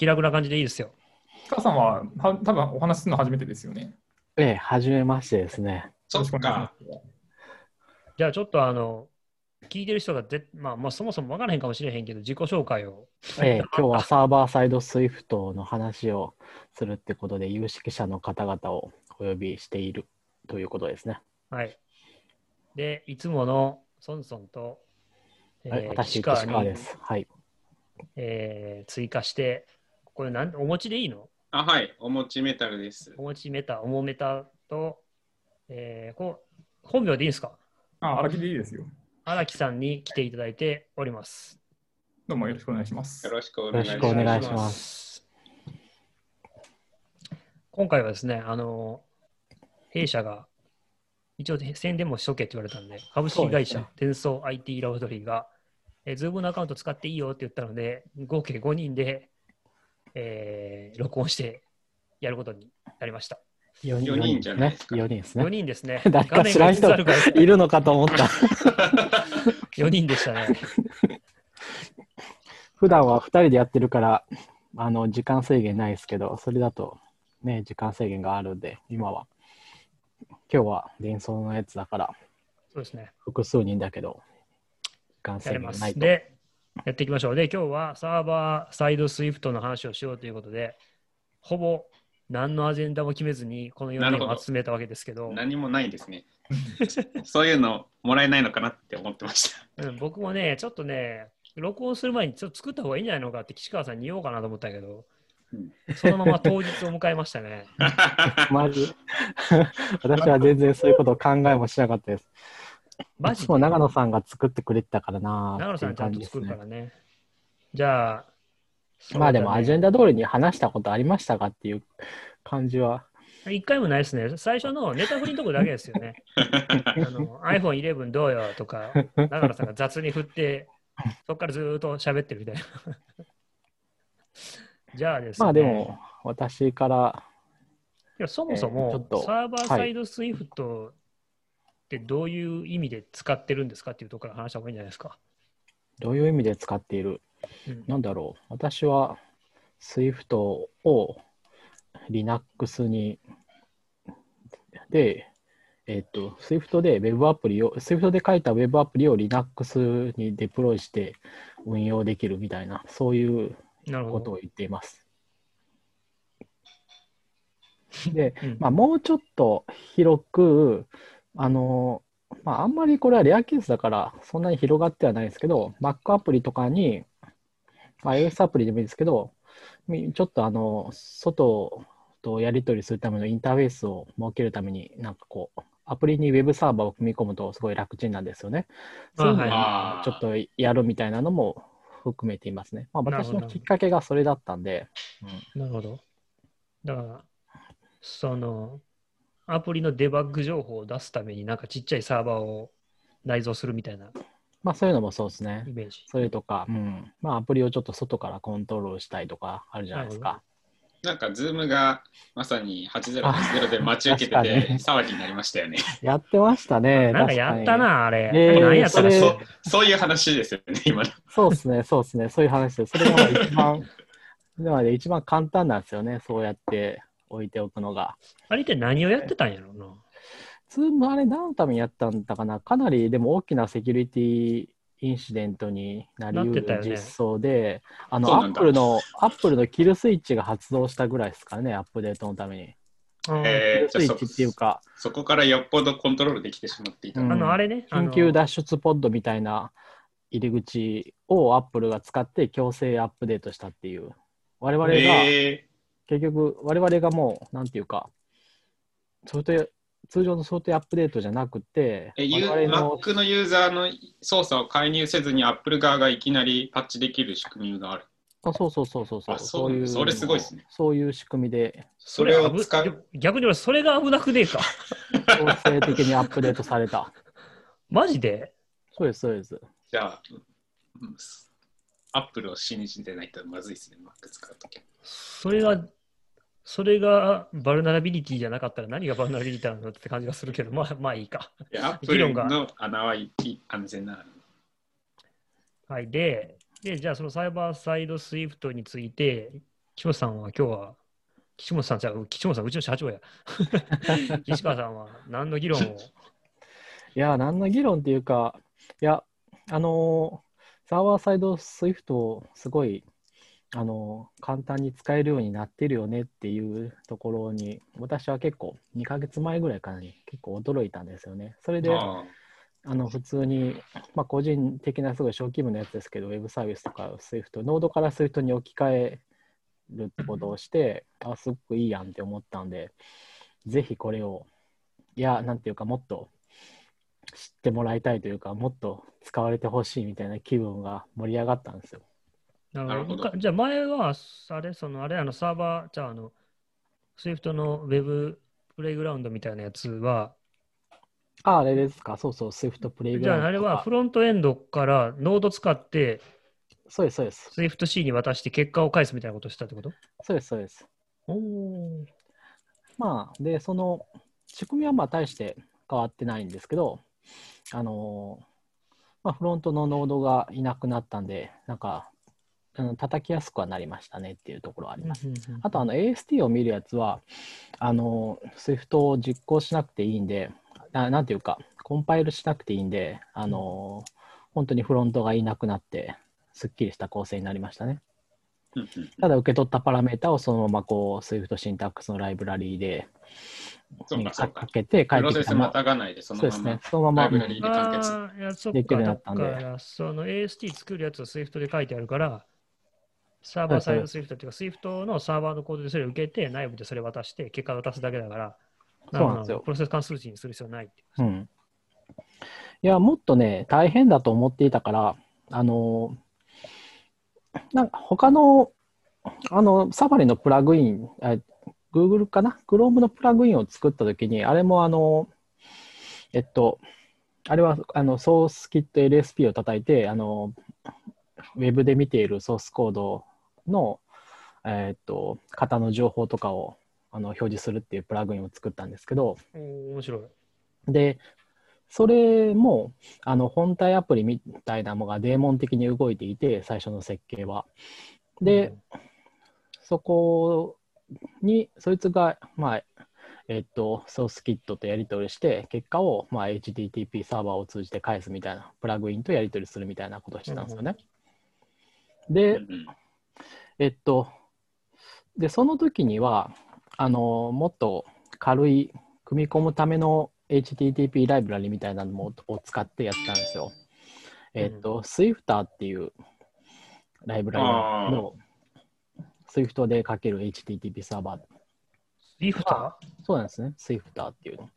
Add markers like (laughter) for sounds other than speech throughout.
気楽な感じでいいですよ。母さんはは多分お話しするの初めてですよね。ええ、はじめましてですね。そっか。じゃあちょっとあの、聞いてる人がぜ、まあ、まあそもそも分からへんかもしれへんけど、自己紹介を。ええ、今日はサーバーサイドスイフトの話をするってことで、有識者の方々をお呼びしているということですね。はい。で、いつものソンソンと、えはい、ー私、岸川に岸川です。はい。えー追加して、これなん、お持ちでいいの？あ、はい。おもちメタルです。お持ちメタ、おもメタと、えーこう本名でいいですか？あ、荒木でいいですよ。荒木さんに来ていただいております。どうもよろしくお願いしますよ。ろしくおよ願いします。ろしくお願いします。今回はですね、あの、弊社が、一応宣伝もしとけって言われたんで、株式会社、そう転送 IT ラボラトリーが、えームのアカウント使っていいよって言ったので、合計5人で、えー録音してやることになりました。4四人じゃないですか4人です4ね。人ですね。(laughs) 誰か知らん人画面が5つあるからいるのかと思った。(laughs) 4人でしたね。(laughs) 普段は2人でやってるから、あの、時間制限ないですけど、それだとね、時間制限があるんで、今は。今日は連想のやつだから、そうですね。複数人だけど、時間制。限ないと。で、やっていきましょう。で、今日はサーバーサイドスイフトの話をしようということで、ほぼ何のアジェンダも決めずに、この4人を集めたわけですけど、何もないですね。(laughs) そういうのもらえないのかなって思ってました。うん、僕もね、ちょっとね、録音する前にちょっと作った方がいいんじゃないのかって岸川さんに言おうかなと思ったけど、うんそのまま当日を迎えましたね。(laughs) マジ (laughs) 私は全然そういうことを考えもしなかったです。(laughs) マジも長野さんが作ってくれてたからな長野さんちゃんと作るからね。じゃあ、まあでもアジェンンダ通りに話したことありましたかっていう感じは。ダ。一回もないですね。最初のネタ振りのとこだけですよね。(laughs) あの iPhone11 どうよとか、長野さんが雑に振って、そこからずーっと喋ってるみたいな。(laughs) じゃあですね。まあでも、私から、いやそもそもサーバーサイド Swift ってどういう意味で使ってるんですかっていうところから話した方がいいんじゃないですか。どういう意味で使っている？うんなんだろう。私は Swift を Linux に、で、えっと、Swift で Web アプリを、Swift で書いた Web アプリを Linux にデプロイして運用できるみたいな、そういう。ことを言っています。(laughs) で、うんまあ、もうちょっと広く、あの、まあ、あんまりこれはレアケースだから、そんなに広がってはないですけど、Mac アプリとかに、まあ iOS アプリでもいいですけど、みちょっとあの、外とやり取りするためのインターフェースを設けるために、なんかこう、アプリに Web サーバーを組み込むとすごい楽ちんなんですよね。そういうのをちょっとやるみたいなのも含めていますね。まあ、私のきっかけがそれだったんで、なるほど。だから、その、アプリのデバッグ情報を出すために、なんかちっちゃいサーバーを内蔵するみたいなまあそういうのもそうですねイ。メージ。それとか、うん。まあアプリをちょっと外からコントロールしたいとかあるじゃないですか。なんか、 Zoom がまさに8080で待ち受けてて騒ぎになりましたよね。やってましたね。なんかやったな、あれ。えー何やったらそれそうそういう話ですよね、今の。そうですね、そうですね。そういう話です。それがまあ一番、なので一番簡単なんですよね。そうやって置いておくのが。あれって何をやってたんやろうな。 Zoom あれ何のためにやったんだかなかなりでも大きなセキュリティインシデントになりうる実装で、あの、 Apple の、 Apple の kill switch が発動したぐらいですからね、アップデートのために。うんえーキルスイッチっていうか、そこからよっぽどコントロールできてしまっていた。うんあの、あれね。緊急脱出ポッドみたいな入り口をアップルが使って強制アップデートしたっていう。我々が、え結局、我々がもう、なんていうか、ソフトウェア通常のソフトウェアアップデートじゃなくて、Mac のユーザーの操作を介入せずに Apple 側がいきなりパッチできる仕組みがある。あそうそうそうそうそうあそういうそれすごいっすねそういう仕組みでそれを危使う。逆に俺、それが危なくねえか。強制的にアップデートされた。(laughs) マジで？そうです、そうです。じゃあ、うん Apple を信じてないとまずいですね、Mac 使うとき。それが、それが vulnerability じゃなかったら何が vulnerability なのって感じがするけど、まあまあいいか。いや、議論がの穴はいい安全な。はい。で、でじゃあそのサイバーサイドスイフトについて、岸本さんは今日は、岸本さんじゃあ、岸本さん、うちの社長や。(laughs) 岸川さんは何の議論を？(laughs) いや、何の議論っていうか、いや、あのーサーバーサイドスイフトすごい、あのー簡単に使えるようになってるよねっていうところに、私は結構2ヶ月前ぐらいからに結構驚いたんですよね。それで、ああの普通に、まあ、個人的なすごい小規模なやつですけど、ウェブサービスとか Swift、ノードから Swift に置き換えるってことをして、あ、すごくいいやんって思ったんで、ぜひこれを、いや、なんていうか、もっと知ってもらいたいというか、もっと使われてほしいみたいな気分が盛り上がったんですよ。ななるほどかじゃあ前は、あれ、その、あれ、あの、サーバー、じゃあ、あの、Swift の Web プレイグラウンドみたいなやつは、あ、あれですか、そうそう、Swift プレイグじゃあ、あれラウンドとかはフロントエンドからノード使って、そうです、そうです。SwiftC に渡して結果を返すみたいなことをしたってこと？そうです、そうです。おお。まあ、で、その仕組みはまあ大して変わってないんですけど、あのまあ、フロントのノードがいなくなったんで、なんか、うん叩きやすくはなりましたねっていうところはあります。あと、あの AST を見るやつは、あの、Swift を実行しなくていいんで、ななんていうか、コンパイルしなくていいんで、あの、本当にフロントがいなくなって、すっきりした構成になりましたね。うんうんただ受け取ったパラメータをそのままこう Swift シンタックスのライブラリーでか、かか。けて帰ってきたもたがないで、そのままそうですね。そのままライブラリーで完結。ああ、いや、そっできるようになか、だったんでから、その AST 作るやつは Swift で書いてあるから、サーバーサイド Swift っていうか、Swift のサーバーのコードでそれを受けて、内部でそれ渡して、結果を渡すだけだから、そうなんですよプロセス関数値にする必要ないっていう。うん。いや、もっとね、大変だと思っていたから、あの、なんか他の、あの、サファリのプラグイン、あ Google かな ?Chrome のプラグインを作ったときに、あれもあの、えっと、あれはあのソースキット LSP を叩いて、あの、ウェブで見ているソースコードの、えっと、型の情報とかをあの表示するっていうプラグインを作ったんですけど、面白い。で、それもあの本体アプリみたいなのがデーモン的に動いていて、最初の設計は。で、そこに、そいつが、まあ、えっと、ソースキットとやり取りして、結果を、まあ、HTTP サーバーを通じて返すみたいな、プラグインとやり取りするみたいなことをしてたんですよね。で、うんうんえっと、で、その時には、あの、もっと軽い、組み込むための HTTP ライブラリみたいなのもを使ってやったんですよ。えっと、Swifter っていうライブラリの Swift で書ける HTTP サーバー。リフタそうなんですね、Swifter っていうの。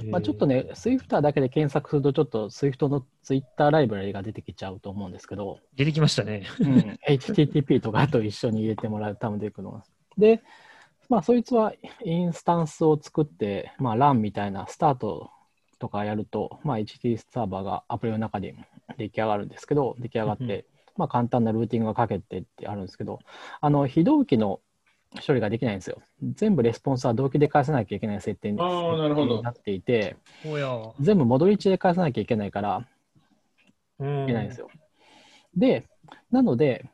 ー。まあ、ちょっとね、Swifter だけで検索すると、ちょっと Swift の Twitter ライブラリが出てきちゃうと思うんですけど、出てきましたね。うん。HTTP とかと一緒に入れてもらうためでいくので、まあ、そいつはインスタンスを作って、まあ、ランみたいなスタートとかやると、まあ、HTTP サーバーがアプリの中で出来上がるんですけど、出来上がって、まあ、簡単なルーティングがかけてってあるんですけど、あの非同期の処理ができないんですよ。全部レスポンスは同期で返さなきゃいけない設定になるほどなっていて。全部戻り値で返さなきゃいけないから、うんいけないんですよ。で、なので、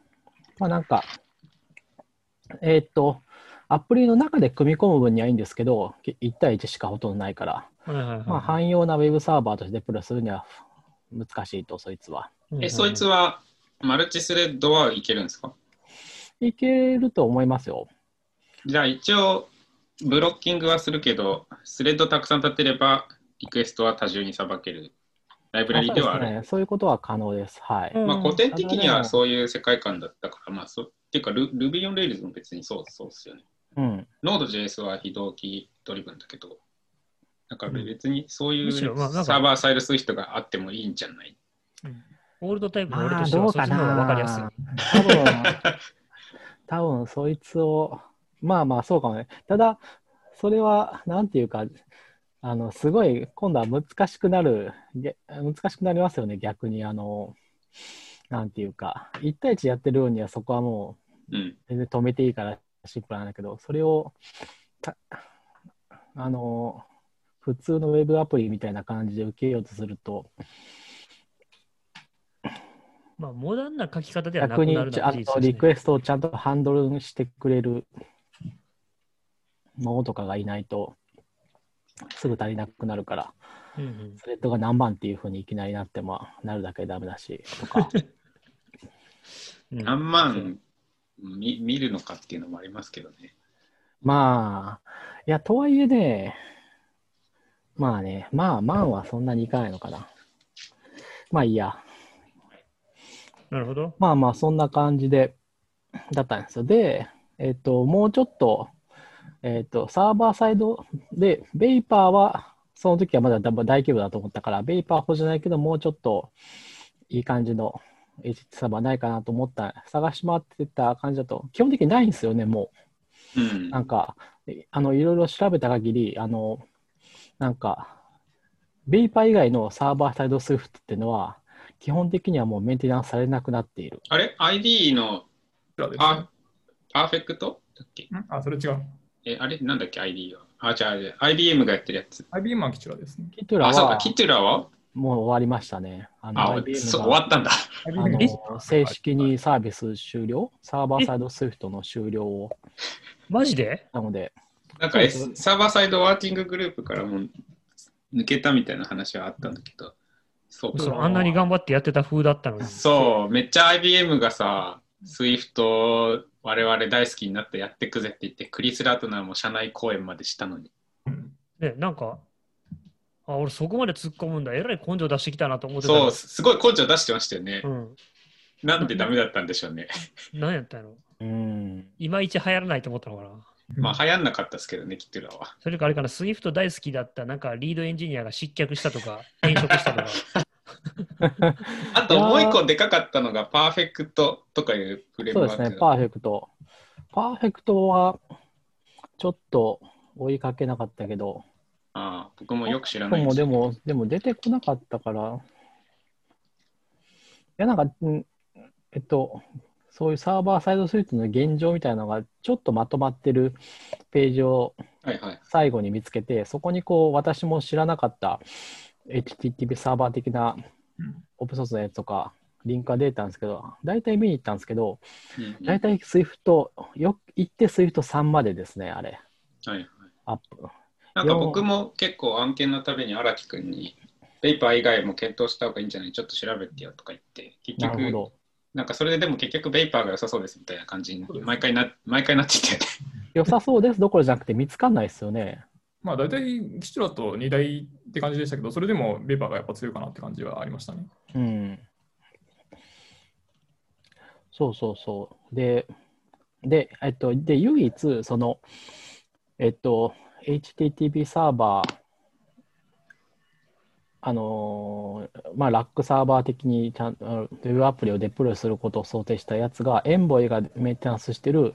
まあなんか、えーっと、アプリの中で組み込む分にはいいんですけど、1対1しかほとんどないから、まあ汎用なウェブサーバーとしてデプロイするには難しいと、そいつは。え、そいつはマルチスレッドはいけるんですか？いけると思いますよ。じゃあ一応、ブロッキングはするけど、スレッドたくさん立てれば、リクエストは多重にさばけるライブラリーではある。そうですね。そういうことは可能です。はい。うんまあ、古典的にはそういう世界観だったから、まあ、そうっていうか、ル Ruby on Rails も別にそうそうですよね。うん。Node.js は非同期 driven だけど、なんか別にそういうサーバーサイド Swift があってもいいんじゃない？ old type の俺まあ、としてはどうかそっちの方が分かりやすいな。。多分、多分そいつを、まあまあそうかもね。ただ、それは、なんていうか、あの、すごい、今度は難しくなる、げ難しくなりますよね、逆に。あの、なんていうか、1対1やってるようにはそこはもう全然止めていいからシンプルなんだけど、それを、たあの、普通のウェブアプリみたいな感じで受けようとすると、まあ、モダンな書き方ではなく逆になるのちゃんは事実ですねとリクエストをちゃんとハンドルしてくれるものとかがいないと、すぐ足りなくなるから、うんうんスレッドが何番っていうふうにいきなりなってもなるだけダメだし、とか。うん何万見見るのかっていうのもありますけどね。まあ、いや、とはいえね、まあね、まあ、万はそんなにいかないのかな。まあいいや。なるほど。まあまあ、そんな感じで、だったんですよ。で、えっ、と、もうちょっと、えっ、と、サーバーサイドで、 Vapor は、その時はまだ大大規模だと思ったから、 Vapor ほどじゃないけど、もうちょっといい感じの HT サーバーないかなと思った、探し回ってた感じだと、基本的にないんですよね、もう。うん。なんか、えあの、いろいろ調べた限り、あの、なんか、 Vapor 以外のサーバーサイド Swift っていうのは、基本的にはもうメンテナンスされなくなっている。あれ ?ID のこちらですねパ Perfect？だっけ？ん？あ、それ違う。え、あれ？なんだっけ ?ID は？あ、じゃあ、IBM がやってるやつ。IBM はこちらですね。 Kitura あ、そうか、は Kitura は？もう終わりましたね。あのあ、IBM そう、が終わったんだ。あ IBM の正式にサービス終了、サーバーサイド Swift の終了をマジで？なので、なんか、S、サーバーサイド working group からもう抜けたみたいな話はあったんだけど、そうか。そうあんなに頑張ってやってた風だったのに。そう、めっちゃ IBM がさ、SWIFT 我々大好きになってやってくぜって言って、クリス・ラートナーも社内講演までしたのに。うんね、なんか、あ、俺そこまで突っ込むんだ。えらい根性出してきたなと思ってたらそう、すごい根性出してましたよね。うん。なんでダメだったんでしょうね。何 (laughs) やったのうん、いまいち流行らないと思ったのかな。まあ流行んなかったですけどね、 Kitura は。それかあれかな、 Swift 大好きだった、なんかリードエンジニアが失脚したとか、転職したとか。(laughs) (laughs) あともう一個でかかったのが、パーフェクトとかいうフレームワーク。そうですね、パーフェクト。パーフェクトはちょっと追いかけなかったけど、ああ僕もよく知らないもでも、でも出てこなかったから、いや、なんか、うんえっと、そういうサーバーサイドスイートの現状みたいなのがちょっとまとまってるページをはいはい。最後に見つけて、そこにこう、私も知らなかった HTTP サーバー的なうんオープンソースのやつとか、リンクが出てたんですけど、大体見に行ったんですけど、大体 Swift、よく行って Swift3 までですね、あれ、はいはい。アップ。なんか僕も結構案件のために荒木君に、ペーパー以外も検討した方がいいんじゃない？ちょっと調べてよとか言って、結局、なるほど。なんかそれででも結局ベイパーが良さそうですみたいな感じに毎回な毎回なってて、良さそうですどころじゃなくて見つかんないですよね。まあ大体、キチュラと2台って感じでしたけど、それでもベーパーがやっぱ強いかなって感じはありましたね。うん。そうそうそう。で、で、えっと、で、唯一、その、えっと、HTTP サーバー、あのーまあ、ラックサーバー的にちゃんウェブアプリをデプロイすることを想定したやつが、エンボイがメンテナンスしてる、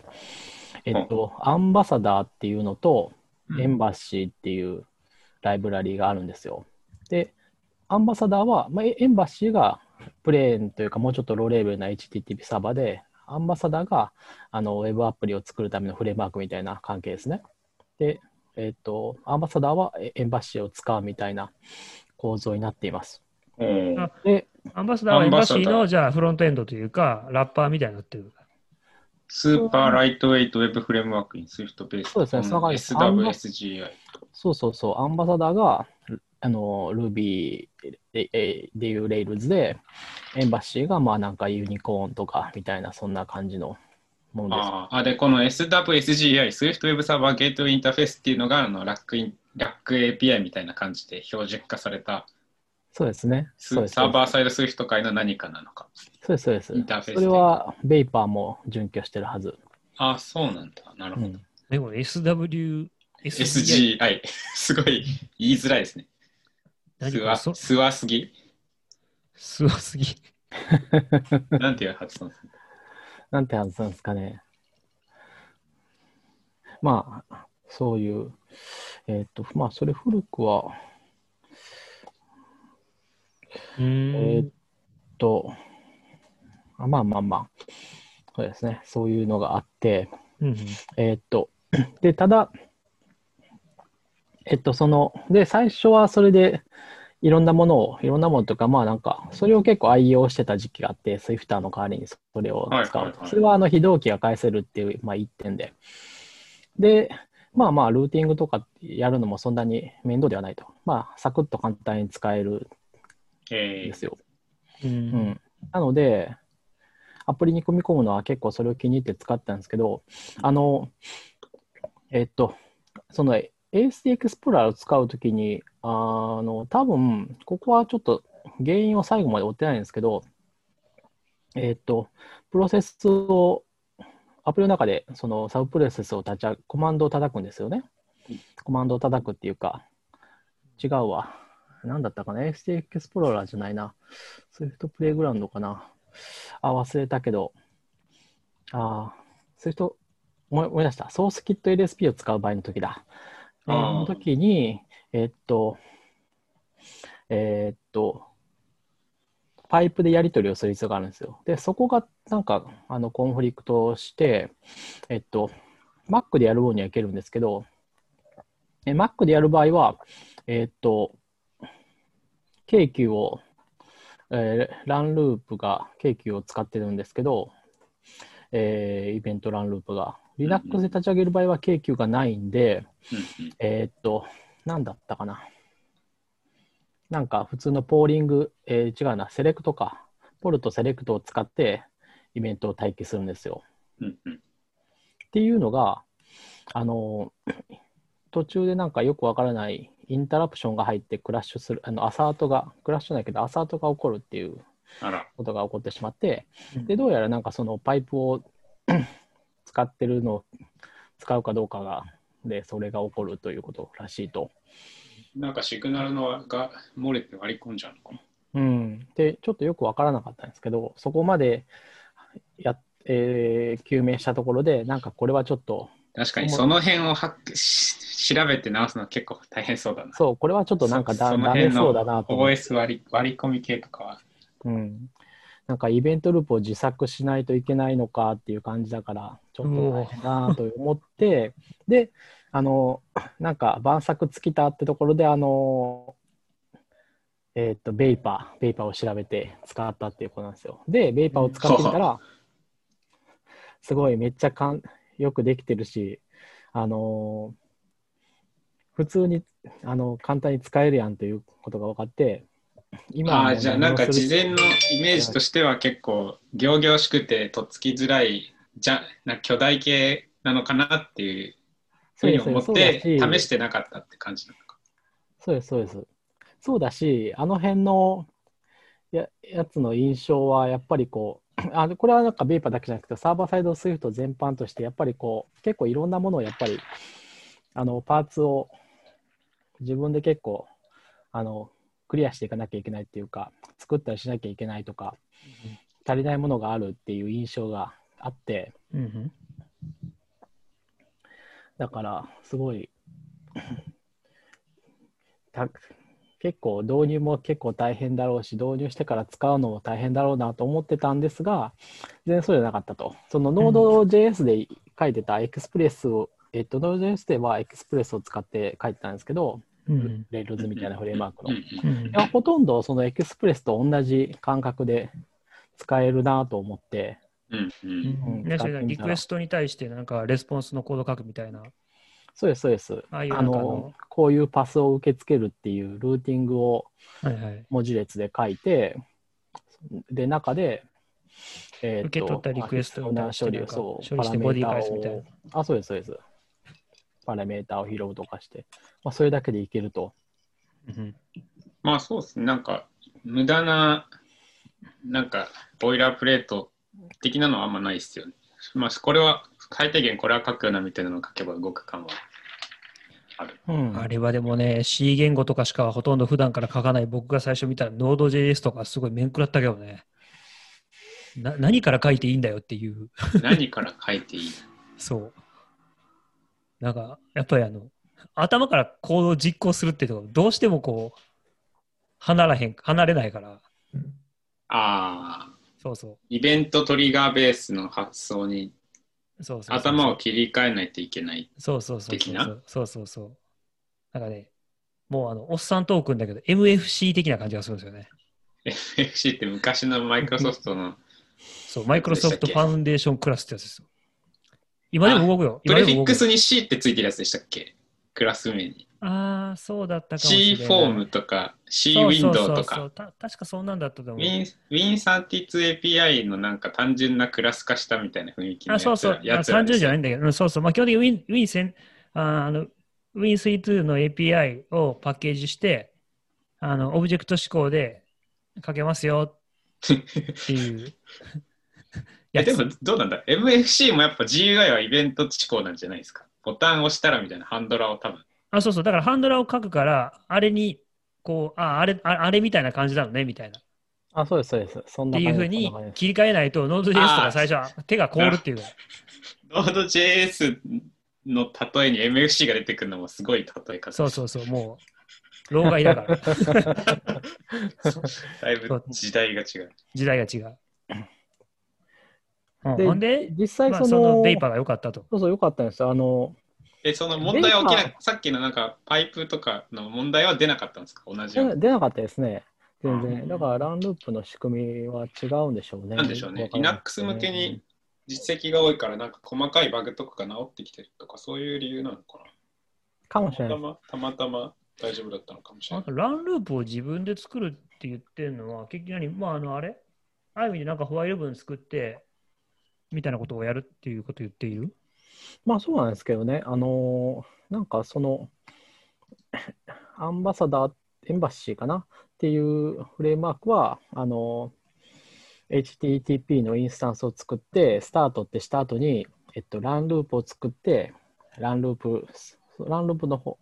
えっと、アンバサダーっていうのと、うんエンバッシーっていうライブラリーがあるんですよ。で、アンバサダーは、まあ、エエンバッシーがプレーンというか、もうちょっとローレベルな HTTP サーバーで、アンバサダーがあのウェブアプリを作るためのフレームワークみたいな関係ですね。で、えっ、と、 Ambassador はエ Embassy を使うみたいな構造になっています。うんあで、 Ambassador は Embassy のじゃあフロントエンドというか、ラッパーみたいになってる。 super lightweight web フレームワークに Swift ベースそうですね。そんな感じ SWSGI そうそうそう、 Ambassador が、あの、Ruby でえでいう Rails で、エンバッシーが、まあなんかユニコーンとかみたいな、そんな感じのものです。あーあでこの SWSGI Swift Web Server Gateway Interface っていうのがあのラックインラック API みたいな感じで標準化されたそうですね。サーバーサイド Swift 界の何かなのかそうです、そうです。インターフェースそれは、ベイパーも準拠してるはず。あそうなんだなるほど、うん。でも SW、SGI (laughs) すごい言いづらいですねすわすわすぎすごすぎ。(laughs) なんていう発音するなんてはずなんですかね。まあ、そういう、えっ、と、まあ、それ古くは、うーえっん。と、あまあまあまあ、そうですね。そういうのがあって、うんうんえーっと、で、ただ、えっと、その、で、最初はそれでいろんなものを、いろんなものとか、まあなんか、それを結構愛用してた時期があって、Swifter の代わりにそれを使うと。はいはいはいそれはあの非同期が返せるっていう、まあ一点で。で、まあまあ、ルーティングとかやるのもそんなに面倒ではないと。まあ、サクッと簡単に使えるですよ。う。うんん。なので、アプリに組み込むのは結構それを気に入って使ってたんですけど、あの、えっと、その ASD エクスプローラーを使うときに、あの、多分、ここはちょっと原因を最後まで追ってないんですけど、えっと、プロセスを、アプリの中でそのサブプロセスを立ち上げ、コマンドを叩くんですよね。コマンドを叩くっていうか、違うわ。なんだったかな ?ASD エクスプローラーじゃないな。Swift Playground かな。あ、忘れたけど。あ Swift、思い出した。 SourceKit LSP を使う場合の時だ。えーの時に、えーっと、えーっと、パイプでやり取りをする必要があるんですよ。で、そこがなんか、あの、コンフリクトして、えっと、Mac でやる分にはいけるんですけど、え Mac でやる場合は、えーっと、京急を、えーランループが京急を使ってるんですけど、えーイベントランループが。Linux で立ち上げる場合は京急がないんで、うんうんえーっと、なんだったかな。なんか普通のポーリング、えー違うな、セレクトか。ポルトセレクトを使ってイベントを待機するんですよ。うんうんっていうのが、あの、途中でなんかよくわからないインタラプションが入ってクラッシュする、あのアサートが、クラッシュないけどアサートが起こるっていうことが起こってしまってうん、で、どうやらなんかそのパイプを (coughs) 使ってるのを使うかどうかが、で、それが起こるということらしいと。なんかシグナルのが漏れて割り込んじゃうのかな。うん。で、ちょっとよくわからなかったんですけど、そこまでや、えー究明したところで、なんかこれはちょっと、確かにその辺をハックし調べて直すのは結構大変そうだな。そう、これはちょっとなんかだダメそうだなと。OS 割り割り込み系とかは。うん。なんかイベントループを自作しないといけないのかっていう感じだから、ちょっと大変だなと思って、で、あの、なんか晩作尽きたってところで、あの、えーっと、ベイパー、ベイパーを調べて使ったっていうことなんですよ。で、ベイパーを使ってみたら、すごいめっちゃかんよくできてるし、あの普通にあの簡単に使えるやんということが分かって、今あじゃあなんか事前のイメージとしては結構行々しくてとっつきづらいじゃな巨大系なのかなっていうふうに思って試してなかったって感じなのか。そうです、そうです。そうだし、あの辺のややつの印象は、やっぱりこう、(clears throat) あこれはなんかベーパーだけじゃなくて、サーバーサイドスイフト全般として、やっぱりこう、結構いろんなものをやっぱり、あの、パーツを自分で結構、あの、クリアしていかなきゃいけないっていうか、作ったりしなきゃいけないとか、足りないものがあるっていう印象があって、うんうん。だから、すごい、た結構導入も結構大変だろうし、導入してから使うのも大変だろうなと思ってたんですが、全然そうじゃなかったと。その Node.js で書いてた Express を、えっと、Node.js では Express を使って書いてたんですけど、うん。 Rails みたいなフレームワークの。や、ほとんどその Express と同じ感覚で使えるなと思って、うんリクエストに対してなんかレスポンスのコード書くみたいな。そうです、そうです。あのの、こういうパスを受け付けるっていうルーティングをはいはい。文字列で書いて、で、中で、えーと受け取ったリクエストに対して処理を、そう、処理してボディ返すみたいなパラメータをあ、そうです、そうです。パラメータを拾うとかして、まあ、それだけでいけると。うんまあそうですね。なんか無駄ななんかボイラープレート的なのはあんまないですよね。まあこれは最低限これは書くよなみたいなのを書けば動く感はある。うんあれはでもね、C 言語とかしかほとんど普段から書かない僕が最初見たら Node.js とかすごい面食らったけどね。な何から書いていいんだよっていう。何から書いていい？(laughs) そう。なんか、やっぱりあの、頭からコードを実行するっていうところ、どうしてもこう、離らへん、離れないから、ああ、そうそイベントトリガーベースの発想にう。そうそうそう頭を切り替えないといけない。そうそうそうそう的な？そうそうそう。なんかね、もうあの、おっさんトークンだけど、MFC 的な感じがするんですよね。FC って昔のマイクロソフトのそう、マイクロソフトファウンデーションクラスってやつですよ。今でも動くよ。プレフィックスに C ってついてるやつでしたっけ？クラス名に。ああ、そうだったかもしれ C ない。フォームとか C ウィンドウとそうそうそかう。た確かそんなんだったと思う。Win- Win32API のなんか単純なクラス化したみたいな雰囲気のあ、やつらそうそう。やつら30ですよじゃないんだけど、うんそうそう。まあ、基本的に Win、Win せんああの Win32 の API をパッケージして、あの、オブジェクト指向で書けますよっていう (laughs) えやつ。でもどうなんだ ?MFC もやっぱ GUI はイベント思考なんじゃないですか？ボタンを押したらみたいなハンドラーを多分。あ、そうそう。だからハンドラーを書くから、あれに、こう、あ、あれ、ああれみたいな感じなのね、みたいな。っあ、そうです、そうです。そんてな感じいうふうに切り替えないと、Node.js とか最初は手が凍るっていうか。(laughs) Node.js の例えに MFC が出てくるのもすごい例え方。そうそうそう。もう、老害だから。(laughs) だいぶ時代が違う。時代が違う。うん、で実際まあ、その、そのベイパーが良かったと。そうそう、よかったんですよ。あの、え、その問題は起きなさっきのなんかパイプとかの問題は出なかったんですか？同じように。出なかったですね。全う然。んだから、ランループの仕組みは違うんでしょうね。なんでしょうね Linux て向けに実績が多いから、なんか細かいバグとかが治ってきてるとか、そういう理由なのかかもしれな。ないた。またまたま大丈夫だったのかもしれない。あと、ランループを自分で作るって言ってるのは、結局何？まあ、あの、あれ？ある意味でなんかホワイト文作って、みたいなことをやるっていうことを言っている？まあそうなんですけどね、あのーなんかその、アンバサダー、エンバシーかな？っていうフレームワークは、あのー HTTP のインスタンスを作って、スタートってした後に、えっと、ランループを作って、ランループ、ランループの方、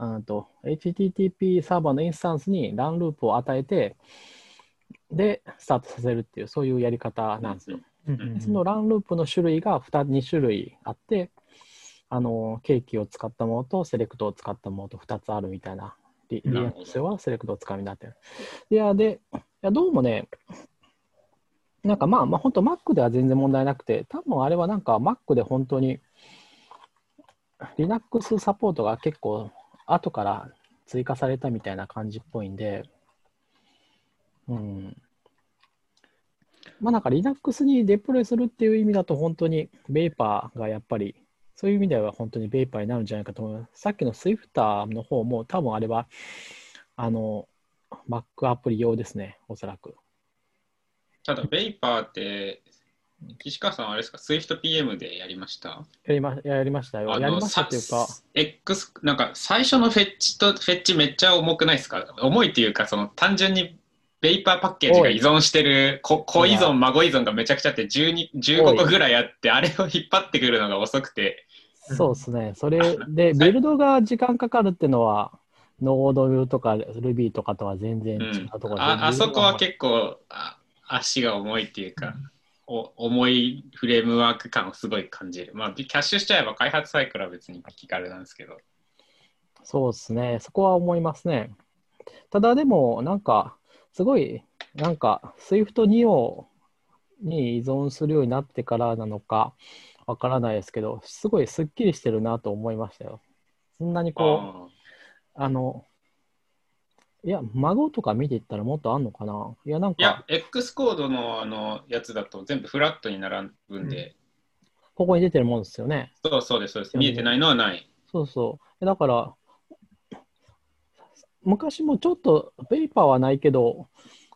うんと HTTP サーバーのインスタンスにランループを与えて、で、スタートさせるっていう、そういうやり方なんですよ。うんそのランループの種類が 2, 2種類あって、あの、ケーキを使ったものとセレクトを使ったものと2つあるみたいな。リなるほど Linux はセレクトを使うようになってる。いや、で、いやどうもね、なんかまあ、まあ、本当 Mac では全然問題なくて、多分あれはなんか Mac で本当に Linux サポートが結構後から追加されたみたいな感じっぽいんで、うん。まあなんか Linux にデプロイするっていう意味だと本当に Vapor がやっぱりそういう意味では本当に Vapor になるんじゃないかと思います。さっきの Swifter の方も多分あれはあの Mac アプリ用ですね、おそらく。ただ、ベイパーって、岸川さんはあれですか、SwiftPM でやりました？やりまやりましたよ。やりましたっていうか、さ X、なんか最初のフェッチとフェッチめっちゃ重くないですか？重いっていうか、その単純にベイパーパッケージが依存してる子子依存、孫依存がめちゃくちゃあって12 15個ぐらいあって、あれを引っ張ってくるのが遅くて、そうですね。それで、(laughs) ビルドが時間かかるっていうのは、ノードとか Ruby とかとは全然う違うんところで、ああそこは構結構あ足が重いっていうか、お重いフレームワーク感をすごい感じる。まあ、キャッシュしちゃえば開発サイクルは別に気軽なんですけど。そうですね。そこは思いますね。ただでも、なんか、すごい、なんか、Swift2 をに依存するようになってからなのか、わからないですけど、すごいスッキリしてるなと思いましたよ。そんなにこう、ああの、いや、孫とか見ていったらもっとあんのかな？いや、なんーいやか、、X コードのあのやつだと全部フラットに並ぶんで、ここに出てるもんですよね。そうそうです、そうです。見えてないのはない。そうそう。だから、昔もちょっと、ベイパーはないけど、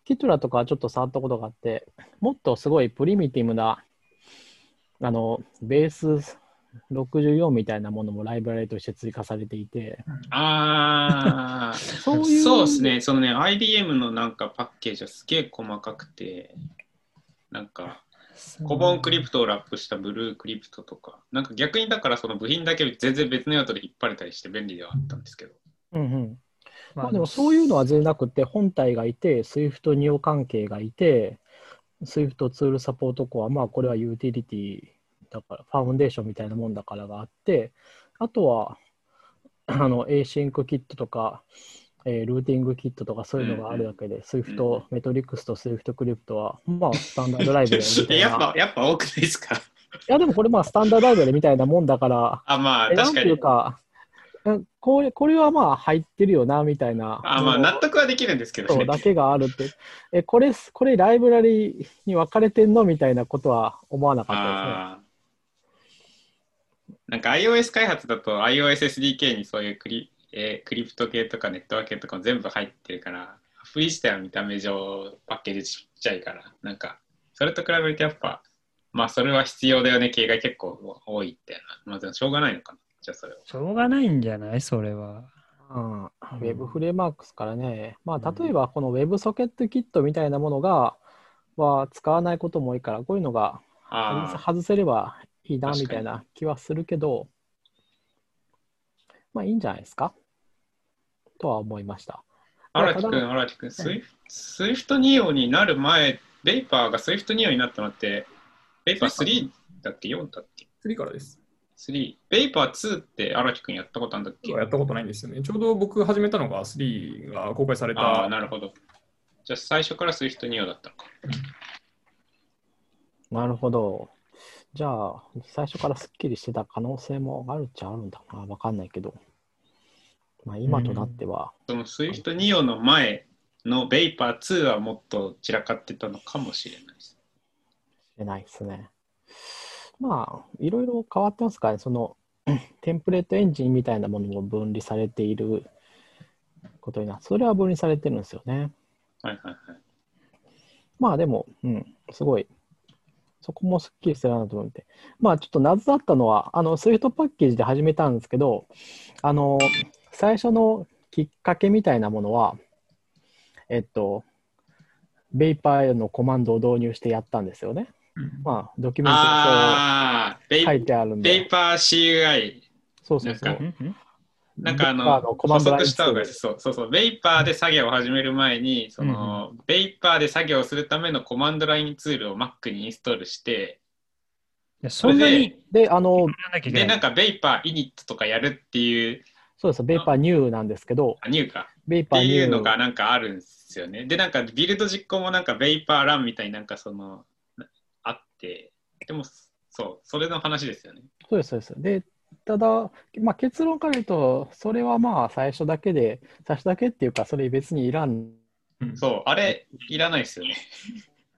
キトラとかちょっと触ったことがあって、もっとすごいプリミティブな、あの、ベース64みたいなものもライブラリとして追加されていて、ああ、そういう。そうですね、そのね、IBM のなんかパッケージはすげえ細かくて、なんか、コボンクリプトをラップしたブルークリプトとか、なんか逆にだからその部品だけ全然別の用途で引っ張れたりして便利ではあったんですけど。うんうん。まあまあでもそういうのは全然なくて、本体がいて、Swift 2関係がいて、Swift ツールサポートコア、まあこれはユーティリティだから、ファウンデーションみたいなもんだからがあって、あとは、(clears throat) あの、Async キットとか、えールーティングキットとかそういうのがあるだけで、Swift メトリックスと Swift クリプトは、まあスタンダードライブみたいな。(laughs) やっぱ、やっぱ多くないですか？いやでもこれまあスタンダードライブみたいなもんだから、あ、まあえなんていう確かに。か、うんこれこれはまあ入ってるよなみたいな。あまあ納得はできるんですけどね。だけがあるって。え、これ、これライブラリに分かれてんの？みたいなことは思わなかったあーなんか iOS 開発だと iOSSDK にそういうクリ,、えークリプト系とかネットワーク系とかも全部入ってるから、アプリ自体は見た目上パッケージちっちゃいから、なんかそれと比べるとやっぱ、まあそれは必要だよね系が結構多いってな。まあでもしょうがないのかな。じゃあそれは。しょうがないんじゃない？それは。うん、ウェブフレームワークスからね、まあ、例えばこの WebSocket キットみたいなものが、は使わないことも多いから、こういうのがああ、外せればいいなみたいな気はするけど、まあいいんじゃないですか？とは思いました。荒木くん、ただ荒木くん、スイフ SwiftNIO になる前、 Vapor がスイフト NIO になったのって、 Vapor 3だっけ ?4 だっけ？次からです。3。 Vapor 2って荒木くんやったことあるんだっけ？やったことないんですよね。ちょうど僕始めたのが3が公開されああ、た。なるほど。じゃあ最初から SwiftNIO だったのか。なるほど。じゃあ、最初からすっきりしてた可能性もあるっちゃあるんだな。わかんないけど。まあ今となっては、その SwiftNIO の前の Vapor 2はもっと散らかってたのかもしれないです。しれないですね。まあ、いろいろ変わってますからね。その、(clears throat) テンプレートエンジンみたいなものも分離されていることになそれは分離されてるんですよね。はいはいはい。まあでも、うん、すごい、そこもすっきりしてるなと思って。まあちょっと謎だったのは、あの、 Swift Package で始めたんですけど、あの、最初のきっかけみたいなものは、えっと、 Vapor のコマンドを導入してやったんですよね。うんまあ、ドキュメントにああ、ベイそう書いてあるんで。 Vapor CUI。そうそうそうなんか。あの、補足した方がいいです。そうそうそう。 Vapor で作業を始める前に、その、 Vapor で作業をするためのコマンドラインツールを Mac にインストールして、そんなにで、あの、で、な。んか Vapor init とかやるっていう、そうです、 Vapor new なんですけど、あ、 new か。ベイってパー new いうのがなんかあるんですよね。で、なんかビルド実行もなんか Vapor run みたいになんかその、て、でも、そう、それの話ですよね。そうです、そうです。で、ただ、まあ、結論から言うと、それはまあ最初だけで、最初だけっていうか、それ別にいらん、うんそう、あれ、いらないですよね。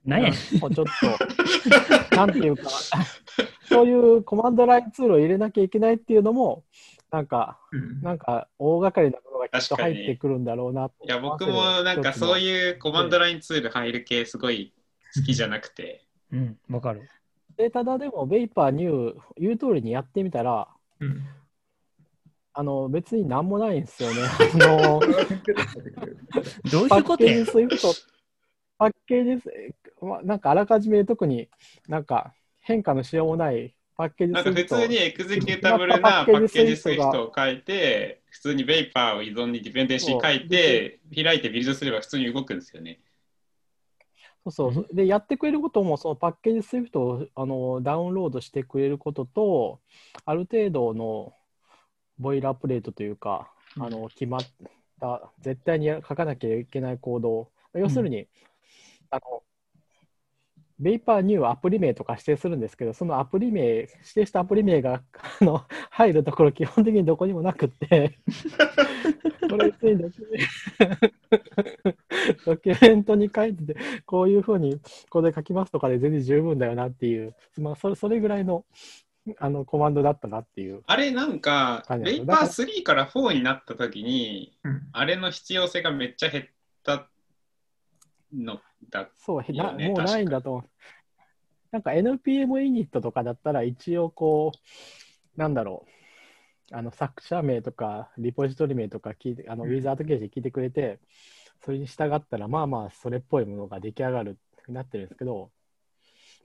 なんやもうちょっと、(laughs) なんていうか、そういうコマンドラインツールを入れなきゃいけないっていうのも、なんか、うんなんか大掛かりなものがきっと確かに入ってくるんだろうなといや、僕もなんかそうう。いうコマンドラインツール入る系すごい好きじゃなくて、うん、わかる。で、ただでも、 Vapor new、言う通りにやってみたら、うんあの、別になんもないんですよね。(laughs) あの、どうパッケいうことパッケージまなんかあらかじめ特になんか変化のしようもないパッケージなんか普。通にエグゼキュータブルな Package.swift を書いて、普通に Vapor を依存に dependency 書いて、開いてビルドすれば普通に動くんですよね。そうそう。で、やってくれることも、その Package.swift をあのダウンロードしてくれることと、ある程度のボイラープレートというか、あの決まった、絶対にや書かなきゃいけないコード、要するに、あの、 Vapor new はアプリ名とか指定するんですけど、そのアプリ名、指定したアプリ名があの入るところ、基本的にどこにもなくって、(laughs) これ別にドキュメ (laughs) ドキュメントに書いてて、こういうふうにここで書きますとかで全然十分だよなっていう、まあ、それそれぐらいのあのコマンドだったなっていう。あれなんかはい、ベイパー3から4になった時に、うんあれの必要性がめっちゃ減ったのだ。そう、へなもうないんだと思う。なんか NPM イニットとかだったら一応こう、なんだろう、あの作者名とかリポジトリ名とか聞いて、あのウィザード形式聞いてくれて、それに従ったらまあまあそれっぽいものが出来上がるになってるんですけど、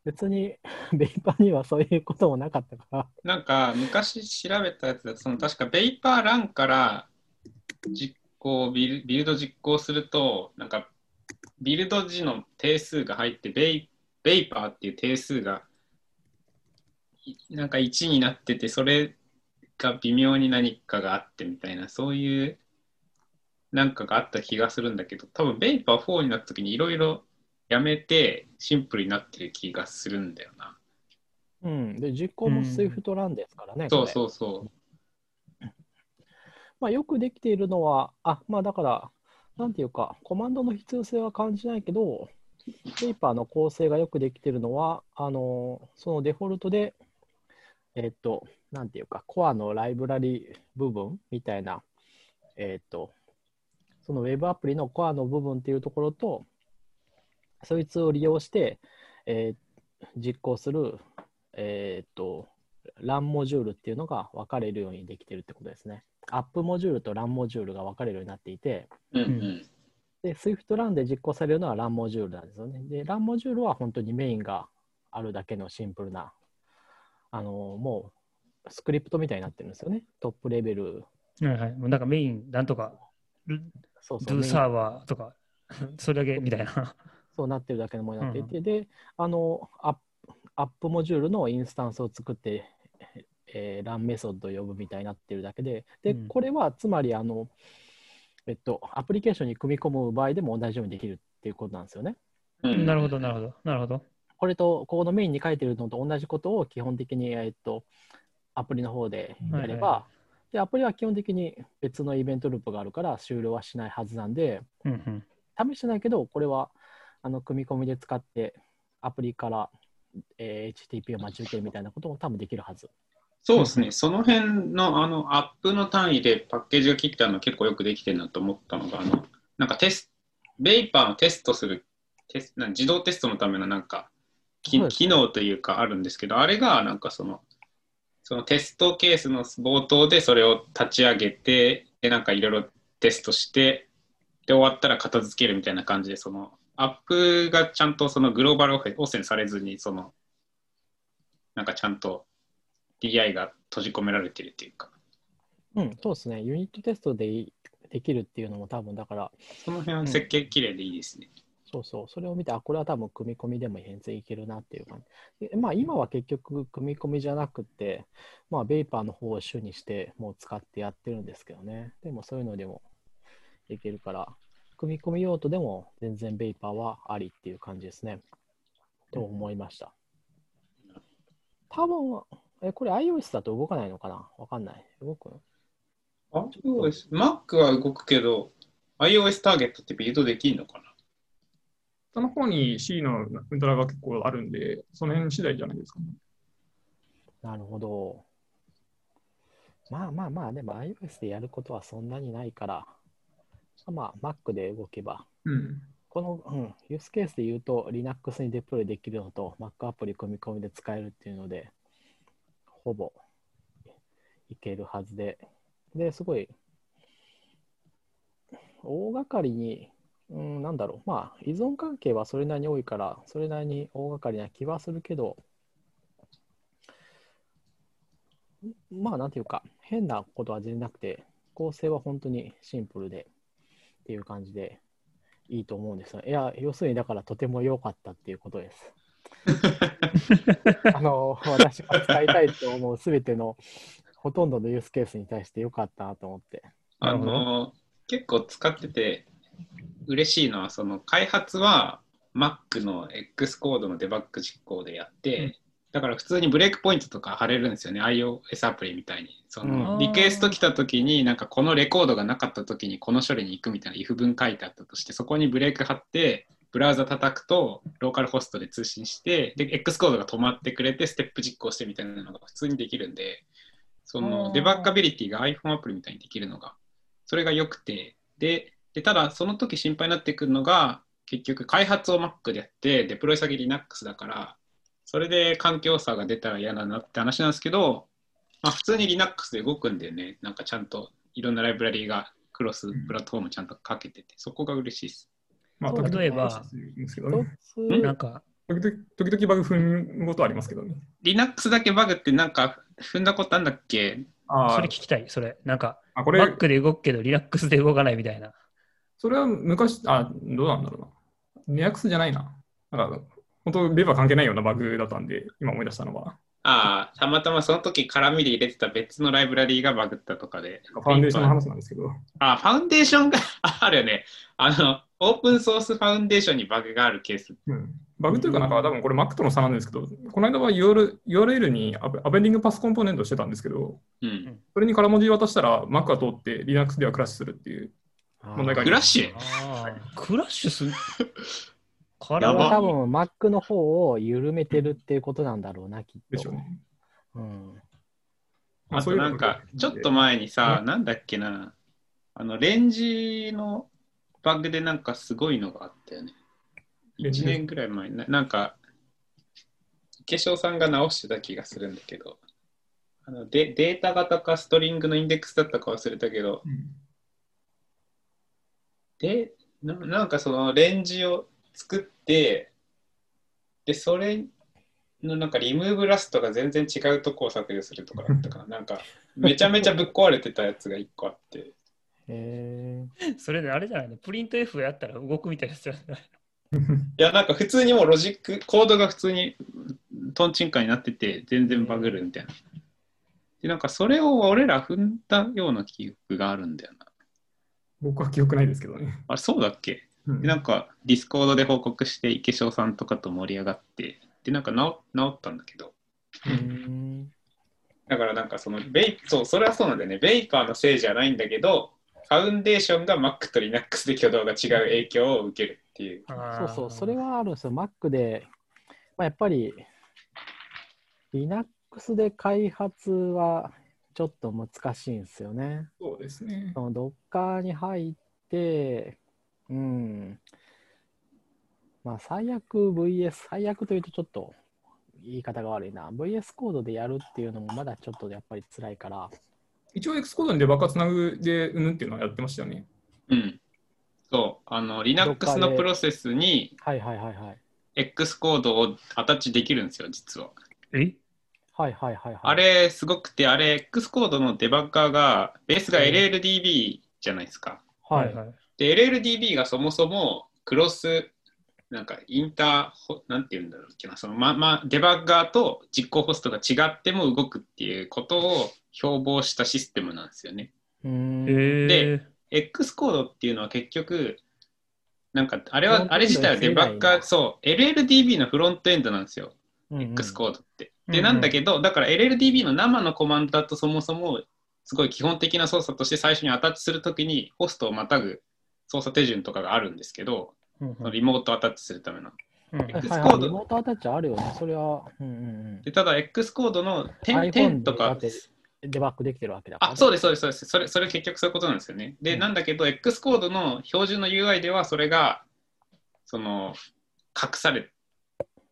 別に (laughs) ベイパーにはそういうこともなかったから、なんか昔調べたやつだと、その確かベイパーランから実行ビル、ビルド実行すると、なんかビルド時の定数が入ってベイ、ベイパーっていう定数がいなんか1になってて、それが微妙に何かがあってみたいな、そういうなんかがあった気がするんだけど、多分ベイパー4になった時にいろいろやめてシンプルになってる気がするんだよな。うん、で実行も Swift ランですからね、そうこれそうそう。まあ、よくできているのは、あ、まあだから、なんていうか、コマンドの必要性は感じないけど、ペーパーの構成がよくできているのは、あの、そのデフォルトで、えっと、なんていうか、コアのライブラリ部分みたいな、えっと、そのウェブアプリのコアの部分っていうところと、そいつを利用して、えー実行する、えっと、ランモジュールっていうのが分かれるようにできてるってことですね。アップモジュールとランモジュールが分かれるようになっていて、うんうん。で、Swift ランで実行されるのはランモジュールなんですよね。で、ランモジュールは本当にメインがあるだけのシンプルな、あのもうスクリプトみたいになってるんですよね。トップレベル。はいはい。もうなんかメイン、なんとか、そうそう。ドゥサーバーとか、(laughs) それだけみたいな。そうなってるだけのものになっていて、で、あのアップ、アップモジュールのインスタンスを作って、えーランメソッドを呼ぶみたいになってるだけで、で、うんこれはつまり、あの、えっと、アプリケーションに組み込む場合でも同じようにできるっていうことなんですよね。うんなるほど、なるほど、なるほど。これと、ここのメインに書いてるのと同じことを基本的に、えっと、アプリの方でやれば、はいはで、アプリは基本的に別のイベントループがあるから終了はしないはずなんで、うんうん。試してないけど、これはあの組み込みで使って、アプリから、えー HTTP を待ち受けるみたいなことも多分できるはず。そうですね、その辺のあのアップの単位でパッケージが切ってあるの結構よくできてるなと思ったのが、あのなんかテスベイパーのテストするテスなん自動テストのためのなんか機能というかあるんですけど、あれがなんかそのそのテストケースの冒頭でそれを立ち上げて、でなんかいろいろテストして、で終わったら片付けるみたいな感じで、そのアップがちゃんとそのグローバル汚染されずに、そのなんかちゃんと DI が閉じ込められてるっていうか、うん、そうですね。ユニットテストでいできるっていうのも多分だから、その辺は設計綺麗でいいですね。そうそう、それを見て、あ、これは多分組み込みでも全然いけるなっていう感じ。でまあ今は結局組み込みじゃなくて、まあベイパーの方を主にしてもう使ってやってるんですけどね。でもそういうのでもいけるから、組み込み用途でも全然ベイパーはありっていう感じですね。と思いました。多分、え、これ iOS だと動かないのかな？わかんない。動くの？iOS、Mac は動くけど、iOS ターゲットってビルドできるのかな？下の方に C のウルトラが結構あるんで、その辺次第じゃないですかね。なるほど。まあまあまあ、でも iOS でやることはそんなにないから、まあ Mac で動けば、うん。この、うん、ユースケースで言うと Linux にデプロイできるのと Mac アプリ組み込みで使えるっていうので、ほぼいけるはずで、で、すごい、大掛かりに、うん、なんだろう、まあ依存関係はそれなりに多いから、それなりに大掛かりな気はするけど、まあ、なんていうか、変なことは全然なくて、構成は本当にシンプルでっていう感じでいいと思うんですよ。いや、要するにだからとても良かったっていうことです。(laughs) あの、私が使いたいと思うすべてのほとんどのユースケースに対して良かったなと思って。あの、結構使ってて嬉しいのは、その開発は Mac の X コードのデバッグ実行でやって、うん。だから普通にブレイクポイントとか貼れるんですよね、iOS アプリみたいに。その、うん。リクエスト来た時に、なんかこのレコードがなかった時にこの処理に行くみたいな if 文書いてあったとして、そこにブレイク貼って、ブラウザ叩くと、ローカルホストで通信して、で、X コードが止まってくれて、ステップ実行してみたいなのが普通にできるんで、そあのーデバッガビリティが iPhone アプリみたいにできるのが、それが良くて、で、でただその時心配になってくるのが、結局開発を Mac でやって、デプロイ先 Linux だから、それで環境差が出たら嫌だなって話なんですけど、まあ、普通に Linux で動くんでね、なんかちゃんといろんなライブラリーがクロスプラットフォームちゃんとかけてて、そこが嬉しいです。まあ、例えばなんか、時々時々バグ踏むことはありますけどね。Linux だけバグってなんか踏んだことあんだっけ？あーそれ聞きたい、それ。なんか、あ、これ、Mac で動くけど Linux で動かないみたいな。それは昔、あ、どうなんだろうな。リラックスじゃないな。なんか、本当、ベーバー関係ないようなバグだったんで、今思い出したのは、ああ、たまたまその時絡みで入れてた別のライブラリーがバグったとかで。ファウンデーションの話なんですけど、あ、ファウンデーションが (laughs) あるよね。あの、オープンソースファウンデーションにバグがあるケース。うん、バグというか、なんか多分これ Mac との差なんですけど、この間は URL, URL にアベンディングパスコンポーネントをしてたんですけど、うん。それに空文字渡したら Mac が通って Linux ではクラッシュするっていう問題があります。クラッシュクラッシュする。(laughs) これは多は分 Mac の方を緩めてるっていうことなんだろうな、きっと。でしょうね。うん。あとなんか、ちょっと前にさ、なんだっけな、あの、レンジのバグでなんかすごいのがあったよね。1レンジで年ぐらい前にな、なんか、化粧さんが直してた気がするんだけど、あのデデータ型かストリングのインデックスだったか忘れたけど、うんで、ななんかそのレンジを作って、で、それのなんかリムーブラストが全然違うとこを削除するとかだったかな。(laughs) なんか、めちゃめちゃぶっ壊れてたやつが1個あって。えそれであれじゃないの？ printf やったら動くみたいなやつじゃない (laughs) いや、なんか普通にもうロジック、コードが普通にトンチンカンになってて、全然バグるみたいな。で、なんかそれを俺ら踏んだような記憶があるんだよな。僕は記憶ないですけどね。あれ、そうだっけ？うんで、なんか Discord で報告して、池翔さんとかと盛り上がって、で、なんか治治ったんだけど、ー。うん。だからなんかそのベイ、そう、それはそうなんだよね。ベイパーのせいじゃないんだけど、ファウンデーションが Mac と Linux で挙動が違う影響を受けるっていう。そうそう、それはあるんですよ。Mac で、まあ、やっぱり Linux で開発はちょっと難しいんですよね。そうですね。その Docker に入って、うん。まあ、最悪 VS、最悪というとちょっと言い方が悪いな。VS コードでやるっていうのもまだちょっとやっぱり辛いから。一応 X コードにデバッグつなぐでうんっていうのはやってましたよね。うん。そう、あの、Linux のプロセスにはいはいはいはい。X コードをアタッチできるんですよ、実は。え？はいはいはいはい。あれ、すごくて、あれ、X コードのデバッガーが、ベースが LLDB じゃないですか。はい。はい。で、LLDB がそもそもクロス、なんかインターホ、なんて言うんだろうっけな、そのままデバッガーと実行ホストが違っても動くっていうことを標榜したシステムなんですよね。うーん。え X コードっていうのは結局、なんかあれは、あれ自体はデバッガー、そう、LLDB のフロントエンドなんですよ。うんうん X コードって。で、うんうんなんだけど、だから LLDB の生のコマンドだとそもそも、すごい基本的な操作として最初にアタッチするときに、ホストをまたぐ操作手順とかがあるんですけど、うんそのリモートアタッチするための。うんはい X はいコードリモートアタッチあるよね。それは、うんうんうん。でただ、X コードの点点とか、でデバッグできてるわけだから、あ、そうです、そうです、そうです。それ、それ結局そういうことなんですよね。で、うんなんだけど、X コードの標準の UI では、それが、その、隠され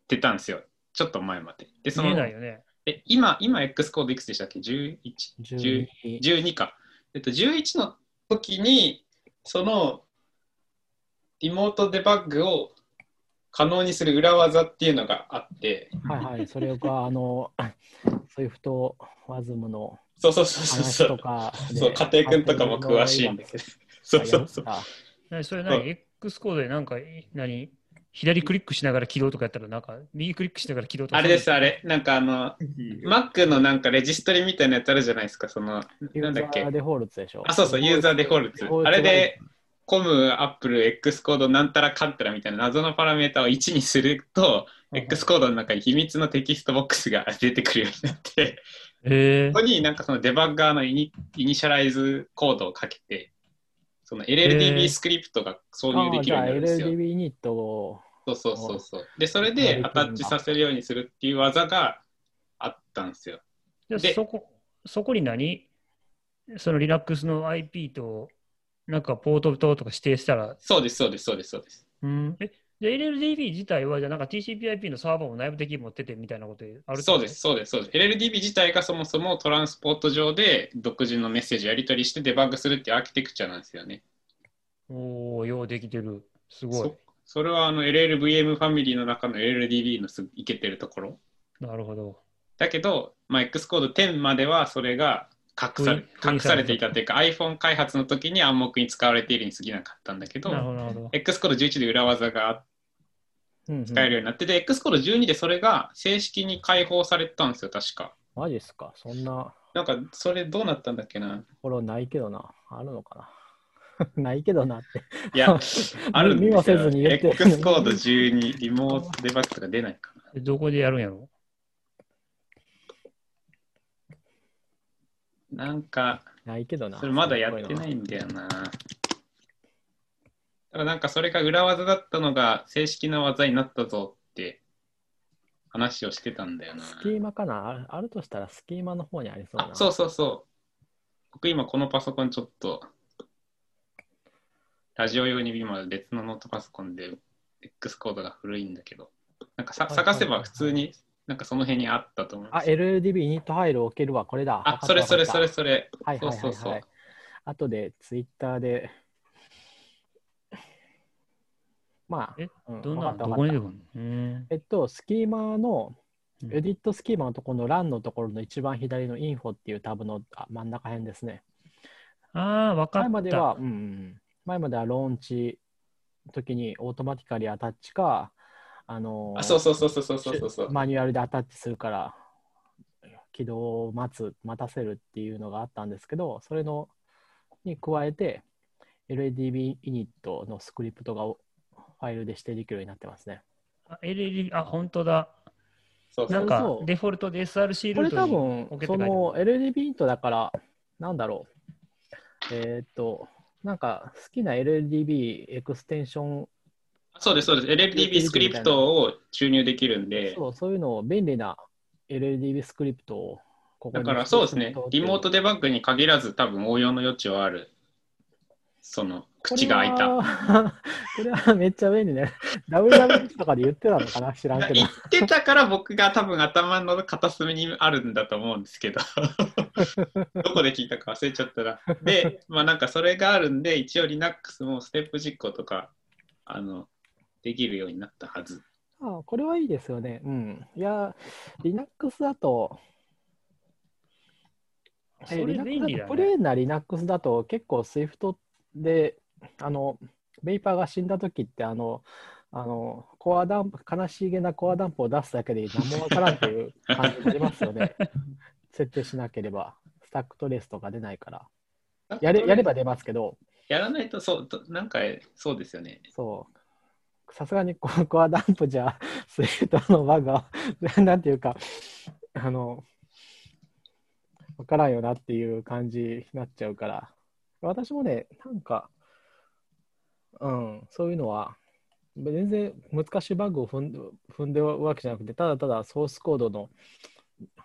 てたんですよ。ちょっと前まで。で、そ見えの、ないよね。え今、今 X コードいくつでしたっけ ?11、10 12 12か。えっと、11の時に、その、リモートデバッグを可能にする裏技っていうのがあって、はいはい。それが、あの、Swift ワズムのそうそうそうそう話そう。とかで。そう、家庭君とかも詳しいんだけど。そうそうそう。それ何 ?X コードでなんか、何？左クリックしながら起動とかやったら、なんか、右クリックしながら起動とか。あれです、あれ。なんかあの、Mac のなんかレジストリみたいなやつあるじゃないですか、その、なんだっけ？ User。Default でしょ。あ、そうそう、 User Default。あれで、コム、アップル、X コードなんたらかんたらみたいな謎のパラメータを1にすると、X コードの中に秘密のテキストボックスが出てくるようになって、えここになんかそのデバッガーのイニ initialize コードをかけて、その LLDB スクリプトが挿入できるようになるんですよ LLDB ニットを、そうそうそうそう。で、それでアタッチさせるようにするっていう技があったんですよ。ー、ででそこ、そこに何？その Linux の IP と、なんかポートととか指定したら、そうです、そうです、そうです、そうです。うん、え、で LLDB 自体は、じゃあなんか TCP/IP のサーバーも内部的に持っててみたいなことあるそうです、そうです、そうです。LLDB 自体がそもそもトランスポート上で独自のメッセージやり取りしてデバッグするっていうアーキテクチャなんですよね。おおようできてる。すごいそ。それはあの LLVM ファミリーの中の LLDB のすいけてるところ。なるほど。だけど、まあ、X コード10まではそれが隠され隠されていたというか iPhone 開発の時に暗黙に使われているに過ぎなかったんだけどど。X コード11で裏技がうんうん使えるようになって、で X コード12でそれが正式に開放されたんですよ確かマジっすか？そんななんかそれどうなったんだっけなところないけどな。あるのかな (laughs) ないけどなって。いや、(laughs) あるん見もせですよ。ずに言って X コード12リモートデバッグとか出ないかな。えどこでやるんやろ？なんか、ないけどな。それまだやってないんだよな。ただなんかそれが裏技だったのが正式な技になったぞって話をしてたんだよな。スキーマかな？あるあるとしたらスキーマの方にありそうな。あそうそうそう。僕今このパソコンちょっと、ラジオ用に今別のノートパソコンで X コードが古いんだけど、なんかさはい探せば普通になんかその辺にあったと思いまあ、す。LLDB イニットファイルを置けるわ、これだ。あ、それそれそれそれ。たはいはいはい、はい。そうそうそう後でツイッターで。まあ、え？うんどんな、こにえっと、スキーマの、うんエディットスキーマのところの欄のところの一番左のインフォっていうタブのあ真ん中辺ですね。ああ、わかった。前までは、うんうん、前まではローンチの時にオートマティカリアタッチか、あのあ、そうそうそうそうそうそうそう。マニュアルでアタッチするから起動を待つ待たせるっていうのがあったんですけどそれのに加えて LADB イニットのスクリプトがファイルで指定できるようになってますね。あ LL、あ、本当だ。そうそう。なんかデフォルトで SRC これルートに多分置けって書いてある。その LADB イニットだからなんだろう。えーっとなんか好きな LADB エクステンションそうです、そうです。LLDB スクリプトを注入できるんで、そうそういうのを便利な LADB スクリプトをここにだからそうですねリモートデバッグに限らず多分応用の余地はある。その、口が開いた。(laughs) これはめっちゃ便利ね。WWDC とかで言ってたのかな？知らんけど言。ってたから僕が多分頭の片隅にあるんだと思うんですけど、(laughs) どこで聞いたか忘れちゃったら。で、まあなんかそれがあるんで、一応 Linux もステップ実行とか、あの、できるようになったはず。あこれはいいですよね。うん。いや、Linux だと、それ便 Linux 利だだとプレね。ーンな Linux だと結構 Swift で、あの、ベイパーが死んだ時って、あの、あの、コアダンプ、悲しげなコアダンプを出すだけで何もわからんっていう感じになりますよね。(laughs) 設定しなければ、スタックトレースとか出ないから。やれやれば出ますけど、やらないと、そう、となんかそうですよね。そう。さすがにコ (laughs) コアダンプじゃ、スイートのバグは、なんていうか、あの、わからんよなっていう感じになっちゃうから、私もね、なんか、うん、そういうのは、全然難しいバグを踏ん踏んでるわけじゃなくて、ただただソースコードの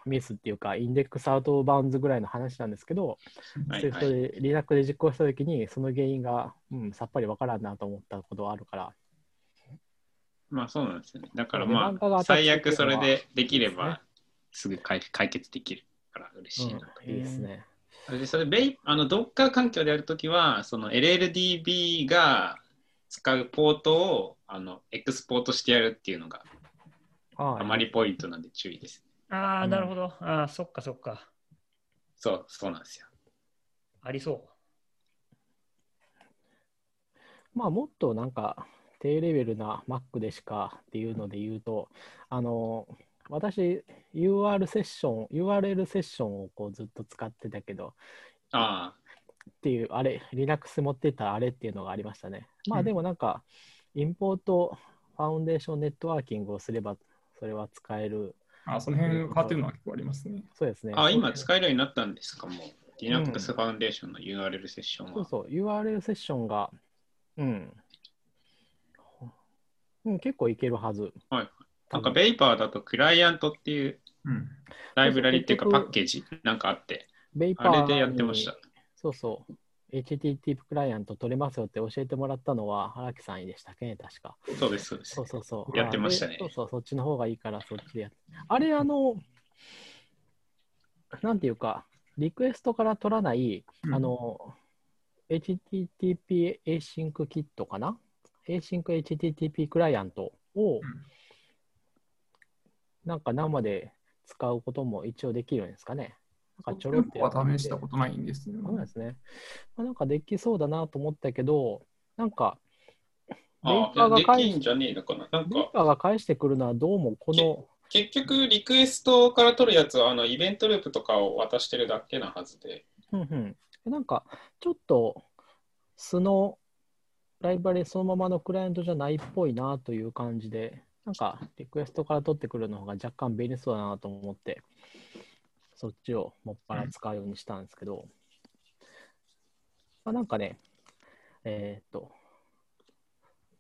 ミスっていうか、インデックスアウトバウンズぐらいの話なんですけど、はいはい。で Linux で実行したときに、その原因が、うん、さっぱりわからんなと思ったことはあるから、まあそうなんですよね。だからまあ、最悪それでできれば、すぐ解解決できるから嬉しいな。うん、いいですね。でそれベイあの Docker 環境でやるときは、その LLDB が使うポートをあのエクスポートしてやるっていうのがああまりポイントなんで注意です。ああ、うんなるほど。ああ、そっかそっか。そう、そうなんですよ。ありそまあ、もっとなんか、低レベルな Mac でしかっていうので言うと、あの、私、UR セッション、URL セッションをこうずっと使ってたけど、あっていう、あれ、Linux 持ってったあれっていうのがありましたね。まうんあでもなんか、インポート、ファウンデーションネットワーキングをすれば、それは使える。あ、その辺変わってるのは結構ありますね。そうですね。あ、あ今使えるようになったんですか、もう。Linux Foundation の URL セッションは。そうそう、URL セッションが、うん。うん、結構いけるはず。はいなんか Vapor だとクライアントっていううん。ライブラリっていうかパッケージなんかあって、ベイパーあれでやってました。そうそう。HTTP クライアント取れますよって教えてもらったのは荒木さんでしたっけ？ね、確か。そうです、そうですそう。そうそう。やってましたねそうそう、そっちの方がいいからそっちでやって。あれ、あの、なんていうか、リクエストから取らない、うんあの、HTTP Async キットかな ?Async HTTP クライアントを、なんか生で使うことも一応できるんですかね。なんかちょろっとは試したことないんですよ。そうですね。まあ、なんかできそうだなと思ったけど、なんか、ベイあパーがで返しきんじゃねえのかな。なんかベイパーが返してくるのはどうもこの、結局リクエストから取るやつはあのイベントループとかを渡してるだけなはずで。うんうん、なんかちょっと素のライブラリそのままのクライアントじゃないっぽいなという感じで、なんかリクエストから取ってくるの方が若干便利そうだなと思って、そっちをもっぱら使うようにしたんですけど、まあ、なんかね、えーっと、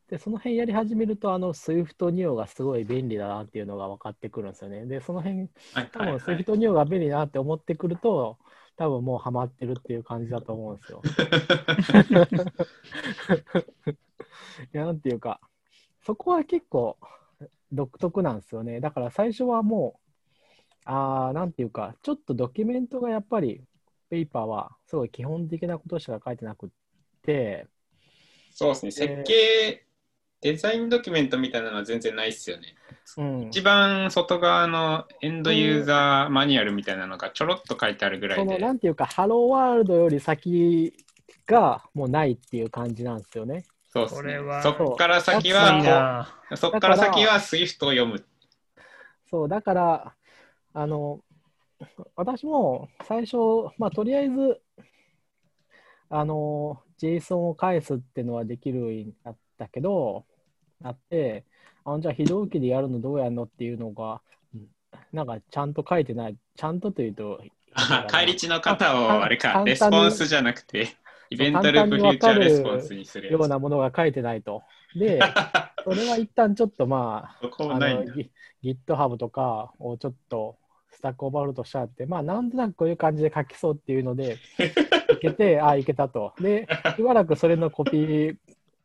で、その辺やり始めると、あの、Swift Neo がすごい便利だなっていうのが分かってくるんですよね。で、その辺、はい多分 Swift Neo が便利だなって思ってくると、多分もうハマってるっていう感じだと思うんですよ。(laughs) いや、なんていうか、そこは結構独特なんですよね。だから最初はもう、あーなんていうか、ちょっとドキュメントがやっぱり、ペーパーはすごい基本的なことしか書いてなくって、そうですね、設計、デザインドキュメントみたいなのは全然ないっすよね。うん、一番外側のエンドユーザーマニュアルみたいなのがちょろっと書いてあるぐらその、いで。なんていうか、ハローワールドより先がもうないっていう感じなんですよね。そうですね。これは。そっから先はそっから先は Swift を読む。そう、だから、あの、私も最初、まあ、とりあえず、あの、JSON を返すっていうのはできるようになったけど、あって、あのじゃあ非同期でやるのどうやるのっていうのが、うんなんかちゃんと書いてない、ちゃんとというと、あ (laughs) 返り値の方をあれか、レスポンスじゃなくて、イベントルフューチャーレスポンスにする。ようなものが書いてないと。で、それは一旦ちょっとまあ、あの GitHub とかをちょっと Stack Overflow としてあって、まあ、なんとなくこういう感じで書きそうっていうので、いけて、ああ、いけたと。で、しばらくそれのコピー、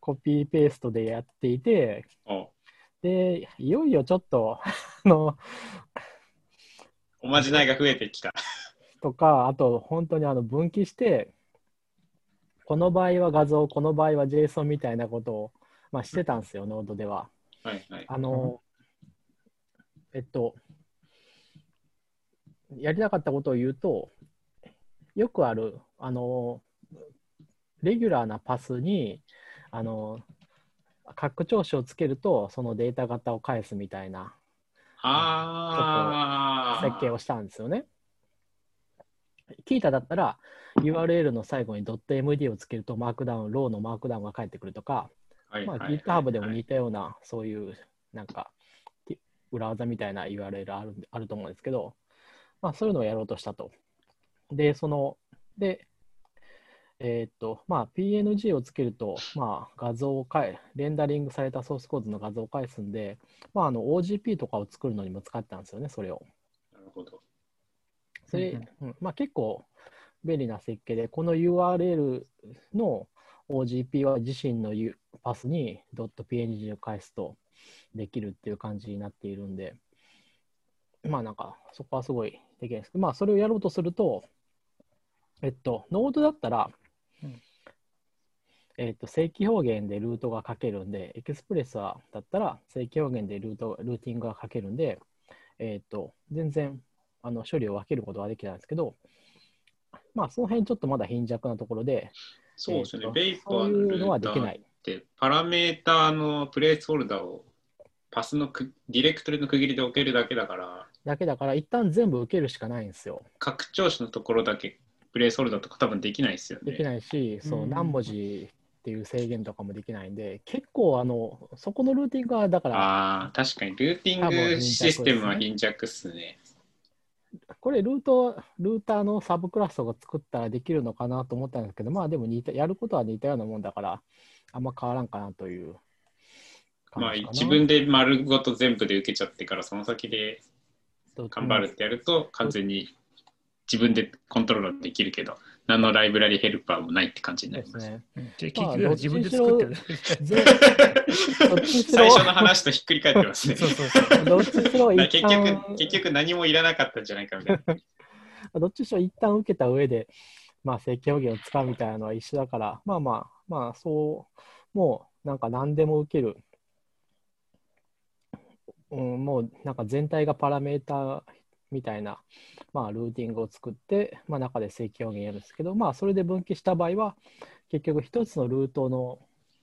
コピーペーストでやっていて、おで、いよいよちょっと、あの、おまじないが増えてきた。とか、あと、本当にあの分岐して、この場合は画像、この場合は JSON みたいなことを、まあ、してたんですよ、ノードでは。はいはい。あの、えっと、やりたかったことを言うと、よくある、あの、レギュラーなパスに、あの、拡張子をつけると、そのデータ型を返すみたいなああ。設計をしたんですよね。Qiita だったら URL の最後に .md をつけるとマークダウン、ローのマークダウンが返ってくるとか、まあ、はいはいはい GitHub でも似たような、そういう、なんか、き裏技みたいな URL あるあると思うんですけど、まあ、そういうのをやろうとしたと。で、その、で、えーっと、まあ、PNG をつけると、まあ、画像を返、レンダリングされたソースコードの画像を返すんで、まあ、あの、OGP とかを作るのにも使ってたんですよね、それを。なるほど。それ、うんうんまあ、結構便利な設計で、この URL の OGP は自身の U パスに .png を返すとできるっていう感じになっているんで、まあなんかそこはすごいできないです。けど、まあそれをやろうとすると、えっと、ノードだったら、うん。えっと、正規表現でルートが書けるんで、エクスプレスはだったら正規表現でルート、ルーティングが書けるんで、えっと、全然あの処理を分けることができたんですけど、まあその辺ちょっとまだ貧弱なところで、そうですね。えーとベイパールーターっはできない。て、パラメーターのプレイスホルダーをパスのくディレクトリの区切りで置けるだけだから、だけだから、一旦全部受けるしかないんですよ。拡張子のところだけプレイスホルダーとか多分できないですよね。できないし、そうう、ん何文字っていう制限とかもできないんで、結構、あの、そこのルーティングは、だから、ああ、確かにルーティングシステムは貧弱っすね。これルート、ルーターのサブクラスを作ったらできるのかなと思ったんですけど、まあでも似た、やることは似たようなもんだから、あんま変わらんかなという感まあ。自分で丸ごと全部で受けちゃってからその先でと頑張るってやると完全に自分でコントロールできるけど何のライブラリヘルパーもないって感じになります。ですね。うんじゃあまあ結局自分で作ってる。(laughs) 最初の話とひっくり返ってますね。そうそうそう。どっちにしろ結旦局、結局何もいらなかったんじゃないかみたいな。(laughs) どっちにしろ一旦受けた上で、まあ、正規表現を使うみたいなのは一緒だから、まあまあ、まあ、そう、もう、なんか何でも受ける。うん、もう、なんか全体がパラメーターみたいな、まあ、ルーティングを作って、まあ、中で正規表現やるんですけど、まあ、それで分岐した場合は、結局一つのルートの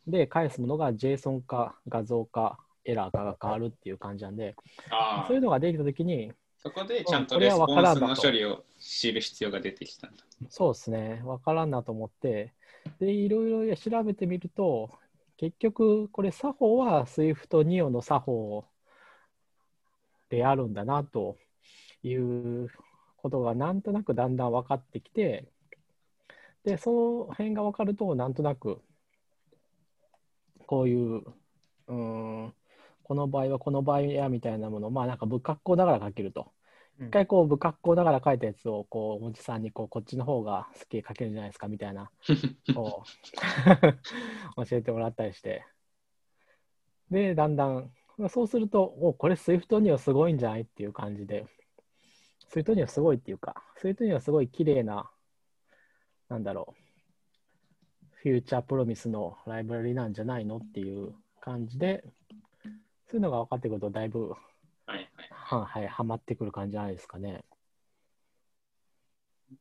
で返すものが JSON か画像かエラーかが変わるっていう感じなんで、あそういうのができたときに、そこでちゃんとうんこれはレスポンスの処理を知る必要が出てきたんだ。そうですね。わからんなと思って、で、いろいろ調べてみると、結局、これ作法は SWIFT2 の作法であるんだなということがなんとなくだんだん分かってきて、で、その辺が分かると、なんとなく、こういう、うーん、この場合はこの場合やみたいなものを、まあなんか不格好ながら書けると。うん。一回こう不格好ながら書いたやつをこうおじさんにこうこっちの方が好きで書けるんじゃないですかみたいなこう (laughs) 教えてもらったりして。でだんだんそうするとおこれ SWIFT にはすごいんじゃないっていう感じで SWIFT にはすごいっていうか SWIFT にはすごい綺麗ななんだろうフューチャープロミスのライブラリなんじゃないのっていう感じでそういうのが分かってくるとだいぶはいはい。は,、はい、はまってくる感じじゃないですかね。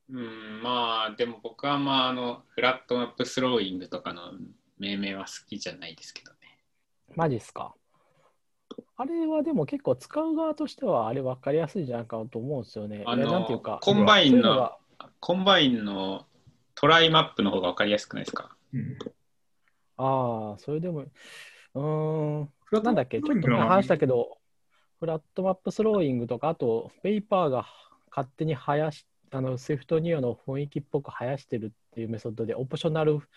うん、まあ、でも僕はまあ、あの、フラットマップスローイングとかの命名は好きじゃないですけどね。マジっすか？あれはでも結構使う側としてはあれ分かりやすいんじゃないかなと思うんですよね。あいやなんていうのか、 Combine の Combine の tryMap の方が分かりやすくないですか？うんああ、それでも、うーん、なんだっけ、ちょっと前話したけど、 flatMapThrowing とか、あと、 Vapor が勝手に生やし、あの、 SwiftNIO の雰囲気っぽく生やしてるっていうメソッドで、 optional フ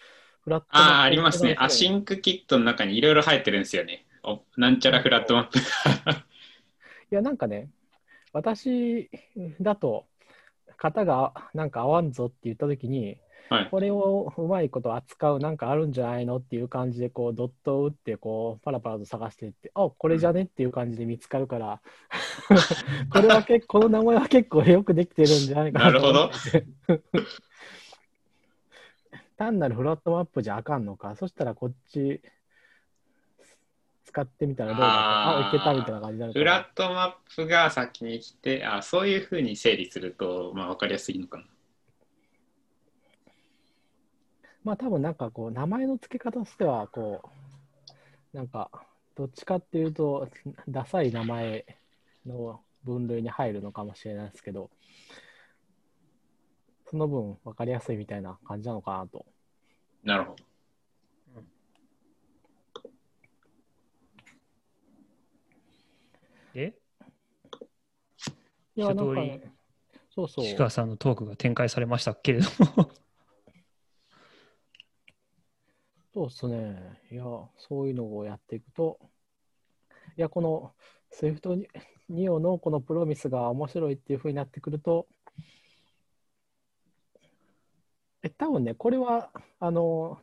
ラットマップああ、ありますね。アシンンクキットの中にいろいろ入ってるんですよね。おなんちゃらフラットマップ。(laughs) いや、なんかね、私だと、型がなんか合わんぞって言ったときに、はいこれをうまいこと扱うなんかあるんじゃないのっていう感じで、こう、ドットを打って、こう、パラパラと探していって、あ、これじゃねっていう感じで見つかるから、(laughs) これは結構、この名前は結構よくできてるんじゃないかなと思って。(laughs) 単なるフラットマップじゃあかんのか。そしたらこっち使ってみたらどうだろう。ああーいけたみたいな感じになるかフら。ラットマップが先に来て、あそういうふうに整理すると、まあ、分かりやすいのかな。まあ多分なんかこう名前の付け方としてはこうなんかどっちかっていうとダサい名前の分類に入るのかもしれないですけどその分分かりやすいみたいな感じなのかなと。なるほど。で、いやなんか、そうそう。石川さんのトークが展開されましたけれども、(laughs) そうですね。いや、そういうのをやっていくと、いや、この SWIFT ニオのこのプロミスが面白いっていうふうになってくると、え、多分ね、これは、あの、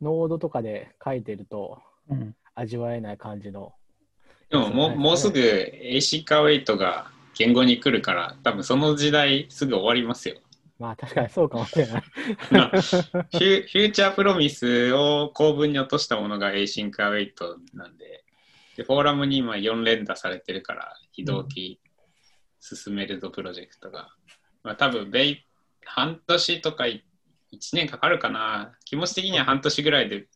ノードとかで書いてるとうん、味わえない感じの。でももうもうすぐ AC カーウェイトが言語に来るから、多分その時代すぐ終わりますよ。まあ、確かにそうかもしれない。フュフューチャープロミスを構文に落としたものが Async Await なんでで、フォーラムに今4連打されてるから、非同期進めるぞプロジェクトが。まあ多分ベイ、半年とか1年かかるかな。気持ち的には半年ぐらいで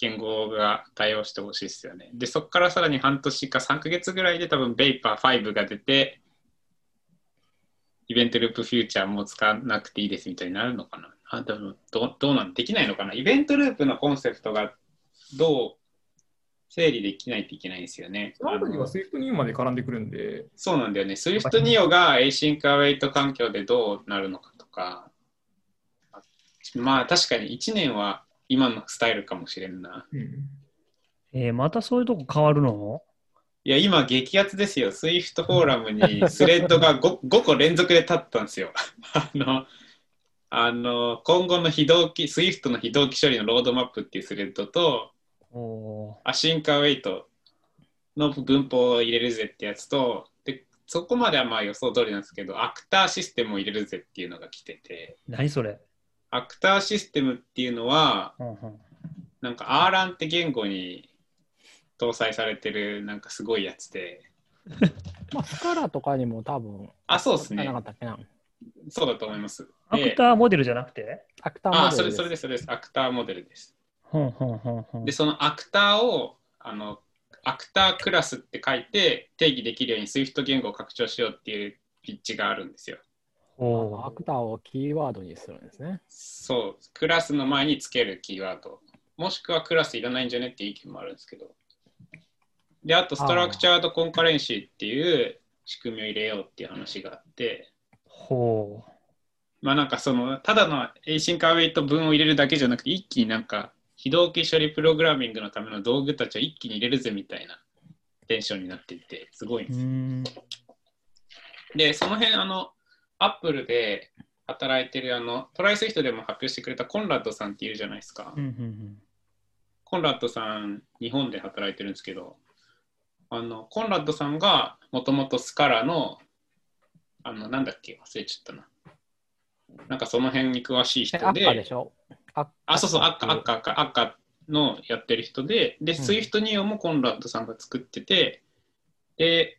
言語が対応してほしいですよね。で、そこからさらに半年か3ヶ月ぐらいで多分ベイパー5が出て、イベントループフューチャーも使わなくていいですみたいになるのかな。あでもどどうなんできないのかな。イベントループのコンセプトがどう整理できないといけないんですよね。そのあたりあのは Swift にまで絡んでくるんで、そうなんだよね。Swift Neo が Async Await 環境でどうなるのかとか、あまあ確かに1年は今のスタイルかもしれんな。うんえーまたそういうとこ変わるの？いや、今激アツですよ。Swift フォーラムにスレッドが 5, 5個連続で立ったんですよ。(laughs) あの、あの今後の非同期、Swift の非同期処理のロードマップっていうスレッドと、アシンカーウェイトの分法を入れるぜってやつと、でそこまではまあ予想通りなんですけど、アクターシステムを入れるぜっていうのが来てて、何それ、アクターシステムっていうのは、うんうんなんか R ランって言語に搭載されてるなんかすごいやつで、(laughs) まあ、スカラとかにも多分、あ、そうですねなか。ったっけな。そうだと思います。アクでターモデルじゃなくて？アクターモデルあ、それですそれです、それです。アクターモデルです。ほんほんほんほんで、そのアクターを、あの、アクタークラスって書いて定義できるように Swift 言語を拡張しようっていうピッチがあるんですよ。ほアクターをキーワードにするんですね。そう、クラスの前につけるキーワード。もしくはクラスいらないんじゃねっていう意見もあるんですけど。で、あと、ストラクチャードコンカレンシーっていう仕組みを入れようっていう話があって、う。ほまあなんかその、ただの async/await 文を入れるだけじゃなくて、一気になんか、非同期処理プログラミングのための道具たちを一気に入れるぜみたいなテンションになっていて、すごいんう。うですよ。で、その辺、あの、アップルで働いてる、あの、 try! Swift でも発表してくれたコンラッドさんっているじゃないですか。うんうんコンラッドさん、日本で働いてるんですけど、あの、コンラッドさんがもともと Scala の、あの、なんだっけ、忘れちゃったな。なんかその辺に詳しいえ、人でで、しょ？ああ、そうそう、アッカ、アッカカ、アッカ、アッカのやってる人で、で、ん。 SwiftNIO もコンラッドさんが作ってて、で、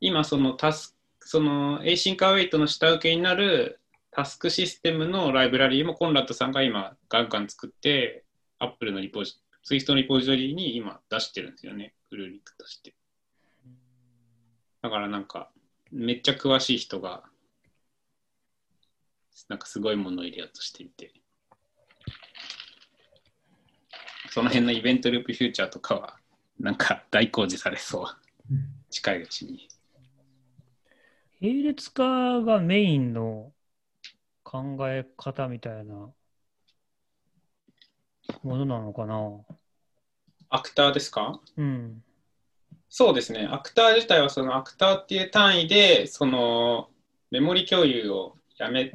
今そのタスその async/await の下請けになるタスクシステムのライブラリーもコンラッドさんが今ガンガン作って、アップルのリポジ、 Swift のリポジトリに今出してるんですよね。プルリクとして。だからなんか、めっちゃ詳しい人が、なんかすごいものを入れようとしていて。その辺の EventLoopFuture とかは、なんか大工事されそう。近いうちに。並列化がメインの考え方みたいなものなのかなアクターですか？うん。そうですね。アクター自体はそのアクターっていう単位で、そのメモリ共有をやめ、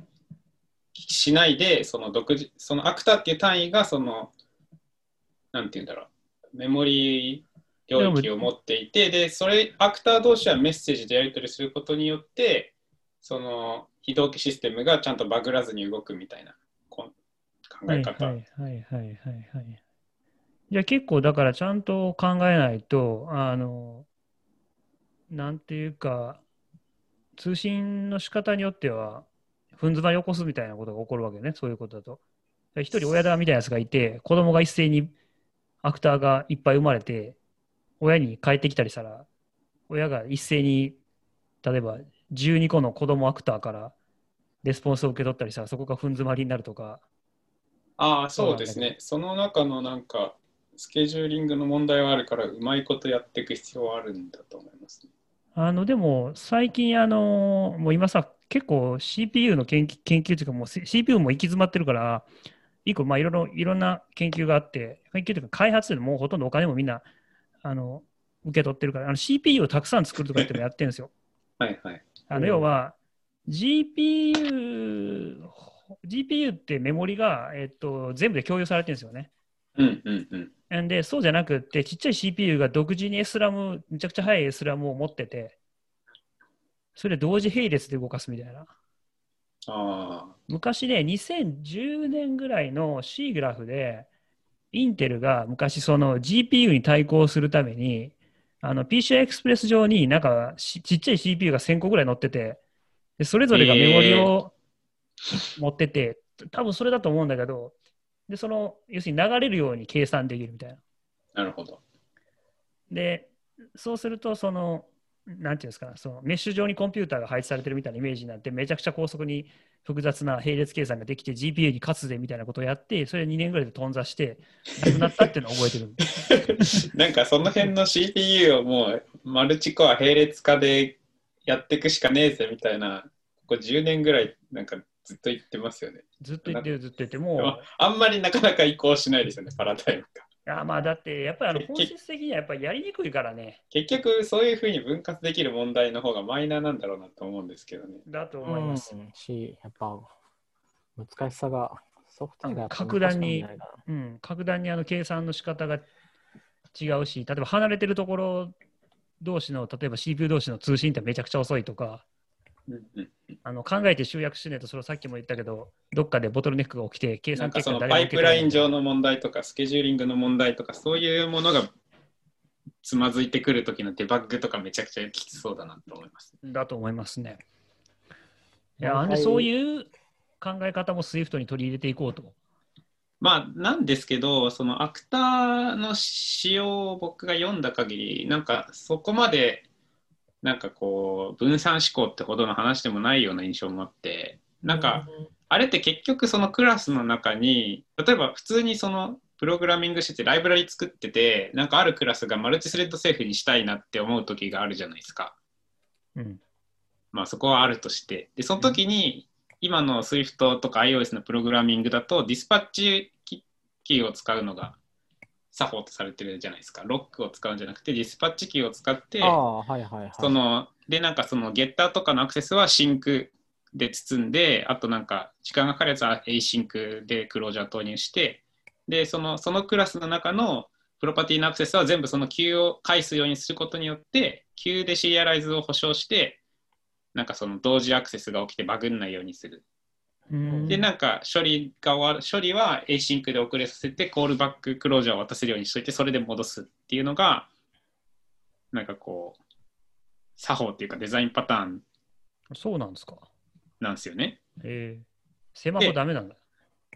しないで、その独自、そのアクターっていう単位が、その、なんて言うんだろう、メモリ領域を持っていて、で、それ、アクター同士はメッセージでやり取りすることによって、その非同期システムがちゃんとバグらずに動くみたいな考はいえ方。はいはいはいはいはい。じゃあ結構だからちゃんと考えないと、あの、なんていうか、通信の仕方によっては、ふん詰まり起こすみたいなことが起こるわけね、そういうことだと。一人親玉みたいなやつがいて、子供が一斉にアクターがいっぱい生まれて、親に帰ってきたりしたら、親が一斉に、例えば12個の子供アクターからレスポンスを受け取ったりしたら、そこがふん詰まりになるとか、ああ、そうですね。その中のなんか、スケジューリングの問題はあるから、うまいことやっていく必要はあるんだと思います、ね。あのでも最近あのもう今さ結構 CPU の研究研究というかもう CPU も行き詰まってるから一個まあいろいろいろんな研究があって研究というか開発でもうほとんどお金もみんなあの受け取ってるからあの CPU をたくさん作るとかっていうのやってるんですよ。(laughs) はいはい。あの要は GPU GPU ってメモリが、えっと、全部で共有されてるんですよね。うんうんうん。んで、そうじゃなくって、ちっちゃい CPU が独自に SRAM、めちゃくちゃ速い SRAM を持ってて、それで同時並列で動かすみたいな。ああ。昔ね、2010年ぐらいの C グラフで、インテルが昔その GPU に対抗するために、あの PCI エクスプレス上になんかしちっちゃい CPU が1000個ぐらい載ってて、でそれぞれがメモリを持ってて、多分それだと思うんだけど、で、その、要するに流れるように計算できるみたいな。なるほど。で、そうすると、その、なんていうんですか、そのメッシュ上にコンピューターが配置されてるみたいなイメージになって、めちゃくちゃ高速に複雑な並列計算ができて、GPU に勝つでみたいなことをやって、それ2年ぐらいで頓挫して、なくなったっていうのを覚えてる。(laughs) なんかその辺の CPU をもうマルチコア並列化でやっていくしかねえぜみたいな、ここ10年ぐらいなんかずっと言ってますよね。ずっと言ってる、ずっと言って、も、あんまりなかなか移行しないですよね、パラダイムが。いやまあだって、やっぱりあのけ本質的にはやっぱりやりにくいからね、結局そういうふうに分割できる問題の方がマイナーなんだろうなと思うんですけどね。だと思います。うんし、やっぱ難しさが、ソフトウェア格段にうん、格段にあの計算の仕方が違うし、例えば離れてるところ同士の、例えば CPU 同士の通信ってめちゃくちゃ遅いとか、あの考えて集約しないと、それをさっきも言ったけど、どっかでボトルネックが起きて、計算なんかその結果誰もパイプライン上の。の問題とかスケジューリングの問題とかそういうものがつまずいてくる時のデバッグとかめちゃくちゃきつそうだなと思います。だと思いますね。いや、そういう考え方も SWIFT に取り入れていこうと。まあなんですけどそのアクターの仕様を僕が読んだ限りなんかそこまでなんかこう、分散思考ってほどの話でもないような印象もあって、なんか、あれって結局そのクラスの中に、例えば普通にそのプログラミングしててライブラリ作ってて、なんかあるクラスがマルチスレッドセーフにしたいなって思う時があるじゃないですか。うん。まあそこはあるとして。で、その時に今の Swift とか iOS のプログラミングだと DispatchQueue を使うのが作法とされてるじゃないですか。ロックを使うんじゃなくて DispatchQueue を使って、はいはいはい。そのでなんかその getter とかのアクセスは sync で包んであとなんか時間がかかるやつは async でクロージャー投入してでそのそのクラスの中のプロパティのアクセスは全部その Q を返すようにすることによって Q でシリアライズを保証してなんかその同時アクセスが起きてバグんないようにするうんでなんか処理が終わる処理は async で遅れさせてコールバッククロージャーを渡せるようにしといてそれで戻すっていうのがなんかこう作法っていうかデザインパターンそうなんですか。なんですよね。えー、セマホダメなんだ。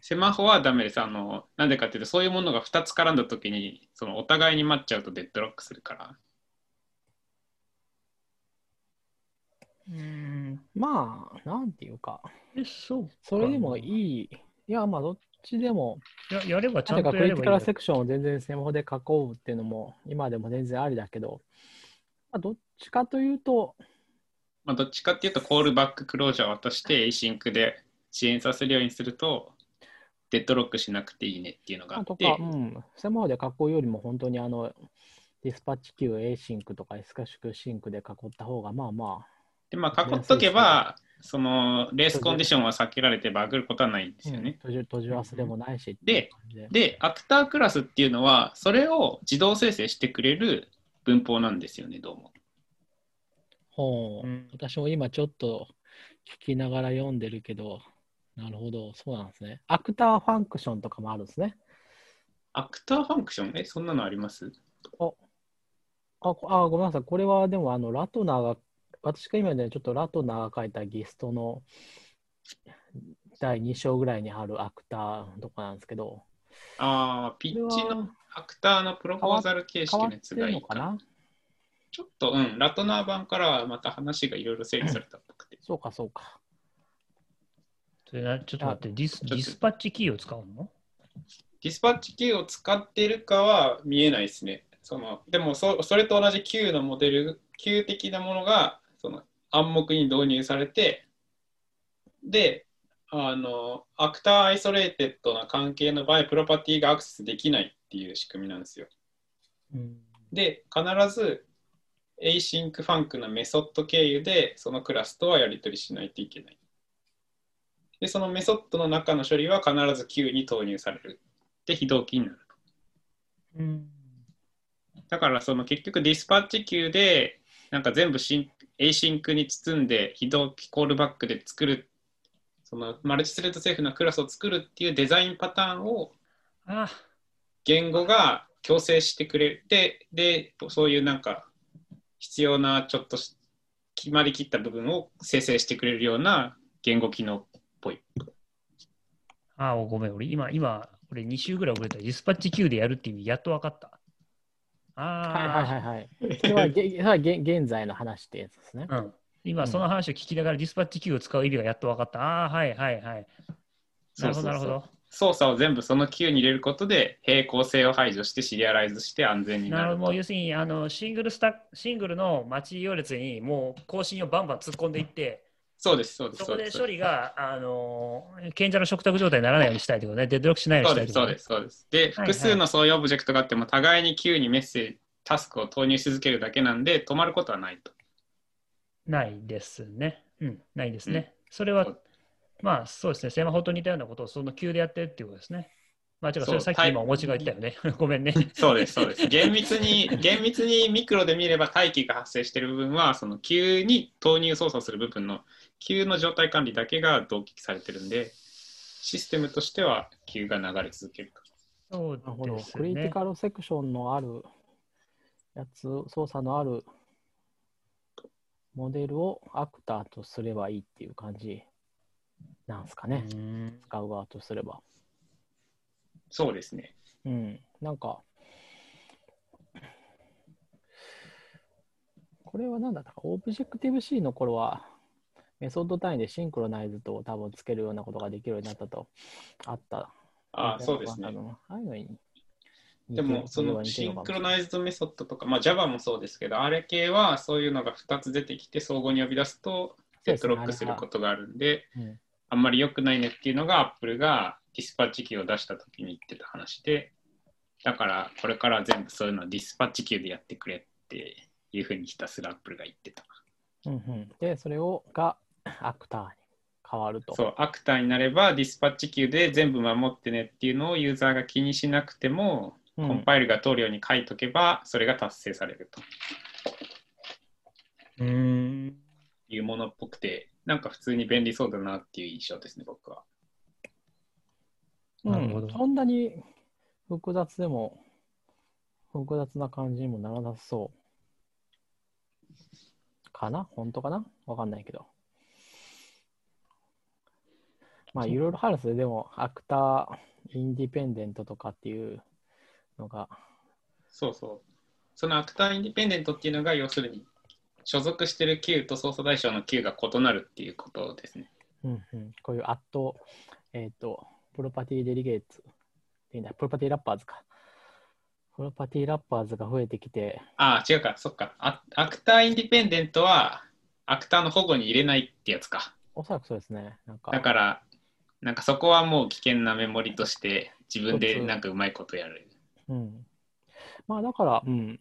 セマホはダメです。あの、なんでかっていうと、そういうものが2つ絡んだときに、そのお互いに待っちゃうとデッドロックするから。うん。まあ、なんていうか、え、そうか。それでもいい。いや、まあ、どっちでも、ややればちゃなんとやればいいんだクリティカルセクションを全然スマホで書こうっていうのも、今でも全然ありだけど、まあ、どっちかというと、まあ、どっちかっていうと、コールバッククロージャーを渡して async で支援させるようにすると、デッドロックしなくていいねっていうのがあって。まあとか、、うん、スマホで囲うよりも本当にあの、ディスパッチ Q、A シンクとか S カシクシンクで囲った方が、まあまでまあ、囲っとけば、その race condition は避けられてバグることはないんですよね。閉じ閉じ忘れもないし、ででで、 actor class っていうのは、それを自動生成してくれる文法なんですよね、どうも。ほううん私も今ちょっと聞きながら読んでるけど、なるほど、そうなんですね。 actor function とかもあるんですね。アクターファンクション？え、そんなのあります？あ、こあごめんなさい。これはでもあのラトナーが、私が今ね、ちょっとラトナーが書いたギストの第2章ぐらいにあるアクターとかなんですけど、ああ、ピッチのアクターのプロポーザル形式のやつがいいかな？なちょっと、うん、ラトナー版からはまた話がいろいろ整理されたっぽくて。そうか、そうか。それなちょっと待って、ディスと Dispatchキーを使うの？ディスパッチ Q を使っているかは見えないですね。そのでもそ、それと同じ Q のモデル、Q 的なものが暗黙に導入されて、で、あの、 actor isolated な関係の場合、プロパティがアクセスできないっていう仕組みなんですよ。うん。で、必ず async ファンクのメソッド経由でそのクラスとはやり取りしないといけない。で、そのメソッドの中の処理は必ず Q に投入される。で、非同期になる。うん。だからその結局ディスパッチ Q でなんか全部シン async に包んで非同期コールバックで作るそのマルチスレッドセーフなクラスを作るっていうデザインパターンをあ、言語が強制してくれてでそういうなんか必要なちょっとし決まりきった部分を生成してくれるような言語機能っぽい。あ、ごめん、俺今、今、俺2週ぐらい遅れた。ディスパッチ Q でやるって意味、やっと分かった。あはいはいはいはい。それはげそれはげ現在の話ってやつですね。あ、うん。今、その話を聞きながらディスパッチ Q を使う意味がやっと分かった。ああ、はいはいはい。なるほど、なるほど。操作を全部その Q に入れることで平行性を排除してシリアライズして安全にななるほど、もう要するにあのシングルスタシングルの待ち行列にもう更新をバンバン突っ込んでいって、そうです、そうです。そこで処理が、あの賢者の食卓状態にならないようにしたいということね、デッドロックしないようにしたいということねそうです、そうです。で、はい複数のそういうオブジェクトがあっても、互いに Q にメッセージ、タスクを投入し続けるだけなんで、止まることはないと。ないですね。うん、ないですね。それは、まあそうですね、セマホと似たようなことをその Q でやってるっていうことですね。まあ、違う、それさっき今お持ちが言ったよね。(laughs) ごめんね。そうです、そうです。厳密に、厳密にミクロで見れば待機が発生している部分は、その Q に投入操作する部分の Q の状態管理だけが同期されてるんで、システムとしては Q が流れ続けると。そうなるほど。ですクリティね。カルセクションのあるやつ、操作のあるモデルをアクターとすればいいっていう感じなんですかね。うん使う側とすれば。そうですね。うん。なんか、これは何だったか、オブジェクティブ C の頃は、メソッド単位で synchronize と多分つけるようなことができるようになったとあった。ああ、そうですねいうのに似で。も、その synchronized メソッドとか、まあ Java もそうですけど、あれ系はそういうのが2つ出てきて、相互に呼び出すと、デッドロックすることがあるんで、うんあんまり良くないねっていうのが Apple が DispatchQueue を出した時に言ってた話で、だからこれからは全部そういうのを DispatchQueue でやってくれっていうふうにひたすら Apple が言ってた。うんうん、で、それをが actor に変わると。そう、アクターになれば DispatchQueue で全部守ってねっていうのをユーザーが気にしなくても、うんコンパイルが通るように書いとけば、それが達成されるとうーん。いうものっぽくて、なんか普通に便利そうだなっていう印象ですね、僕は。うんなるほどそんなに複雑でも、複雑な感じにもならなさそう。かな？本当かな？わかんないけど。まあ、いろいろあるんですよ。でも、アクター、インディペンデントとかっていうのが、そうそう。その actor independent っていうのが、要するに、所属してる Q と操作対象の Q が異なるっていうことですね。うんうん、こういう at、えっ、と、 property delegates property wrappers か。 property wrappers が増えてきて、ああ、違うか、そっか。ア actor independent は、 actor の保護に入れないってやつか。おそらくそうですね。なんか、だから、なんかそこはもう危険なメモリとして、自分でなんかうまいことやる。うん。まあだから、うん。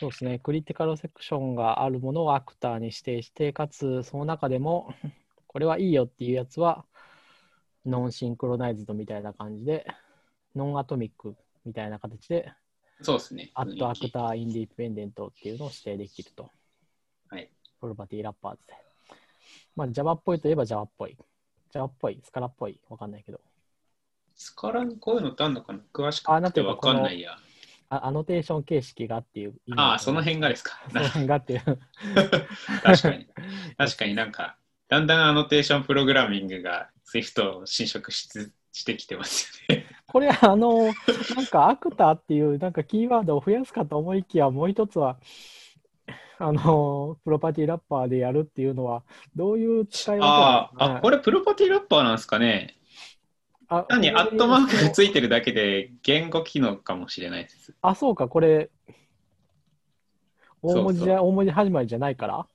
そうですね。 critical section があるものを actor に指定して、かつその中でも、(laughs) これはいいよっていうやつは、 non-synchronized みたいな感じで、 nonatomic みたいな形で、そうですね。 at actor independent っていうのを指定できると。はい。 property wrappers で。まあ Java っぽいといえば Java っぽい。Java っぽい、スカラっぽい、わかんないけど。スカラにこういうのってあるのかな？詳しくあなんてわかんないや。あアノテーション形式がっていうああ、その辺がですか。その辺がっていう。(laughs) 確かに。確かになんか、だんだんアノテーションプログラミングが Swift を侵食しつしてきてますよね。これ、あの、なんかアクターっていうなんかキーワードを増やすかと思いきや、もう一つは、あの、プロパティラッパーでやるっていうのは、どういう使い分けああ、あ、これ、れプロパティラッパーなんですかね？あ単にアットマークがついてるだけで言語機能かもしれないです。あ、そうか、これ、大文字大文字始まりじゃないから？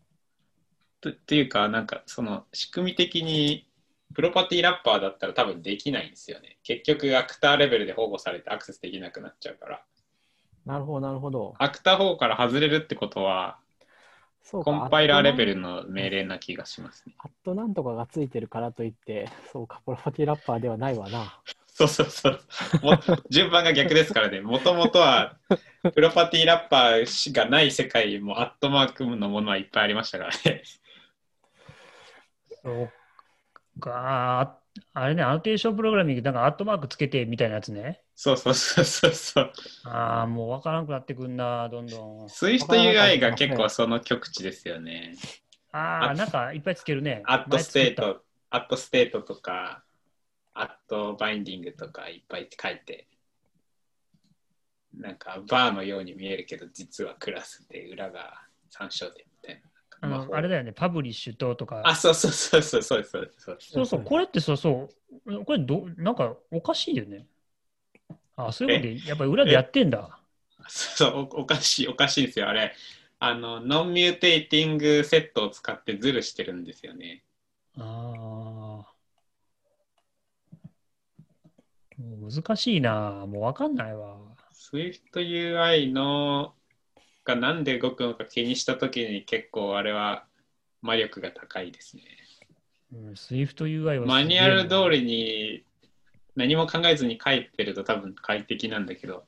とっていうか、なんかその仕組み的にプロパティラッパーだったら多分できないんですよね。結局アクターレベルで保護されてアクセスできなくなっちゃうから。なるほど、なるほど。アクター保護から外れるってことは、そうかコンパイラーレベル。ルの命令な気がしますね。アットなんとかがついてるからといって、そうか、プロパティラッパーではないわな。(laughs) そうそうそう。も順番が逆ですからね。もともとはプロパティラッパーがない世界もアットマークのものはいっぱいありましたからね。そうか。あれね、アノテーションプログラミング、なんかアットマークつけてみたいなやつね。そうそうそうそうそう。ああ、もうわからなくなってくんな、どんどん。Swift UI が結構その極致ですよね。ああ、なんかいっぱいつけるね。 at State、at State とか、 at Binding とかいっぱい書いて、なんか var のように見えるけど、実はクラスで裏が参照型あのあれだよね、 Published とか。あ、そうそうそうそうそうそうそう。そうそう、これってそうそう、これど、なんかおかしいよね。あそういうことで、やっぱり裏でやってんだ。そうそうおおかしい、おかしいですよ。あれ、あの、 nonmutating set を使ってズルしてるんですよね。ああ。難しいな。もうわかんないわ。SwiftUI のがなんで動くのか気にしたときに結構あれは魔力が高いですね。うん、SwiftUI はマニュアル通り。りに何も考えずに書いてると多分快適なんだけど、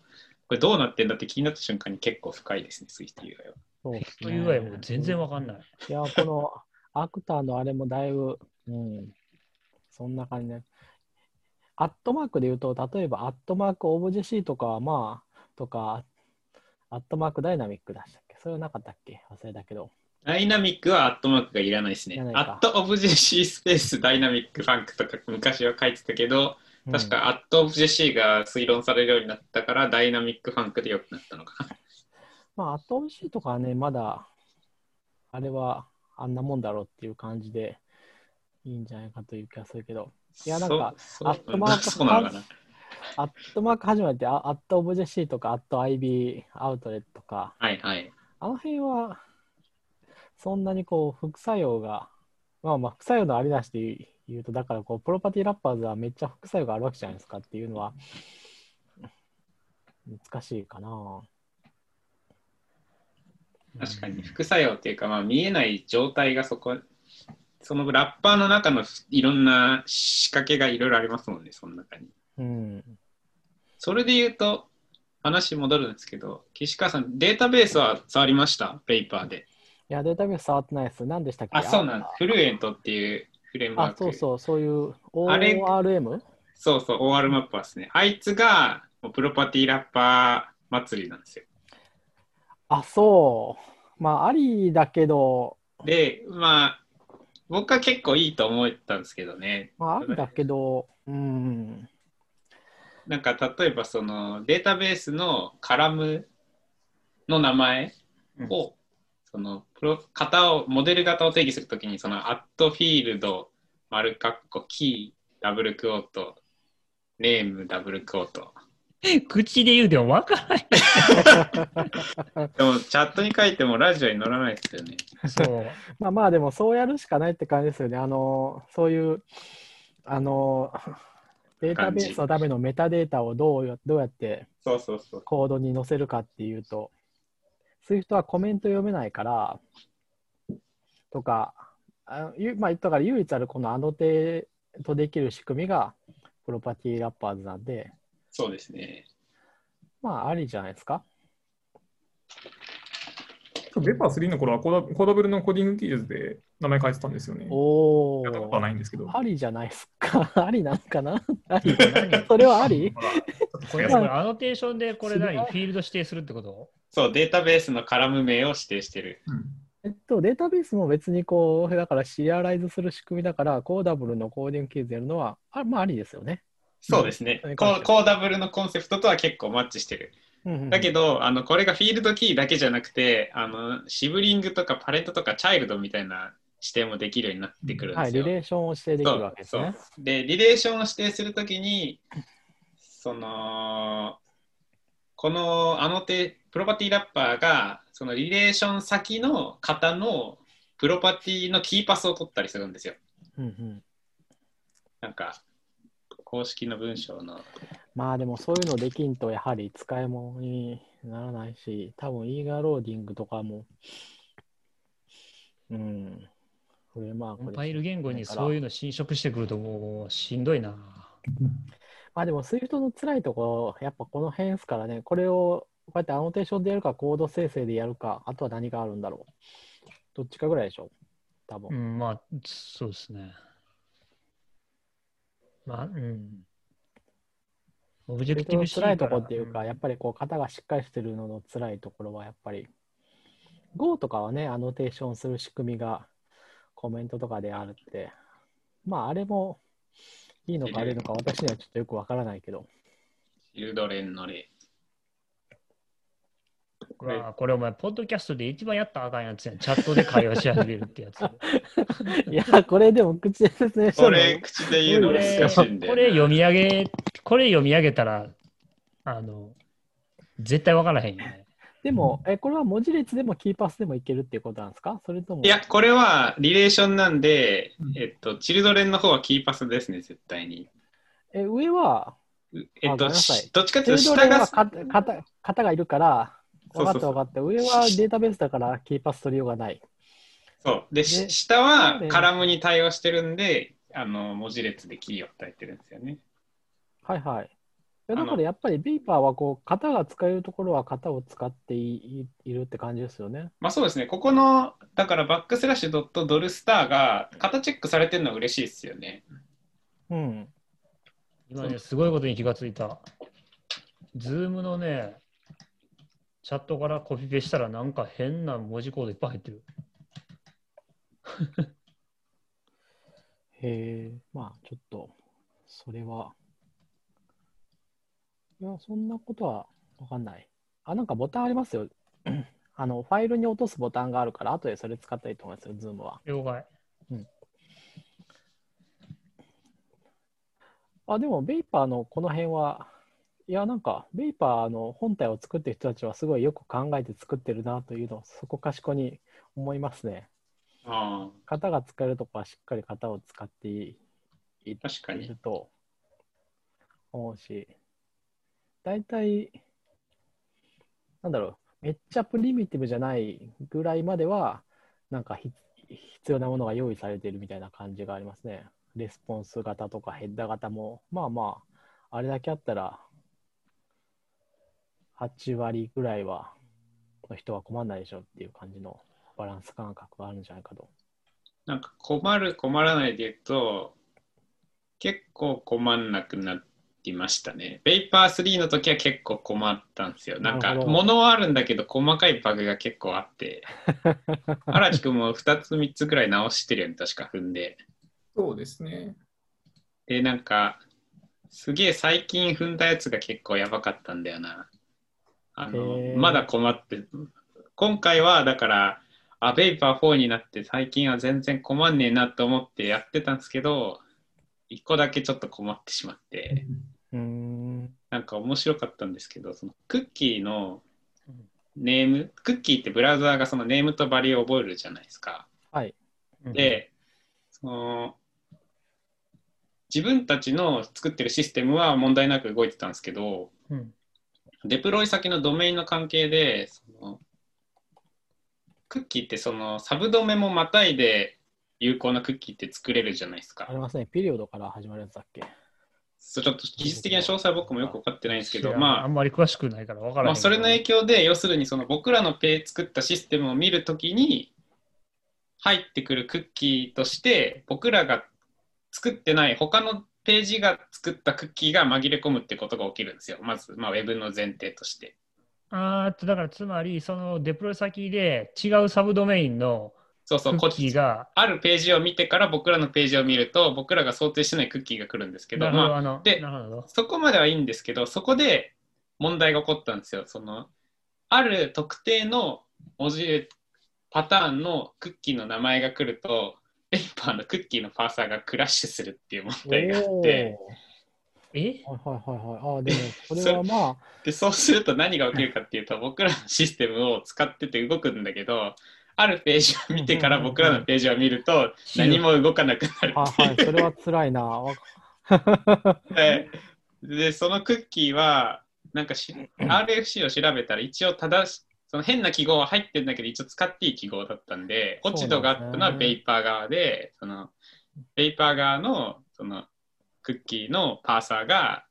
これどうなってんだって気になった瞬間に結構深いですね、SwiftUI は。そうですね SwiftUI も全然わかんない。いや、この actor のあれもだいぶ、うん、そんな感じで。アットマークで言うと、例えばアットマークオブジェ C とかはまあ、とか、アットマークダイナミックでしたっけ？それはなかったっけ？忘れたけど。ダイナミックはアットマークがいらないですねアットオブジェ C スペースダイナミックファンクとか昔は書いてたけど、確かアットオブジェ C が推論されるようになったからダイナミックファンクでよくなったのかな。(laughs) まあ、アット OC とかはね、まだ、あれはあんなもんだろうっていう感じでいいんじゃないかという気がするけど、いやなんかアットマークそうなのかな。アットマーク始まって、アット objc とか、アット IB アウトレットとか、はいはい。あの辺は、そんなにこう、副作用が、まあまあ、副作用のありなしで言うと、だからこう、 property wrappers はめっちゃ副作用があるわけじゃないですかっていうのは、難しいかな。確かに副作用っていうか、まあ、見えない状態がそこ、そのラッパーの中のいろんな仕掛けがいろいろありますもんね、その中に。うん。それで言うと、話戻るんですけど、岸川さん、データベースは触りました？ペーパーで。いや、データベース触ってないです。何でしたっけ？あ、そうなんです。フルエントっていうフレームワーあ、ク。そうそう、そういうあれ ORM? そうそう、OR マッパーですね。あいつが、もうプロパティラッパー祭りなんですよ。あ、そう。まあ、ありだけど、で、まあ、僕は結構いいと思ったんですけどね。まあ、ありだけど、うん。なんか例えばそのデータベースのカラムの名前を、そのプロ型をモデル型を定義するときにそのアットフィールド丸カッコキーダブルクオートネームダブルクオート (laughs) 口で言うても分からない。でもチャットに書いてもラジオに載らないですよねそう。まあまあ、でもそうやるしかないって感じですよね。あの、そういう、あの、データベースのためのメタデータをどうやどうやってコードに載せるかっていうと、Swift はコメント読めないから、とか、あゆまあ、だから唯一あるこの annotate できる仕組みが property wrappers なんで、そうですね。まあ、ありじゃないですか。ベパー3の頃はコーダコーダブルのコーディング技術で名前変えてたんですよね。おやったことはー、ないんですけど。ありじゃないですか。(laughs) ありなんかな？あり何それはあり？これ、アノテーションでこれ何？フィールド指定するってこと？そうデータベースのカラム名を指定してる。うん。えっと、データベースも別にこう、だからシリアライズする仕組みだから、コーダブルのコーディングケースやるのは、あまあ、ありですよね。そうですね、コーダブルのコンセプトとは結構マッチしてるだけど、ど、あのこれがフィールドキーだけじゃなくてあのシブリングとかパレントとかチャイルドみたいな指定もできるようになってくるんはい、ですよ。リレーションを指定できるわけですね。でリレーションを指定するときにそのこのあの手プロパティラッパーがそのリレーション先の型のプロパティのキーパスを取ったりするんですよ。うんうんなんか公式の文章のまあでもそういうのできんとやはり使い物にならないし、多分イーガーローディングとかも、うん、フレームワークでコンパイル言語にそういうの侵食してくるともうしんどいな。まあでも Swift の辛いところ、やっぱこの辺ですからね、これをこうやってアノテーションでやるか、コード生成でやるか、あとは何があるんだろう。どっちかぐらいでしょ、多分。うん、まあ、そうですね。まあ、うん。 Objective-C 辛いところっていうか、んやっぱりこう型がしっかりしてるのの辛いところはやっぱり Go とかはね、アノテーションする仕組みがコメントとかであるって、まああれもいいのか悪いのか私にはちょっとよくわからないけど、 children の例。うわこれお前、ポッドキャストで一番やったらあかんやつやん。チャットで会話し始めるってやつ。(laughs) いや、これでも口で説明してもこれ、口で言うのこれ難しいんで。これ読み上げ、これ読み上げたら、あの、絶対わからへんよね。でも、え、これは文字列でもキーパスでもいけるっていうことなんですか？それとも、いや、これはリレーションなんでうん、えっと、チルドレンの方はキーパスですね、絶対に。え、上は、うえっと、どっちかっていうと、下が型がいるから、分かった分かった。上はデータベースだからキーパス取りようがない。そう。で、でし下はカラムに対応してるんで、あの、文字列でキーを与えてるんですよね。はいはい。いやだからやっぱりビーパーはこう型が使えるところは型を使っていいいるって感じですよね。まあそうですね、ここの、だからバックスラッシュドットドルスターが型チェックされてるのは嬉しいですよね。うん。今ね、すごいことに気がついた。 Zoom のね、チャットからコピペしたらなんか変な文字コードいっぱい入ってる。へえ、まあちょっと、それは。いや、そんなことはわかんない。あ、なんかボタンありますよ。(clears throat) あの、ファイルに落とすボタンがあるから、後でそれ使ったらいいと思いますよ、Zoom は。了解。あ、でも、ベイパーのこの辺は、いや、なんか、ベイパーの本体を作ってる人たちはすごいよく考えて作ってるなというのを、そこかしこに思いますね。あ型が使えるとこはしっかり型を使っていいあ、確かに。ると思うし、大体、なんだろう、めっちゃプリミティブじゃないぐらいまでは、なんかひ必要なものが用意されているみたいな感じがありますね。レスポンス型とかヘッダー型も、まあまあ、あれだけあったら、8割ぐらいは、の人は困らないでしょっていう感じのバランス感覚があるんじゃないかと。なんか困る困らないで言うと、結構困んなくなってましたね。ベイパー3の時は結構困ったんですよ。なんか物はあるんだけど細かいバグが結構あって、(laughs) 荒木くんも2つ3つぐらい直してるよね、確か踏んで。そうですね。で、なんか、すげえ最近踏んだやつが結構やばかったんだよな。あのまだ困って、今回はだから、あ、ベイパー4になって最近は全然困んねえなと思ってやってたんですけど、一個だけちょっと困ってしまって、うーん。なんか面白かったんですけど、そのクッキーのネーム、クッキーってブラウザーがそのネームとバリを覚えるじゃないですか。はい。で、その自分たちの作ってるシステムは問題なく動いてたんですけど、うん、デプロイ先のドメインの関係で、そのクッキーってそのサブドメもまたいで有効なクッキーって作れるじゃないですかあ。りますね。ピリオドから始まるやつだっけ？そうちょっと技術的な詳細は僕もよく分かってないんですけど、まああんまり詳しくないから分からない。まあ、それの影響で、要するにその僕らのペイ作ったシステムを見るときに、入ってくるクッキーとして、僕らが作ってない他のページが作ったクッキーが紛れ込むってことが起きるんですよ。まず、まあ、ウェブの前提として。あーっと、だからつまり、そのデプロイ先で違うサブドメインのそうそう、クッキーち、が、あるページを見てから僕らのページを見ると、僕らが想定してないクッキーが来るんですけど、あ、で。そこまではいいんですけど、そこで問題が起こったんですよ。そのある特定の文字パターンのクッキーの名前が来ると、のクッキーのパーサーがクラッシュするっていう問題があって、え？はいはいはいはい。ああ、でも、それはまあ、(laughs) でそうすると何が起きるかっていうと、僕らのシステムを使ってて動くんだけど、あるページを見てから僕らのページを見ると、何も動かなくなるはいはい、それは辛いな。(laughs) わでで、そのクッキーは、なんかし (laughs) RFC を調べたら一応正し、その変な記号は入ってるんだけど、一応使っていい記号だったんで、落ち度があったのはベイパー側で、そのベイパー側のそのクッキーのパーサーが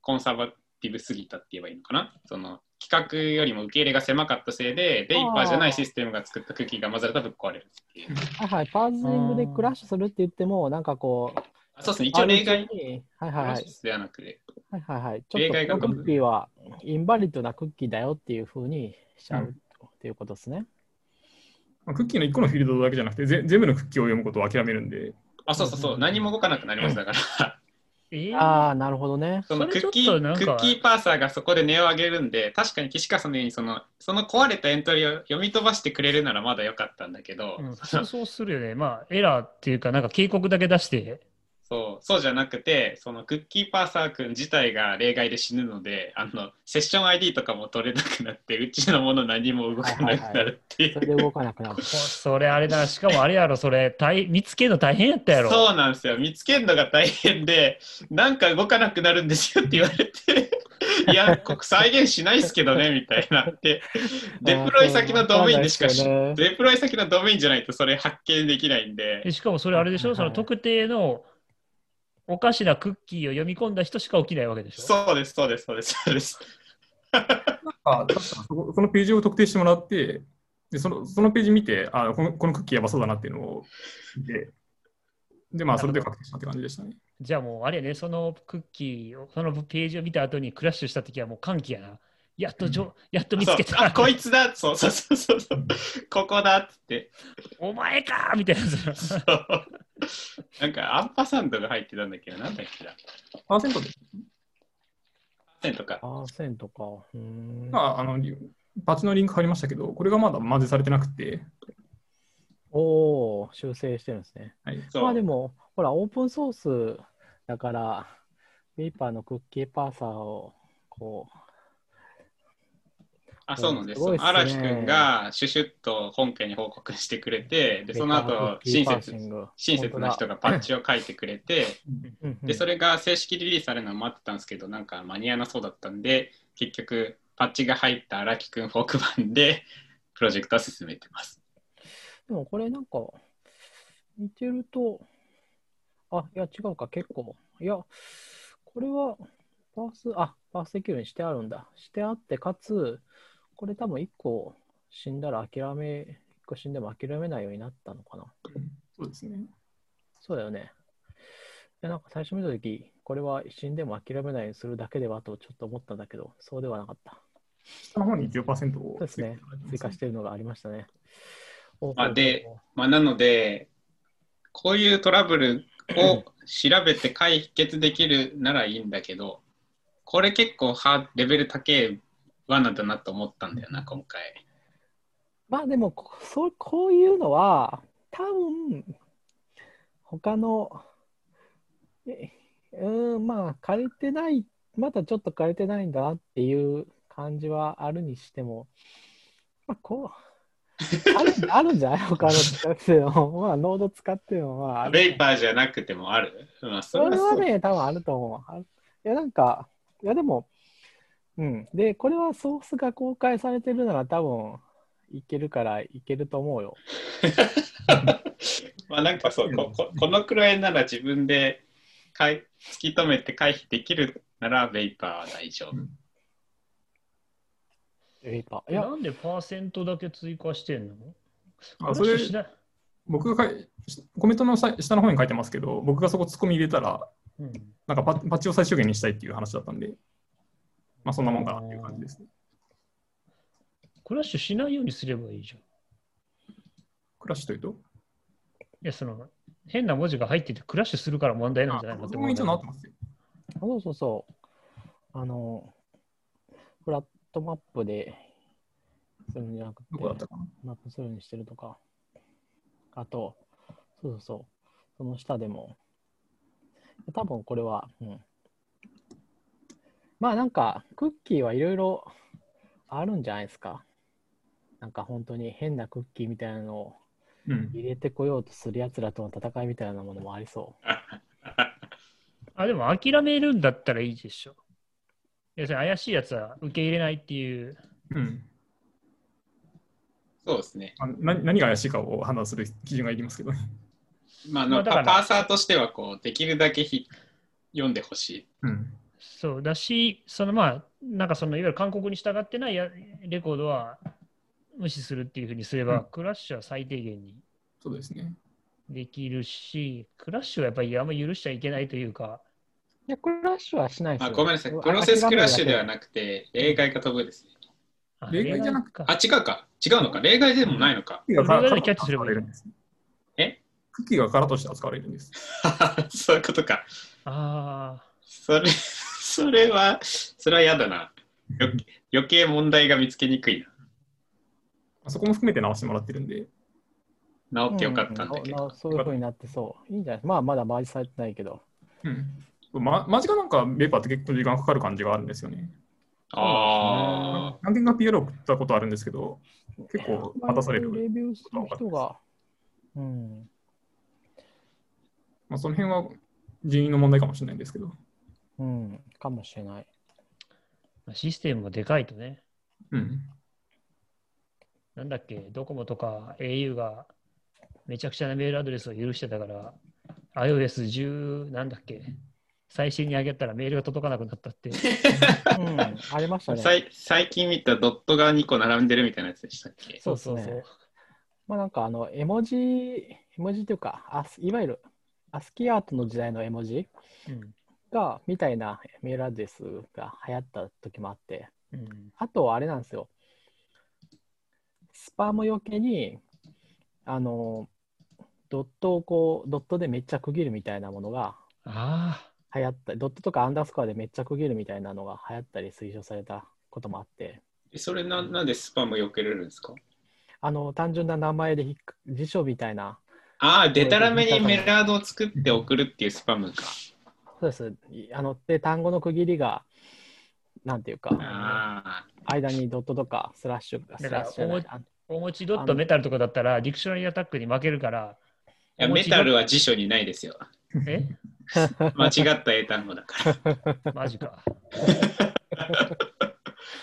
コンサバティブすぎたって言えばいいのかな？その規格よりも受け入れが狭かったせいで、ベイパーじゃないシステムが作ったクッキーが混ざるとぶっ壊れるっていう。はいはい、パーズイングでクラッシュするって言っても、なんかこう、あそうですね、一応例外。にはいはいはい、ではなくて。はいはいはい、ちょ例っとクッキーはインバリッドなクッキーだよっていうふうにしちゃうっていうことですね。まあクッキーの1個のフィールドだけじゃなくて、ぜ全部のクッキーを読むことを諦めるんで、あ、そうそうそう、何も動かなくなりますだから。えー？ああ、なるほどね。そのクッキークッキーパーサーがそこで値を上げるんで、確かに岸川さんのようにその、その壊れたエントリーを読み飛ばしてくれるならまだ良かったんだけど、うん、そうするよね。まあ、エラーっていうか、なんか警告だけ出して、そうそうじゃなくて、そのクッキーパーサー君自体が例外で死ぬので、あのセッション ID とかも取れなくなって、うちのもの何も動かなくなるっていう。(laughs) それで動かなくなるこ。それあれだ、しかもあれやろ、それ、大見つけるの大変やったやろ。そうなんですよ。見つけるのが大変で、なんか動かなくなるんですよって言われて、(laughs) いや、ここ再現しないですけどね、みたいなって。(laughs) デプロイ先のドメインでしかし、ねデプロイ先のドメインじゃないとそれ発見できないんでで、しかもそれあれでしょ、はいその特定のおかしなクッキーを読み込んだ人しか起きないわけでしょ？そうです、そうです、そうです、そうです。あそこそのページを特定してもらって、でそのそのページ見てあこの、このクッキーやばそうだなっていうのを見て、で、まあ、それで確定したって感じでしたね。じゃあもうあれやね、そのクッキーを、そのページを見た後にクラッシュしたときはもう歓喜やな。やっとじょ、やっと見つけそうあ、た。こいつだそうそうそうそうそう。ここだっつって。お前かみたいな。そうなんかアンパサンドが入ってたんだけど、なんだっけな。パーセントで、センとか。パーセントか。うーん。まあ、あのリパッチのリンク貼りましたけど、これがまだ混ぜされてなくて、おお、修正してるんですね。はい、そうまあでも、ほら、オープンソースだから、ペーパーのクッキーパーサーを、こあ、そうなんです。すね荒木くんがシュシュッと本家に報告してくれて、う、でその後、親切、親親切な人がパッチを書いてくれて、で、それ、れが正式リリースされるのを待ってたんですけど、なんか間に合わなそうだったんで、結局、パッチが入った荒木くんフォーク版で、プロジェクトは進めてます。でもこれなんか、似てると、あ、いや違うか、結構。いや、これは、パース、あ、パースできるようにしてあるんだ。してあって、かつ、これ多分1個死んだら諦め、1個死んでも諦めないようになったのかな。そうですね。そうだよね。いや、なんか最初見たとき、これは死んでも諦めないようにするだけではとちょっと思ったんだけど、そうではなかった。下の方に10%をそうですね追加してるのがありましたね。おあで、まあ、なので、こういうトラブルを (laughs) 調べて解決できるならいいんだけど、これ結構ハレベル高い罠だなと思ったんだよな、今回。まあでもこそう、こういうのは、多分他の、えうん、まあ、借りてない、まだちょっと借りてないんだなっていう感じはあるにしても、まあ、こう、ある (laughs) あるんじゃない？他の使ってるの。(laughs) まあ、ノード使ってるのはある。ベイパーじゃなくてもある？まあ、そそれはね、多分あると思う。あいや、なんか、いや、でも、うん。で、これはソースが公開されてるなら多分、いけるからいけると思うよ。(laughs) まあなんかそうここ、このくらいなら自分でかい突き止めて回避できるならベイパーは大丈夫。エイパー。いや、なんでパーセントだけ追加してんの？あそれ僕がコメントのさ下の方に書いてますけど、僕がそこ突っ込み入れたら、うんなんかパパッチを最小限にしたいっていう話だったんで、まあそんなもんかなっていう感じですね。クラッシュしないようにすればいいじゃん。いクラッシュというと、や、その、変な文字が入っててクラッシュするから問題なんじゃないの？ってあそこも一応なってますよ。そうそうそう。あの、フラットマップでするんじゃなくて、マップするようにしてるとか、あと、そうそうそう、その下でも、多分これは、うん。まあなんか、クッキーはいろいろあるんじゃないですか。なんか本当に変なクッキーみたいなのをうん。入れてこようとするやつらとの戦いみたいなものもありそ (laughs) あ、でも諦めるんだったらいいでしょ。要するに怪しいやつは受け入れないっていう。うんそうですね。まあ、何何が怪しいかを判断する基準がいりますけどね。まあ、まあだからパパーサーとしてはこうできるだけひ読んでほしい。うん。そうだし、そのまあ、なんかそのいわゆる勧告に従ってないやレコードは無視するっていうふうにすれば、うんクラッシュは最低限にそうですね。できるし、クラッシュはやっぱりあんま許しちゃいけないというか、う。いや、クラッシュはしないですあよ。ごめんなさい。プロセスクラッシュではなくて、例外か飛ぶですね。あ例外じゃなくかあ、違うか。違うのか。例外でもないのか。クッキーがそれがカラキャッチすればいいるんです。え？クッキーが殻として扱われるんです。(laughs) そういうことか。あそれ、それは、それは嫌だな。よ余計問題が見つけにくいそこも含めて直してもらってるんで、な。治ってよかったんだけど。ううそういうふうになってそう。いいんじゃない？まあ、まだマージされてないけど。うん。ま、マジかなんかベーパーって結構時間かかる感じがあるんですよね。ああ。何件か PR 送ったことあるんですけど、結構待たされる。レビューする人が。うん。まあ、その辺は人員の問題かもしれないんですけど。うん。かもしれない。あ、システムもでかいとね、うん。なんだっけ、ドコモとか au がめちゃくちゃなメールアドレスを許してたから、iOS10 なんだっけ、最新に上げたらメールが届かなくなったって。うん。ありましたね。(laughs) さい最近見たドットが2個並んでるみたいなやつでしたっけ？そうですね。まあなんかあの、絵文字、絵文字というか、あいわゆるアスキーアートの時代の絵文字うんが、みたいなメールアドレスが流行った時もあって、うんあとはあれなんですよ。スパムよけに、あの、ドットをこう、ドットでめっちゃ区切るみたいなものがあ流行った、ドットとかアンダースコアでめっちゃ区切るみたいなのが流行ったり推奨されたこともあって、えそれななんでスパム避けれるんですか？あの、単純な名前で辞書みたいな。ああ、デタラメにメラードを作って送るっていうスパムか。そうです。いあの、で、単語の区切りが、なんていうか、あ間にドットとかスラッシュ、スラッシュおもちドットメタルとかだったら、 dictionary attack に負けるから、あ。いや、メタルは辞書にないですよ。え？(laughs) 間違った英単語だから。(laughs) マジか。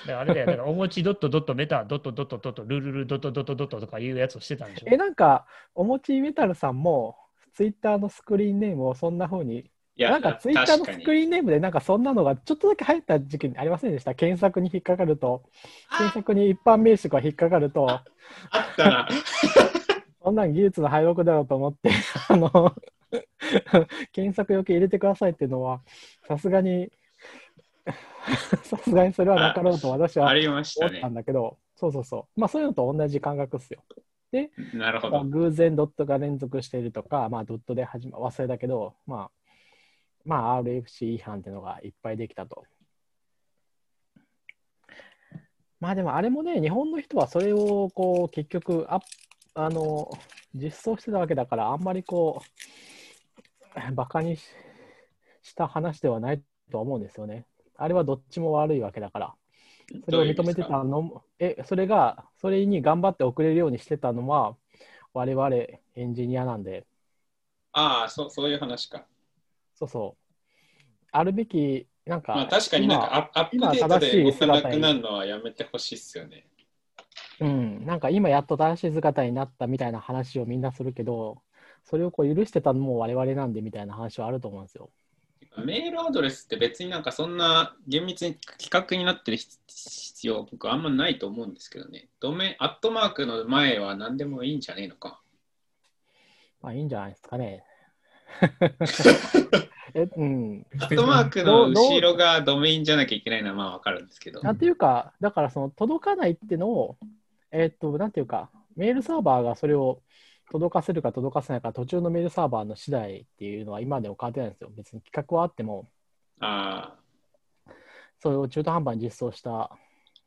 だからあれだよ、だからおもちドットドットメタドットドットドットルルルドットドットドットとかいうやつをしてたんでしょえ、なんか、おもちメタルさんも、ツイッターのスクリーンネームをそんな風に、いや、なんかツイッターのスクリーンネームで、なんかそんなのがちょっとだけ流行った時期にありませんでした？検索に引っかかると、検索に一般名詞が引っかかると、あったな。(laughs) そんなん技術の敗北だろうと思って、(laughs) あの、検索余計入れてくださいっていうのは、さすがに、さすがにそれはなかろうと私は思ったん。だけど、そうそうそう。まあそういうのと同じ感覚っすよ。なるほど。まあ偶然ドットが連続しているとか、まあドットで始ま忘れたけど、まあ、まあ RFC 違反っていうのがいっぱいできたと。まあでもあれもね、日本の人はそれをこう結局ああの実装してたわけだから、あんまりこう、バカにしした話ではないとは思うんですよね。あれはどっちも悪いわけだから。それを認めてたのも、え、それが、それに頑張って送れるようにしてたのは、我々エンジニアなんで、ああ、そうそういう話か。そうそう。あるべき、なんか、まあ確かになんかアップデートで動かなくなるのはやめてほしいっすよね。今うん、なんか今やっと正しい姿になったみたいな話をみんなするけど、それをこう許してたのも我々なんでみたいな話はあると思うんですよ。メールアドレスって別になんかそんな厳密に企画になってる必要僕あんまないと思うんですけどね。ドメアットマークの前は何でもいいんじゃねえのか。まあいいんじゃないですかね。(laughs) え、うん。アットマークの後ろがドメインじゃなきゃいけないのはまあわかるんですけど。なんていうか、だからその届かないっていうのを、えーっと、なんていうか、メールサーバーがそれを届かせるか届かせないか、途中のメールサーバーの次第っていうのは今でも変わってないんですよ。別に企画はあっても、あそれを中途半端に実装した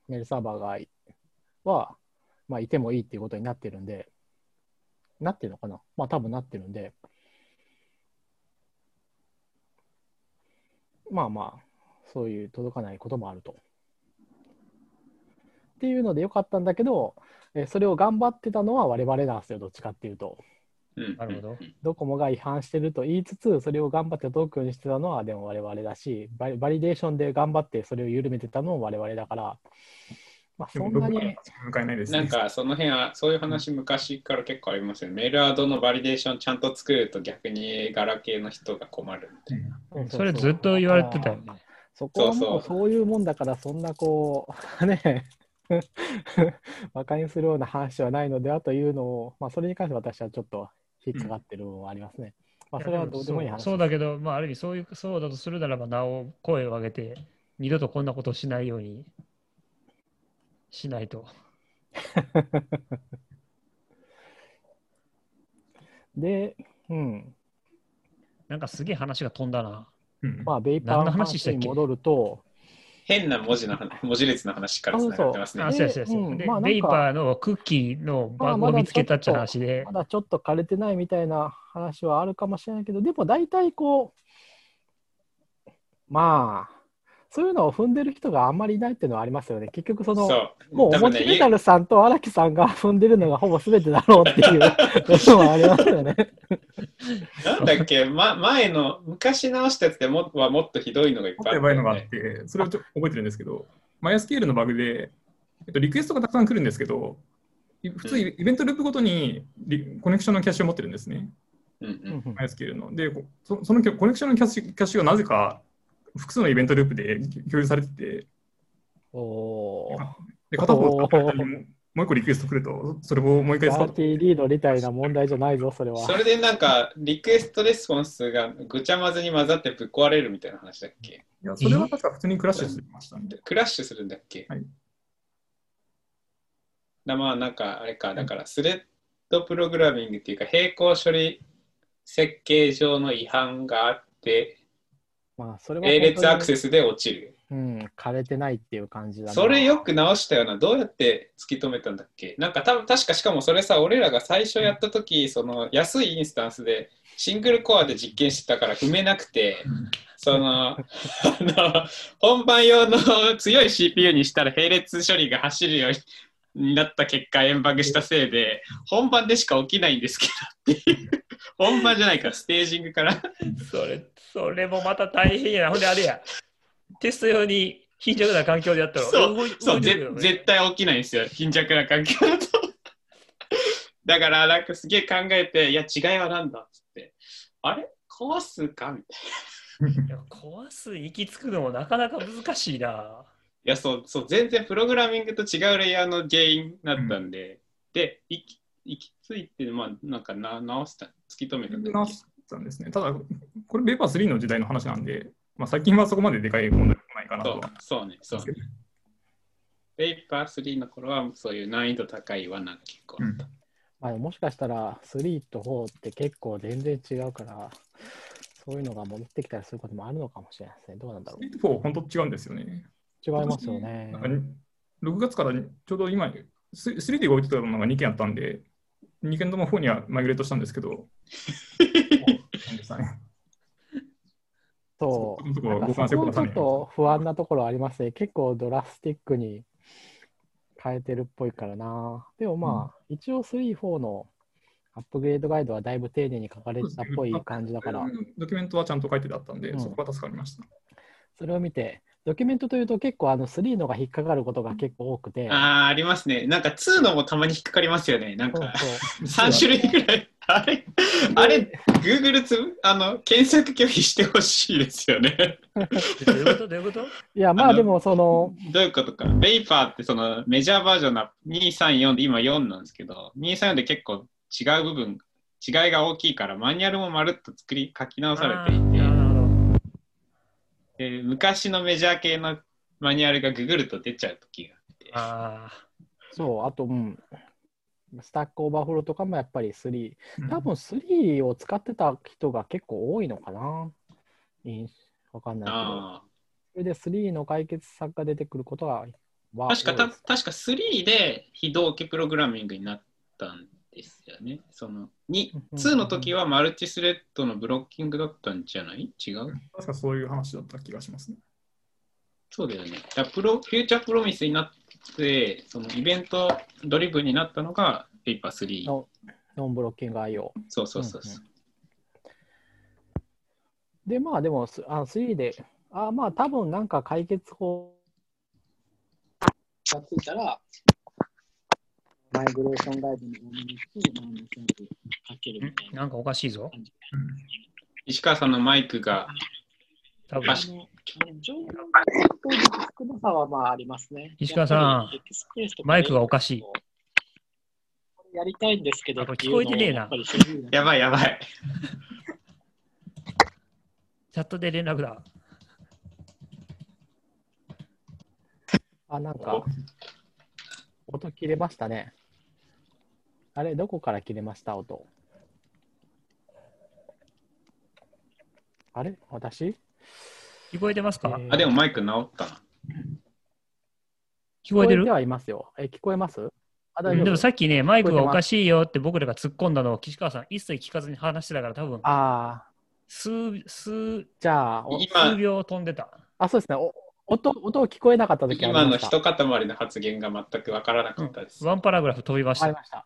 メールサーバーがは、まあ、いてもいいっていうことになってるんで、なってるのかな？まあ、多分なってるんで、まあまあ、そういう届かないこともあると。っていうのでよかったんだけど、えそれを頑張ってたのは我々なんですよ、どっちかっていうと。あ、うんなるほどうんドコモが違反してると言いつつ、それを頑張って届くようにしてたのはでも我々だし、バリバリデーションで頑張ってそれを緩めてたのも我々だから、まあ、でそんなに向かえないですね。なんかその辺はそういう話昔から結構ありますよね。メールアドのバリデーションちゃんと作ると逆にガラケーの人が困るみたいな。うんそれずっと言われてたよね。そこはもうそういうもんだから、そんなこう、(laughs) ね、(laughs) 馬鹿にするような話はないのではというのを、まあ、それに関して私はちょっと引っかかってる部分はありますね。まあ、それはどうでもいい話そうそうだけど、まあ、ある意味そういう、そうだとするならば、なお声を上げて、二度とこんなことをしないようにしないと。(laughs) で、うん。なんかすげえ話が飛んだな。うんまあ、ベイパー何のの話に戻ると、変な文字の話文字列の話からつながってますね。そうやそうやそうやで、うんまあベイパーのクッキーのバグを見つけたって話でま、だちょっと枯れてないみたいな話はあるかもしれないけど、でも大体こう、まあ、そういうのを踏んでる人があんまりいないっていうのはありますよね。結局その、そう。もうおもちメタルさんと荒木さんが踏んでるのがほぼ全てだろうっていうのはありますよね。なんだっけ、ま、前の昔直したやつでもはもっとひどいのがいっぱいあったよとやばいのがあっね。て、それをちょっと覚えてるんですけど、マイスケールのバグで、えっと、リクエストがたくさん来るんですけど、い普通、イベントループごとにリコネクションのキャッシュを持ってるんですね、うんうんマイスケールの。で、こそそのコネクションのキャッシュキャッシュがなぜか複数のイベントループで共有されてて、おー。で片方もう一個リクエスト来ると、それをもう一回使うダーティーリードみたいな問題じゃないぞ、それは。それでなんか、リクエストレスポンスがぐちゃ混ぜに混ざってぶっ壊れるみたいな話だっけ？いや、それは確か普通にクラッシュしてましたね。クラッシュするんだっけ？はい。だまあなんかあれか、だからスレッドプログラミングっていうか並行処理設計上の違反があって、まあ、それは並列アクス。セスで落ちる。うん、枯れてないっていう感じだな。それよく直したよな。どうやって突き止めたんだっけ？なんか多分確かしかもそれさ、俺らが最初やった時、その安いインスタンスでシングルコアで実験してたから踏めなくて、(laughs) その、あの、本番用の強い CPU にしたら並列処理が走るようになった結果、エンバグしたせいで、本番でしか起きないんですけどっていう。本番じゃないか、ステージングから。それ、それもまた大変やな。ほんであれや。テスト用に貧弱な環境でやったら、そうそう、ね絶対起きないんですよ、貧弱な環境だと。(laughs) だから、なんかすげえ考えて、いや、違いはなんだっつって、あれ？壊すか？みたいな。いや壊す、行き着くのもなかなか難しいな。いや、そう、そう、全然プログラミングと違うレイヤーの原因だったんで、で、行き行き着いて、まあ、なんかな直した、突き止めたんだっけ直したんですね。ただ、これ、ベーパー3の時代の話なんで、まあ、最近はそこまででかい問題はないかなそうとは。そうね、そうね。ペーパー3の頃は、そういう難易度高い罠が結構あった。まあ、もしかしたら3と4って結構全然違うから、そういうのが戻ってきたりすることもあるのかもしれないですね。どうなんだろう。3と4、本当違うんですよね。違いますよねなん。かに6月からちょうど今、ス3で動いてたのが2件あったんで、2件とも4にはマイグレートしたんですけど、(laughs) そ。そこのところなんか互換性そこちょっと不安なところありますね。結構ドラスティックに変えてるっぽいからな。でもまあ、一応3、4のアップグレードガイドはだいぶ丁寧に書かれてたっぽい感じだから、ドキュメントはちゃんと書いてあったんで、うんそこは助かりました。それを見て、ドキュメントというと結構あの3のが引っかかることが結構多くて、ああ、ありますね。なんか2のもたまに引っかかりますよね。なんそうかそう3種類ぐらい。あれ、あれ、Google つあの検索拒否してほしいですよね。どういうこと？どういうこと？いや、まあでもその、どういうことか。 Vapor ってそのメジャーバージョンの234で今4なんですけど、234で結構違う部分、違いが大きいからマニュアルもまるっと作り、書き直されていて、で昔のメジャー系のマニュアルがググると出ちゃう時があって。あそう、あと、うん、 Stack Overflow とかもやっぱり3、うん多分3を使ってた人が結構多いのかな。わかんないけど。あそれで3の解決策が出てくることは、確かた確か3で非同期プログラミングになったんですよね。その2うんうん2の時はマルチスレッドのブロッキングだったんじゃない？違う？確かそういう話だった気がしますね。そうだよね。だプロフューチャープロミスになって、そのイベントドリブンになったのがペーパー3。のノンブロッキング IO。そうそうそうそう。で、まあでも、すあ3で、あまあ多分なんか解決法がついたら、マイグレーションガイドにお願いして、まあ、全部書けるみたいななんかおかしいぞ。石川さんのマイクが、多分情報の少なさはまあありますね。石川さんマイクがおかしい。やりたいんですけど聞こえてねえなやばいやばい。チャットで連絡だ。あ、なんか、音切れましたね。あれ、どこから切れました？音。あれ？私？聞こえてますか、えーあ、でもマイク直ったな。聞こえてる？はいますよ。え、聞こえます？あ、大丈夫でもさっきね、マイクがおかしいよって僕らが突っ込んだのを岸川さん一切聞かずに話してたから多分ああ、数数じゃあ、数秒飛んでた。あ、そうですね。お音、音聞こえなかった時ありま今の。一塊の発言が全くわからなかったです。ワンパラグラフ飛びました。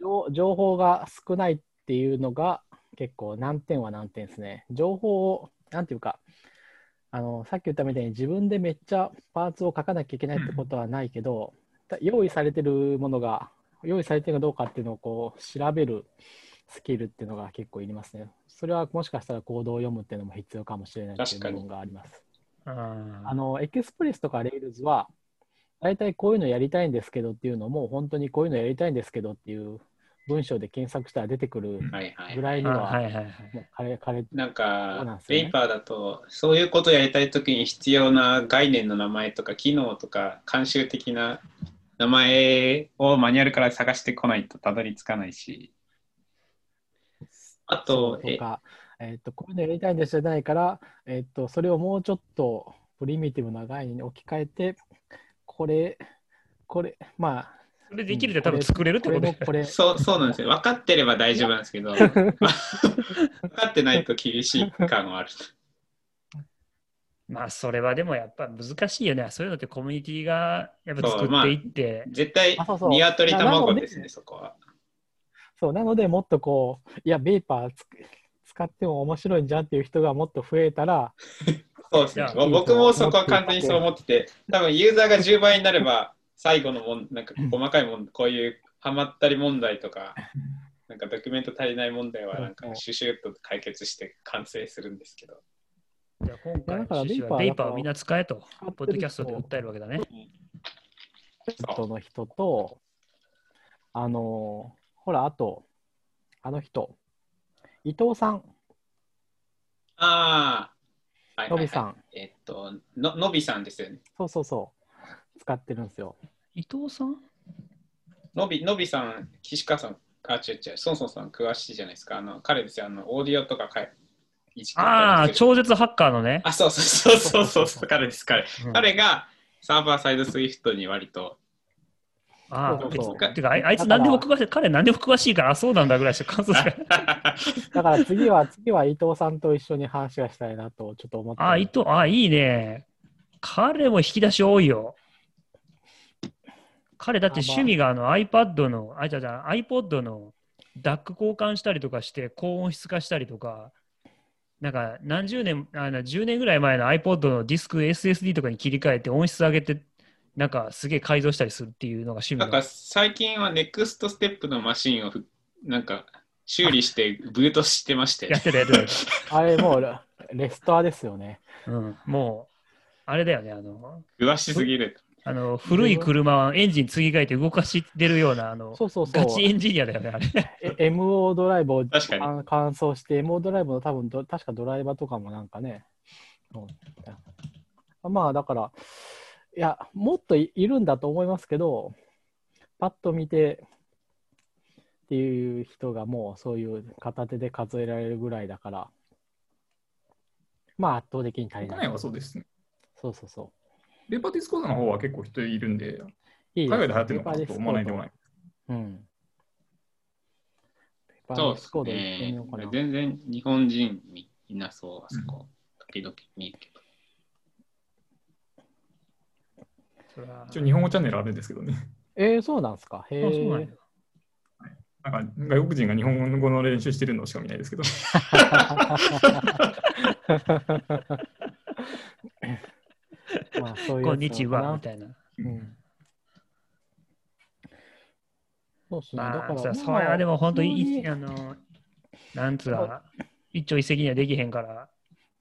情情報が少ないっていうのが結構難点は難点ですね。情報を、なんていうか、あのさっき言ったみたいに自分でめっちゃパーツを書かなきゃいけないってことはないけど、た用意されてるものが、用意されてるかどうかっていうのをこう調べるスキルっていうのが結構いりますね。それはもしかしたらコードを読むっていうのも必要かもしれないっていう部分があります。ああの、 Express とか Rails は、大体こういうのやりたいんですけどっていうのも、本当にこういうのやりたいんですけどっていう文章で検索したら出てくるぐ。らいにあは、なんかなんですよね Vapor だと、そういうことをやりたいときに必要な概念の名前とか、機能とか、慣習的な名前をマニュアルから探してこないとたどり着かないし。あそと、とか、えっと、こういうのやりたいんですじゃないから、えっと、それをもうちょっとプリミティブな概念に置き換えて、これ、これ、まあ、それできるって多分作れるってこと (laughs) そうそうなんですよ。分かってれば大丈夫なんですけど、(laughs) 分かってないと厳しい感はある。まあ、それはでもやっぱ難しいよね。そういうのってコミュニティがやっぱ作っていって、絶対あそうそう、鶏卵ですなね、そこは。そう、なので、もっとこう、いや、ベーパーつく使っても面白いんじゃんっていう人がもっと増えたら、(laughs) そうですね。僕もそこは完全にそう思ってて、多分ユーザーが10倍になれば、最後のもん、なんか細かいもん、こういうハマったり問題とか、なんかドキュメント足りない問題は、なんかシュシュッと解決して完成するんですけど。じゃあ今回はベイパーをみんな使えと、ポッドキャストで訴えるわけだね。人の人と、あの、ほら、あと、あの人、伊藤さん、ああ、はいはいはいのびさん、えっと、ののびさんですよね。そうそうそう、使ってるんですよ。伊藤さん？のびのびさん、岸川さん、あ、違う違う、ソンソンさん詳しいじゃないですか。あの彼ですよ、あのオーディオとかかいああ、超絶ハッカーのね。あ、そうそうそうそうそう、彼です、彼。うん彼がサーバーサイドスイフトに割と、ああ、そうてかあいあいつ何でも詳しい、彼何でも詳しいから、あ、そうなんだぐらいしか感想しか。(laughs) だから次は、次は伊藤さんと一緒に話がしたいなと、ちょっと思ってる。あ、伊藤、あ、いいね。彼も引き出し多いよ。彼だって趣味があの iPad の、あ、じゃじゃ iPod の DAC 交換したりとかして高音質化したりとか、なんか何十年、あの10年ぐらい前の iPod のディスク SSD とかに切り替えて音質上げて、なんかすげえ改造したりするっていうのが趣味なんかだ。最近はネクストステップのマシンをふなんか修理してブートしてましてやっ、てたやってあれもうレレストアですよね。た。うん、もう、あれだよね、あの、詳しすぎる。あの古い車はエンジン継ぎ替えて動かしてるような、あの、そうそうそうガ。チエンジニアだよね、あれ。え MO ドライブを確かにあ乾燥して、MO ドライブの多分ど、確かドライバーとかもなんかね。うんまあ、だから、いや、もっといいるんだと思いますけど、パッと見てっていう人がもうそういう片手で数えられるぐらいだから、まあ圧倒的に足りない。国内はそうですね。そうそうそ Vapor Discord の方は結構人いるんで、う。いい海外で流行ってるのかなと思わないでもない。うん。そうです。全然日本人いなそう、あそこ。時々見るけど。それは一応日本語チャンネルあるんですけどね。えー、そうなんですか？へ (laughs) あそうなんやえ。なんか外国人が日本語の練習してるのしか見ないですけど。(laughs) まあ、そういうこんにちは、みたいな。うん。そうっすね。だまあ、から、そそれはでも本当にに、あの、なんつうか、一朝一夕にはできへんから、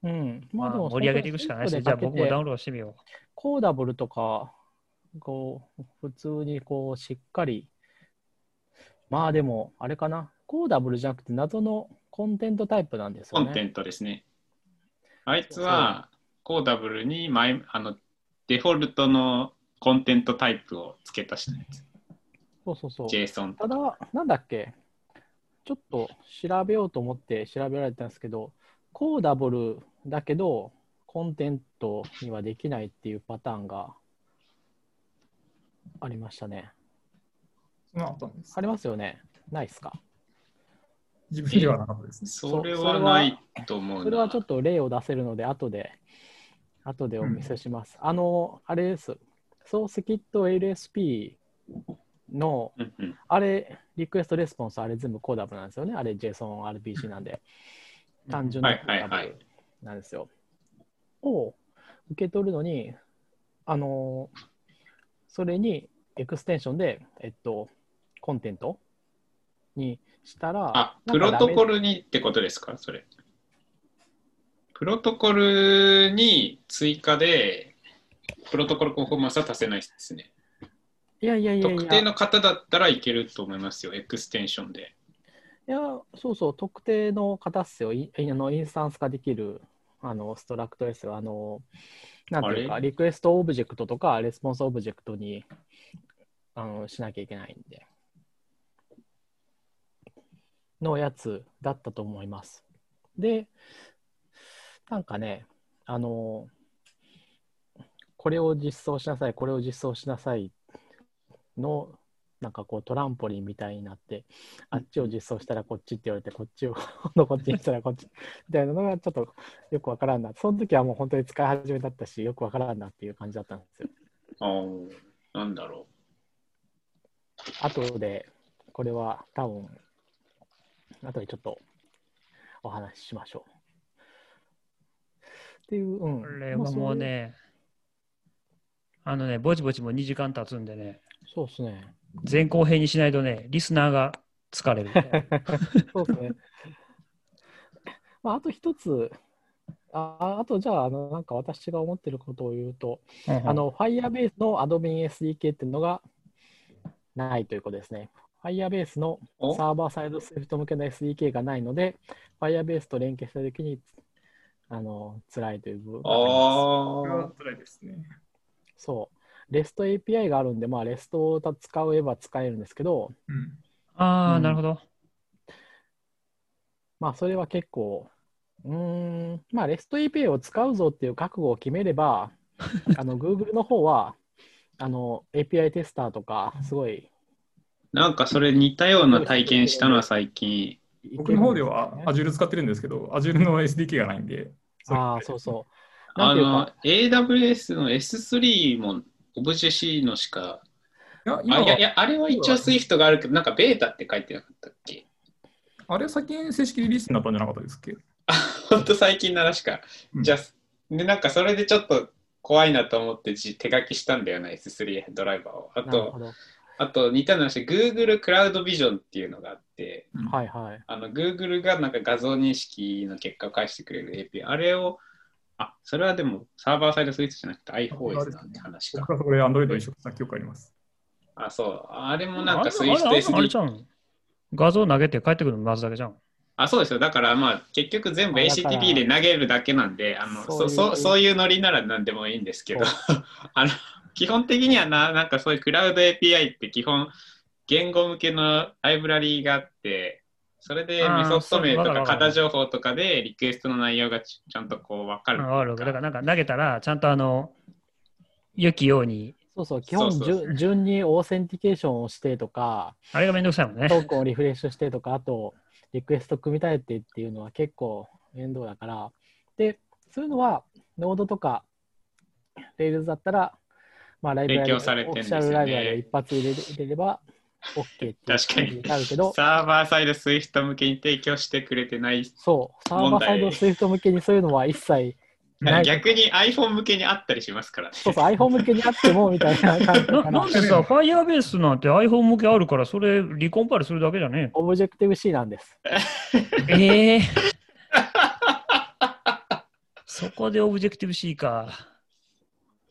うん。まあ、でも盛り上げていくしかないし、じゃあ僕もダウンロードしてみよコーダブルとか、こう、普通にこう、しっかり、まあでも、あれかな、コーダブルじゃなくて謎のコンテントタイプなんですよね。コンテントですね。あいつはコーダブルに前あのデフォルトのコンテントタイプを付け足したやつ。そうそうそう。JSON ただ、なんだっけ、ちょっと調べようと思って調べられたんですけど、コーダブルだけど、コンテントにはできないっていうパターンがありましたね。あったんですあ。りますよね。ないですか？自分ではなかったですね。それはないと思うな。それはちょっと例を出せるので、後で、後でお見せします。あの、あれです。ソースキット LSP の、うんうんあれ、リクエストレスポンス、あれ全部コーダブルなんですよね。あれ JSONRPC なんで。単純なコーダブルなんですよ。を受け取るのに、あの、それに extension で、えっと、 Content にしたら、あ、プロトコルにってことですか、それ。プロトコルに追加で、 protocol conformance は足せないですね。いやいやいやいや、特定の型だったらいけると思いますよ、 extension で。いや、そうそう、特定の型っすよ。いあのインスタンス化できるあの struct ですよ。あの、なんていうか、あリクエストオブジェクトとか、レスポンスオブジェクトにあのしなきゃいけないんで。のやつだったと思います。で、なんかね、あの、これを実装しなさい、これを実装しなさいの、なんかこうトランポリンみたいになって、あっちを実装したらこっちって言われて、こっちを (laughs) こっちにしたらこっちみたいなのがちょっとよくわからんな。その時はもう本当に使い始めだったし、よくわからんなっていう感じだったんですよ。あーなんだろ後で、これは多分、後でちょっとお話ししましょう。っていう、うん。これはまあもうね、あのね、ぼちぼちも2時間経つんでね、そうですね。前後編にしないとね、リスナーが疲れる。(laughs) そうですね。まあ、あと一つ、ああとじゃあ、あの、なんか私が思ってることを言うと、あの、Firebase の Admin SDK っていうのがないということですね。Firebase のお？サーバーサイド Swift 向けの SDK がないので、Firebase と連携したときに、あの、辛いという部分う。があります。これはあ辛いですね。そう。REST API があるんで、まあ、REST を使えば使えるんですけど、うん。ああ、うんなるほど。まあ、それは結構、うーん、まあ、REST API を使うぞっていう覚悟を決めれば、(laughs) あの、Google の方は、あの、API テスターとか、すごい、なんかそれ似たような体験したのは最近。僕の方ではあ Azure 使ってるんですけど、Azure の SDK がないんで。あー、そうそう。なあの、AWS の S3 も Obj-C のしか、いや、あ今いやいや、あれは一応 Swift があるけど、なんかベータって書いてなかったっけ？あれ先に正式リリースになったんじゃなかったですっけ？ほんと最近ならしか。うんじゃあ、で、なんかそれでちょっと怖いなと思ってじ手書きしたんだよな、S3 ドライバーを。あと。あと似たような話、Google クラウドビジョンっていうのがあって、はいはい。あの Google がなんか画像認識の結果を返してくれる API、あれを、あ、それはでもサーバーサイドスイーツじゃなくて iPhone なんて話か。僕はそれ Android と一緒にした記憶あります。あ、そう。あれもなんかあれあ Swift れあれあれ SD じゃん。画像投げて帰ってくるのまずだけじゃん。あ、そうですよ。だからまあ結局全部 HTTP で投げるだけなんで、あのそういうそそうそういうノリなら何でもいいんですけど、(laughs) あの基本的にはな、なんかそういうクラウド API って基本言語向けのライブラリーがあって、それであーメソッド名とか型情報とかでリクエストの内容がちちゃんとこう分かる。かるわかる。だからなんか投げたら、ちゃんとあの、良きように、そうそう、基本順順に authentication をしてとか、あれがめんどくさいもんね。トークンをリフレッシュしてとか、あと、リクエスト組み立ててっていうのは結構面倒だから、で、そういうのは、 Node とか、 Rails だったら、まあ、ライブラリ提供されてんですよね。オフィシャルライブラリを一発入れれば、OK っていう確かに感じあるけど、サーバーサイド Swift 向けに提供してくれてない。そう、サーバーサイド問題 Swift 向けにそういうのは一切ない。逆に iPhone 向けにあったりしますからね。そうそう、iPhone 向けにあってもみたいな感じなかななん。でさ、Firebase なんて iPhone 向けあるから、それリコンパイルするだけじゃねオブジェクティブ C なんです。え。え (laughs) えそこでオブジェクティブ C か。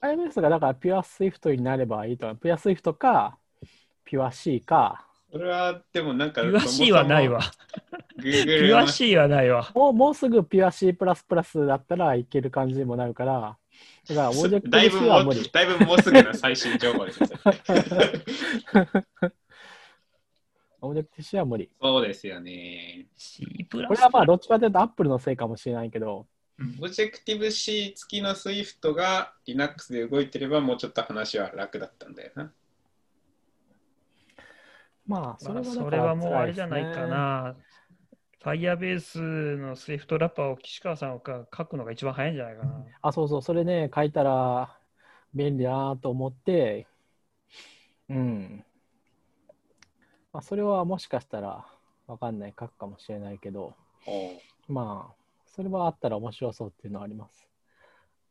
iOS がだから Pure Swift になればいいと。Pure Swift か、Pure C か、それはでもなんか。 Pure C はないわ。Pure C はないわ。もうもうすぐ Pure C++ だったらいける感じにもなるから、だからオブジェクティブだいぶ C は無理。だいぶもうすぐの最新情報ですよ。(laughs) Objective-C は無理。そうですよね。C プラス。これはまあどっちかというと Apple のせいかもしれないけど、オブジェクティブ C 付きの Swift が Linux で動いてればもうちょっと話は楽だったんだよな。まあそれまあはそれはもうあれじゃない。かな。Firebase の Swift ラッパーを岸川さんが書くのが一番早いんじゃないかな。あ、そうそう、それね、書いたら便利だなと思って、うん。まあ、それはもしかしたらわかんない、書くかもしれないけど、まあ、それはあったら面白そうっていうのはあります。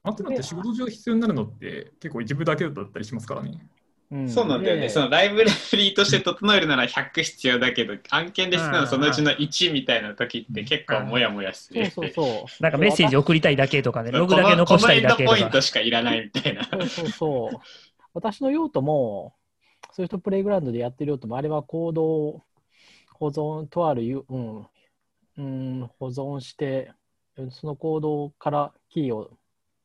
あとだって仕事上必要になるのって結構一部だけだったりしますからね。うん、そうなんだよね。でそのライブラリーとして整えるなら100必要だけど、案件で必要なそのうちの1みたいな時って結構モヤモヤする。そうそうそう。なんかメッセージ送りたいだけとかね、ログだけ残したいだけとかポイント。しかいらないみたいな。そうそうそう。私の用途も、ソフトプレイグラウンドでやってる用途も、あれはコードを保存、とあるゆ、うん、うん、保存して、そのコードからキーを、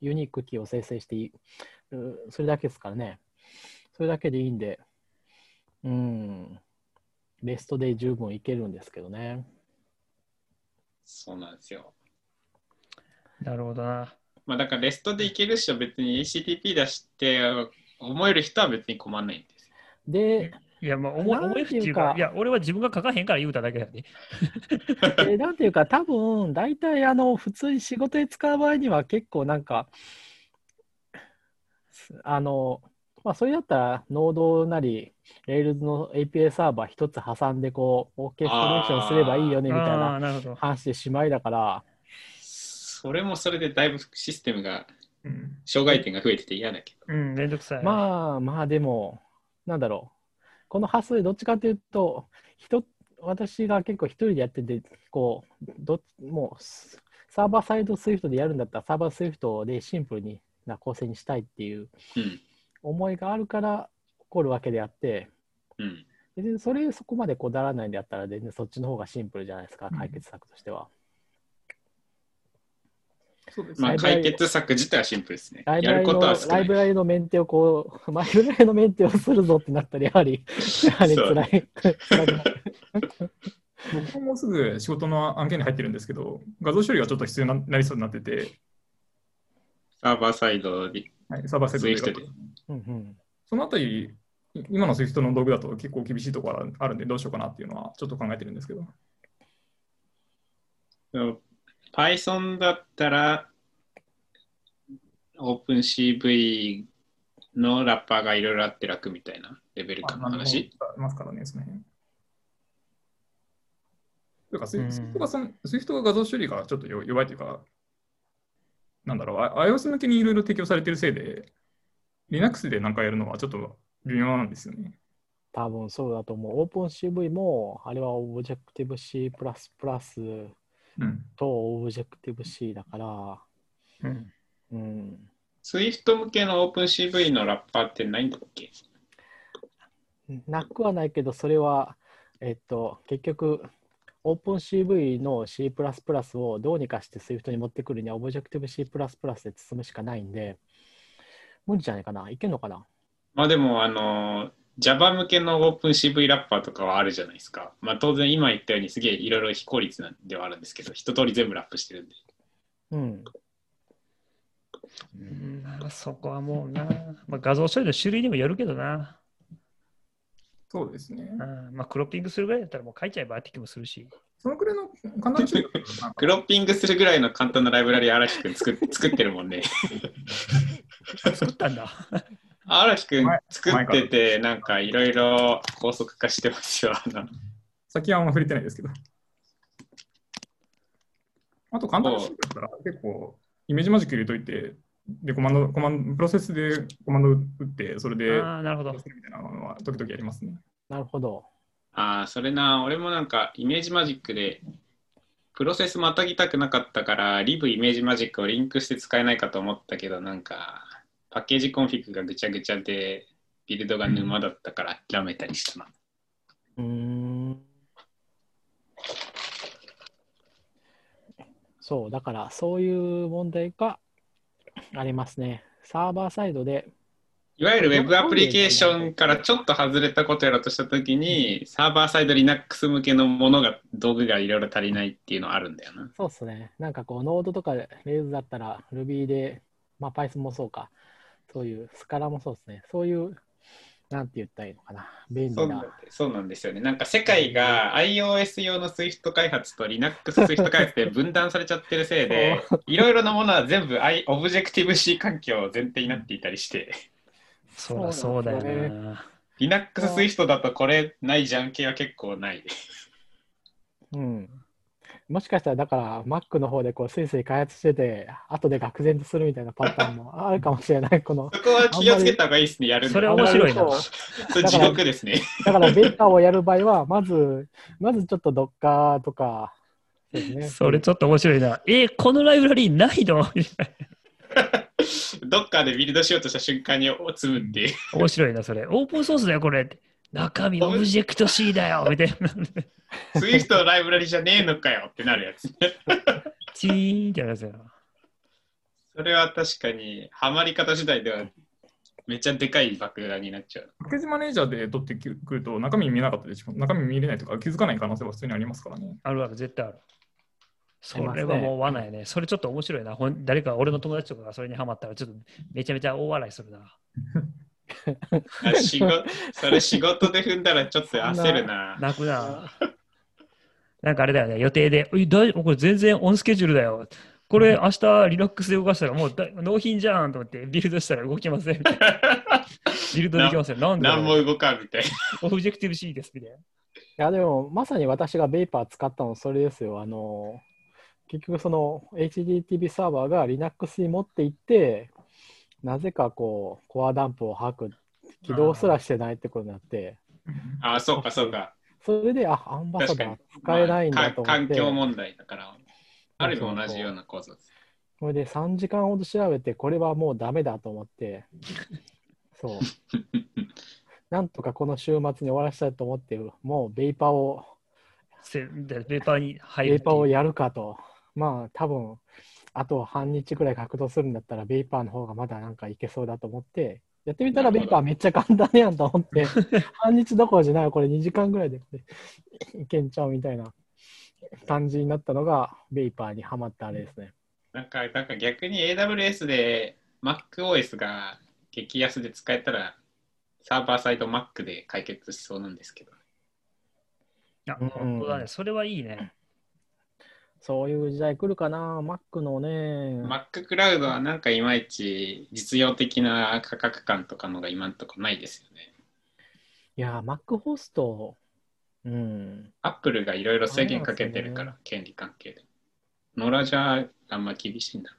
ユニークキーを生成していい、うそれだけですからね。それだけでいいんで、うん、ベストで十分いけるんですけどね。そうなんですよ。なるほどな。まあだからレストでいけるっしょ、別に HTTP 出して思える人は別に困んないんですよ。で、いや、まあ、思思いっていうか、いや、俺は自分が書かへんから言うただけだね。(laughs) でなんていうか、多分大体あの普通に仕事で使う場合には結構なんか、あの、まあ、それだったら、ノードなり、Rails の API サーバー一つ挟んで、こう、オーケストレーションすればいいよねみたいな。話でしまいだから、それもそれでだいぶシステムが、うん障害点が増えてて嫌だけど。うん、めんどくさい。まあまあでも、なんだろう。この発想でどっちかというと、人私が結構一人でやってて、こう、どもう、サーバーサイド Swift でやるんだったら、サーバー Swift でシンプルにな構成にしたいっていううん。思いがあるから起こるわけであって、うん。別にそれそこまでこだわらないんであったら、全然そっちの方がシンプルじゃないですか、うん解決策としては。そうですまあ解決策自体はシンプルですね。やるライブラリのことは少ない。ライブラリのメンテをこう、ライブラリのメンテをするぞってなったら、やはり、(laughs) やはり辛い。僕ももうすぐ仕事の案件に入ってるんですけど、画像処理がちょっと必要になりそうになってて、サーバーサイドで。はい、サーバーセットで Swift でうんうんそのあたり、い今の Swift の道具だと結構厳しいところがあるんで、どうしようかなっていうのはちょっと考えてるんですけど。Python だったら、OpenCV のラッパーがいろいろあって楽みたいなレベル感の話？ありますからね、その辺。というか、Swift がその Swift が画像処理がちょっと弱弱いというか、なんだろう、あ iOS 向けにいろいろ提供されてるせいで、Linux でなんかやるのはちょっと微妙なんですよね。多分そうだと思う。OpenCV も、あれは Objective-C++ うん。と Objective-C だから、うん。うん。Swift 向けの OpenCV のラッパーってないんだっけ？なくはないけど、それは、えっと、結局、OpenCV の C++ をどうにかして Swift に持ってくるには Objective-C++ で包むしかないんで、無理じゃないかな？いけんのかな？まあでも、あの、Java 向けの OpenCV ラッパーとかはあるじゃないですか。まあ当然今言ったようにすげえいろいろ非効率なんではあるんですけど、一通り全部ラップしてるんで。うん。うんまあ、そこはもうな、まあ、画像処理の種類にもよるけどな。そうですね。うんまあ、クロッピングするぐらいだったらもう書いちゃえばって気もするし。そのくらいの簡単なクロッピングするぐらいの簡単なライブラリ嵐くん作っ作ってるもんね。作ったんだ。嵐くん前作ってて、なんかいろいろ高速化してますよ。あの先はあんま触れてないですけど。あと簡単なだったら結構 ImageMagick 入れといて、で、コマンド、コマンド、プロセスでコマンド打って、それで、ああ、なるほど。みたいなのは時々やりますね。なるほど。ああ、それな、俺もなんか ImageMagick で、プロセスまたぎたくなかったから、 libImageMagick をリンクして使えないかと思ったけど、なんか、 package config がぐちゃぐちゃで、ビルドが沼だったから諦めたりしたな。うーん。そう、だからそういう問題がありますね。サーバーサイドで、いわゆる Web アプリケーションからちょっと外れたことやろうとしたときに、サーバーサイド Linux 向けのものが、道具がいろいろ足りないっていうのはあるんだよな。そうですね。なんかこう、ノードとか Rails だったら Ruby で、まあ Python もそうか。そういう、スカラもそうですね。そういう、なんて言ったらいいのかな。便利なそうなん。そうなんですよね。なんか世界が iOS 用の Swift 開発と Linux Swift 開発で分断されちゃってるせいで、いろいろなものは全部 I- Objective-C 環境を前提になっていたりして、そうだそうだよそうなんですな。Linux Swift だとこれないじゃん系は結構ない。うん。もしかしたら、だから、Mac の方でこう、スイスイ開発してて、後で愕然とするみたいなパターンも (laughs) あるかもしれない。この、そこは気をつけた方がいいですね、やるんそれだ面白いなそうそれ地獄ですね。だから、ベータをやる場合は、(laughs) まず、まずちょっと Docker とか、ね。それちょっと面白いな。えーこのライブラリーないの？どっかでビルドしようとした瞬間に積むっていう。面白いな、それ。オープンソースだよ、これ。中身オブジェクト C だよ (laughs) みたいな。Swift のライブラリじゃねえのかよってなるやつ。チーンってやるやつやな。それは確かに、ハマり方次第ではめっちゃでかい爆弾になっちゃう。パッケージマネージャーで取ってくると中身見えなかったでしょ。中身見れないとか気づかない可能性は普通にありますからね。あるある、絶対ある。それはもう罠やね。それちょっと面白いな。誰か俺の友達とかがそれにハマったら、ちょっとめちゃめちゃ大笑いするな。あ仕事それ仕事で踏んだらちょっと焦るな。泣くな。なんかあれだよね、予定で、え大これ全然オンスケジュールだよ。これ明日 Linux で動かしたらもうだ納品じゃんと思ってビルドしたら動きませんみたいな。(laughs) ビルドできません。なんでだろう何も動かんみたい Objective-C ですみたいな。いや、でも、まさに私が Vapor 使ったのそれですよ。あの、結局その HTTP サーバーが Linux に持っていって、なぜかこう、コアダンプを吐く、起動すらしてないってことになって、な。あ、そうかそうか。それで、あ、 Ambassador。使えないんだと思って、環境問題だから、ある意味同じような構造です。それで3時間ほど調べて、これはもうダメだと思って、そう。(laughs) なんとかこの週末に終わらせたいと思って、もうベイパーを、せでペーパーに入るベイパーをやるかと。まあ、多分あと半日くらい格闘するんだったら、ベイパーの方がまだなんかいけそうだと思って、やってみたらベイパーめっちゃ簡単やんと思って、(laughs) 半日どころじゃない、これ2時間ぐらいでいけんちゃうみたいな感じになったのが、ベイパーにはまったあれですね。なんか、なんか逆に AWS で MacOS が激安で使えたら、サーバーサイド Mac で解決しそうなんですけど。あうん本当だね。それはいいね。そういう時代来るかな、Mac のね。Mac クラウドはなんかいまいち実用的な価格感とかのが今んとこないですよね。いや、Mac ホスト、うん。Apple がいろいろ制限かけてるから、あ権利関係で。野良じゃあんま厳しいんだ。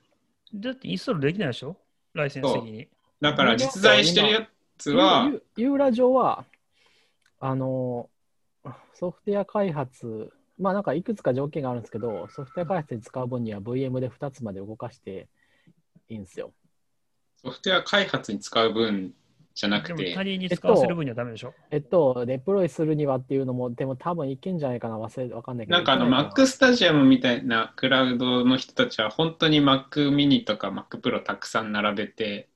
だってインストールできないでしょ？ライセンス的に。だから実在してるやつは、ユユーラ上は、あの、ソフトウェア開発、まあなんかいくつか条件があるんですけど、ソフトウェア開発に使う分には VM で2つまで動かしていいんですよ。ソフトウェア開発に使う分じゃなくて他、人に使わせる分にはダメでしょ、えっと、デプロイするにはっていうのも、でも多分いけんじゃないかな、忘れ、わかんないけど。なんかあの Mac スタジアムみたいなクラウドの人たちは本当に Mac mini とか Mac Pro たくさん並べて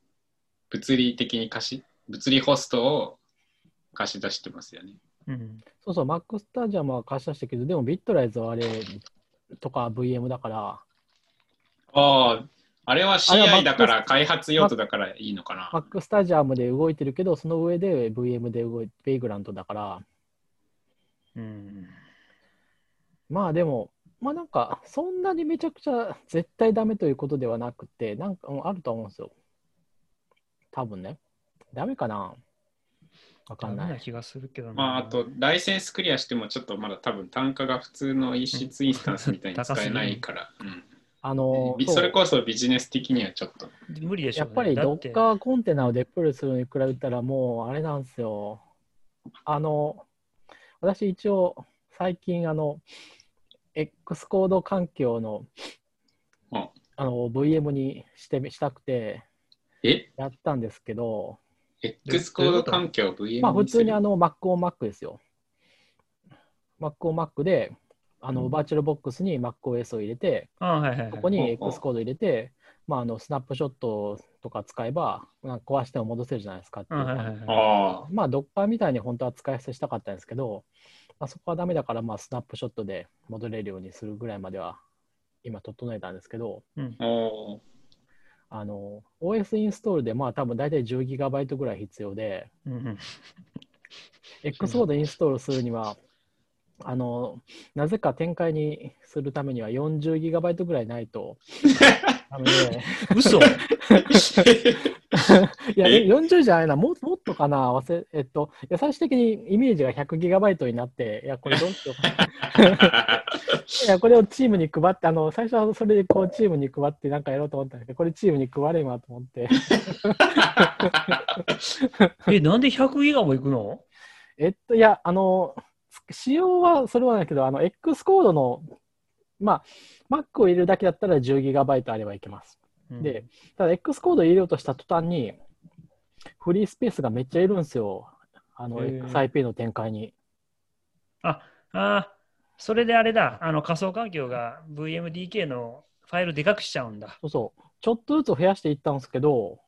物理的に貸し物理ホストを貸し出してますよね。うん。そうそう、Mac スタジアムは貸し出したけど、でもビットライズはあれとか VM だから、ああ、あれは CI だから開発用途だからいいのかな。Mac スタジアムで動いてるけど、その上で VM で動いて、ベイグラントだから、うん。まあでも、まあなんか、そんなにめちゃくちゃ絶対ダメということではなくて、なんかうんあると思うんですよ。多分ね。ダメかなわかんない。気がするけどな。まあ、あと、ライセンスクリアしてもちょっとまだ多分単価が普通の一室インスタンスみたいに (laughs) 使えないから、あのうん、それこそビジネス的にはちょっと。無理でしょう、ね。やっぱりだってドッカーコンテナをデプロイするのに比べたらもうあれなんですよ。あの、私一応最近あの、X コード環境のああの VM にしてしたくてえ？やったんですけど、X コード環境を VM まあ普通にあのの Mac on Mac ですよ。Mac on Mac であのバーチャルボックスに MacOS を入れて、あはいはいはい。ここに X コード入れて、まあ、あのスナップショットとか使えば、なんか壊しても戻せるじゃないですかっていう。あはいはいはい。あまあ、ドッカーみたいに本当は使い捨てしたかったんですけど、まあ、そこはダメだから、まあ、スナップショットで戻れるようにするぐらいまでは今整えたんですけど、あ、おーあの、OS インストールでまあ多分大体 10GB ぐらい必要で、うんうん、X コードインストールするには、あの、なぜか展開にするためには 40GB ぐらいないと。ダメで、(laughs) 嘘。(laughs) いや、え？40じゃないな、ももっとかな、忘れ、えっと、いや最終的にイメージが 100GB になって、いや、これどうしよう。(laughs) いや、これをチームに配って、あの、最初はそれでこうチームに配ってなんかやろうと思ったんだけど、これチームに配れんわと思って。え、なんで100ギガもいくの？えっと、いや、あの、仕様はそれはないけど、あの、X コードの、まあ、Mac を入れるだけだったら 10GB あればいけます。で、ただ X コード入れようとした途端に、フリースペースがめっちゃいるんですよ。あの、XIP の展開に。ああ、それであれだ、あの仮想環境が VMDK のファイルでかくしちゃうんだ。そうそう。ちょっとずつ増やしていったんですけど、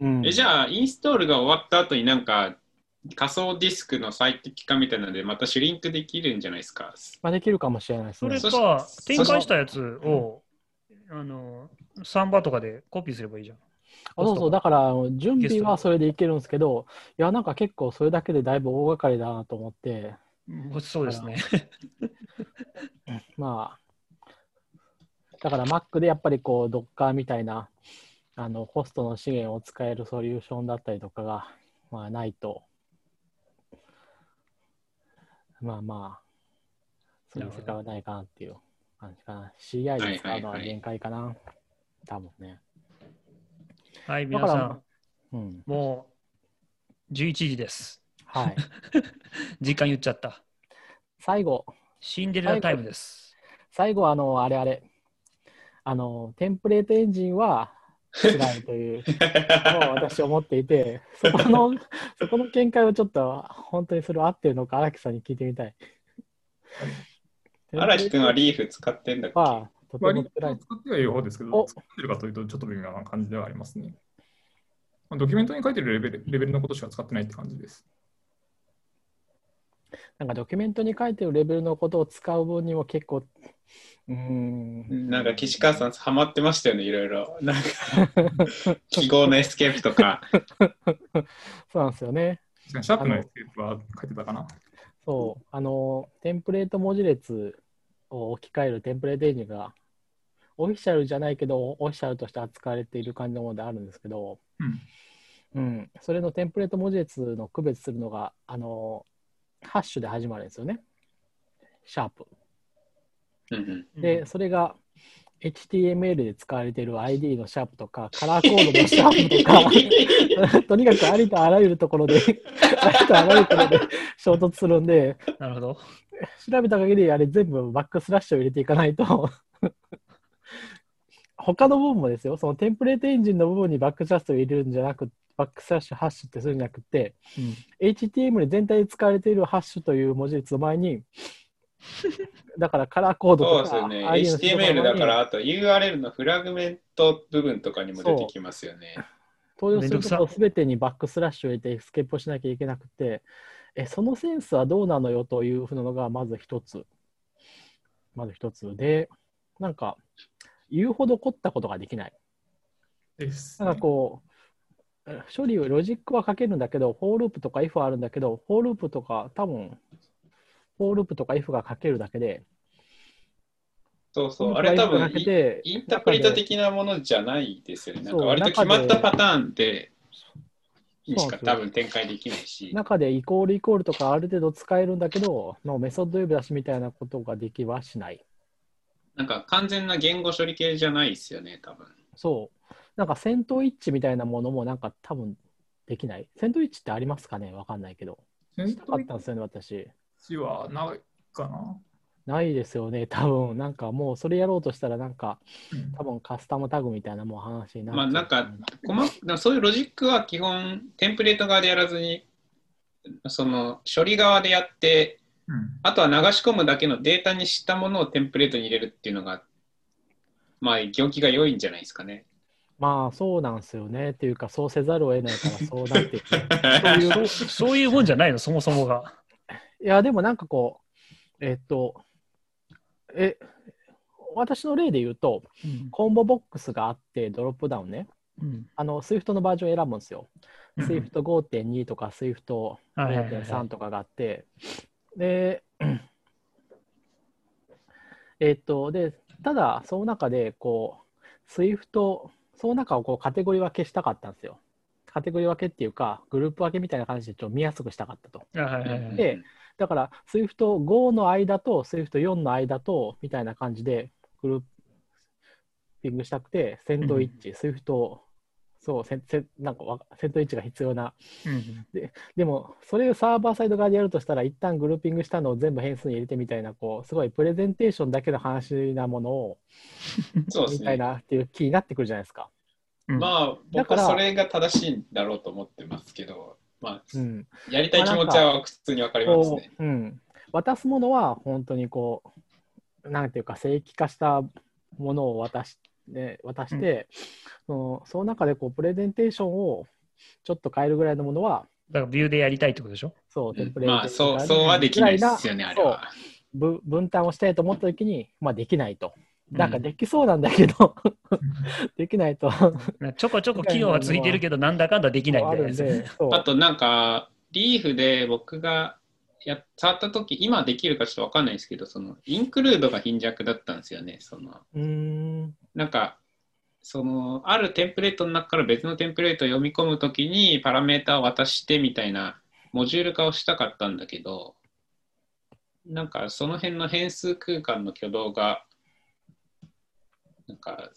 うん。えじゃあ、インストールが終わった後になんか、仮想ディスクの最適化みたいなので、またシュリンクできるんじゃないですか？まあ、できるかもしれないですね。それか、展開したやつを、あの、サンバとかでコピーすればいいじゃん。あそうそう、だから準備はそれでいけるんですけど、いや、なんか結構それだけでだいぶ大掛かりだなと思って、うんそうですね。まあ、だから Mac でやっぱりこう、Docker みたいな、あの、ホストの資源を使えるソリューションだったりとかが、まあ、ないと、まあまあ、そういう世界はないかなっていう感じかな。CI で使うのは限界かな。多分ね。はい、皆さん、うん。もう11時です。はい。(laughs) 時間言っちゃった。最後、シンデレラタイムです。最後、あの、あれあれ、あの、テンプレートエンジンは辛いというのを私思っていて、そこの、そこの見解をちょっと本当にそれは合ってるのか荒木さんに聞いてみたい。荒木君はリーフ使ってんだっけ？はとて割とも辛い。使ってはいる方ですけおど、使ってるかというとちょっと微妙な感じではありますね。まあドキュメントに書いてるレベルレベルのことしか使ってないって感じです。なんかドキュメントに書いてるレベルのことを使う分にも結構、うーん、なんか岸川さんハマってましたよね、いろいろ。なんか (laughs) 記号のエスケープとか。(laughs) そうなんですよね。シャープの SF は書いてたかな。そう、あの、テンプレート文字列を置き換えるテンプレートエンジンが、オフィシャルじゃないけど、オフィシャルとして扱われている感じのものであるんですけど、うん。うん、それのテンプレート文字列の区別するのが、あの、ハッシュで始まるんですよね。シャープ。で、それが HTML で使われている ID のシャープとか、カラーコードのシャープとか、(laughs) とにかくありとあらゆるところで、ありとあらゆるところで衝突するんで、なるほど。調べた限りあれ全部バックスラッシュを入れていかないと他の部分もですよ、そのテンプレートエンジンの部分にバックスラッシュを入れるんじゃなくバックスラッシュハッシュってするんじゃなくて、うん、HTML 全体で使われているハッシュという文字列の前に、(laughs) だからカラーコードとか、そうですよね。HTML にだから、あと URL のフラグメント部分とかにも出てきますよね。登場するところすべてにバックスラッシュを入れてエスケープをしなきゃいけなくて、えそのセンスはどうなのよというふうなのがまず一つ。まず一つで、なんか、言うほど凝ったことができない。です、なんかこ処理を、ロジックは書けるんだけど、フォーループとか if はあるんだけど、フォーループとか多分、フォーループとか if が書けるだけで、そうそう。あれ多分インタープリタ的なものじゃないですよね。なんか割と決まったパターンでしか多分展開できないし。中でイコールイコールとかある程度使えるんだけど、のメソッド呼び出しみたいなことができはしない。なんか完全な言語処理系じゃないですよね、多分。そう。なんか戦闘一致みたいなものもなんか多分できない？戦闘一致ってありますかね？わかんないけど。戦したかったんですよね、私。闘はないかな。ないですよね、多分なんかもうそれやろうとしたらなんかうん多分カスタムタグみたいなもう話になっちゃうまあなんか細かなそういうロジックは基本テンプレート側でやらずに、その処理側でやって、うんあとは流し込むだけのデータにしたものをテンプレートに入れるっていうのが、まあ、行儀が良いんじゃないですかね。まあそうなんですよね。っていうかそうせざるを得ないからそうなって。そういうそういうもんじゃないの、そもそもが。いや、でもなんかこう、えっと、え、私の例で言うと、うんコンボボックスがあって、ドロップダウンね。うんあの、Swift のバージョンを選ぶんですよ。うん Swift5.2 とか Swift5.3 とかがあって、で、えっと、で、ただ、その中で、こう、Swift、その中をこうカテゴリー分けしたかったんですよ。カテゴリー分けっていうか、グループ分けみたいな感じでちょっと見やすくしたかったと。あはいはいはいでだから、Swift5 の間と Swift4 の間と、みたいな感じで、グルーピングしたくて、戦闘一致、Swift、そう、せせなんかわ戦闘一致が必要な。うんでも、それをサーバーサイド側でやるとしたら、一旦グルーピングしたのを全部変数に入れてみたいな、こう、すごいプレゼンテーションだけの話なものを、(laughs) そうですね。みたいなっていう気になってくるじゃないですか。うんまあ、だから僕はそれが正しいんだろうと思ってますけど、まあ、うん。やりたい気持ちは普通にわかりますこね。う、うん。渡すものは本当にこう、なんていうか、正規化したものを渡し,、ね、渡して、そのその中でこうプレゼンテーションをちょっと変えるぐらいのものは、だからビューでやりたいってことでしょ？そう、テンプレートまあ、そう、そうはできないですよね、あれは。ぶ分担をしたいと思ったときに、まあ、できないと。なんかできそうなんだけど、(laughs) できないと。ちょこちょこ機能はついてるけど、なんだかんだできないみたいなあとなんか、リーフで僕がや触った時今できるかちょっとわかんないですけど、そのインクルードが貧弱だったんですよね。そのうーん。なんか、そのあるテンプレートの中から別のテンプレートを読み込むときにパラメータを渡してみたいなモジュール化をしたかったんだけど、なんかその辺の変数空間の挙動が、なんか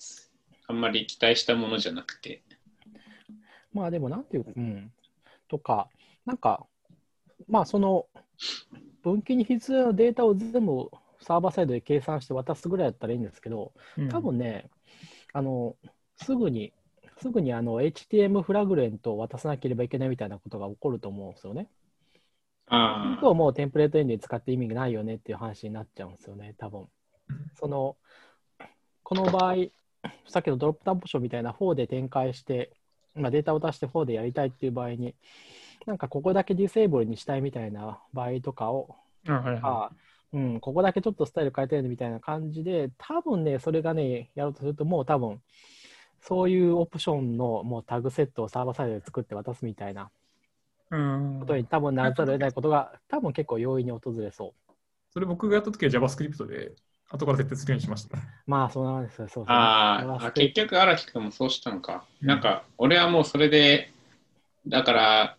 あんまり期待したものじゃなくて、まあでも、なんていうか、うん。とか、なんか、まあその、分岐に必要なデータを全部サーバーサイドで計算して渡すぐらいだったらいいんですけど、うん多分ね、あの、すぐに、すぐにあの HTM フラグレントを渡さなければいけないみたいなことが起こると思うんですよね。あともうテンプレートエンジン使って意味がないよねっていう話になっちゃうんですよね、多分。その、この場合、さっきのドロップダウンポジションみたいな4で展開して、まあ、データを出して4でやりたいっていう場合に、なんかここだけディセーブルにしたいみたいな場合とかを、あはいはあうん、ここだけちょっとスタイル変えたいねみたいな感じで、多分ね、それがね、やろうとすると、もう多分、そういうオプションのもうタグセットをサーバーサイドで作って渡すみたいなうんことに多分ならざるを得ないことが、多分結構容易に訪れそう。それ僕がやった時は JavaScript で後から設定するようにしました。まあ、そうなんですよ。そうそう。あーあ、結局荒木君もそうしたのか。なんか、俺はもうそれで、だから、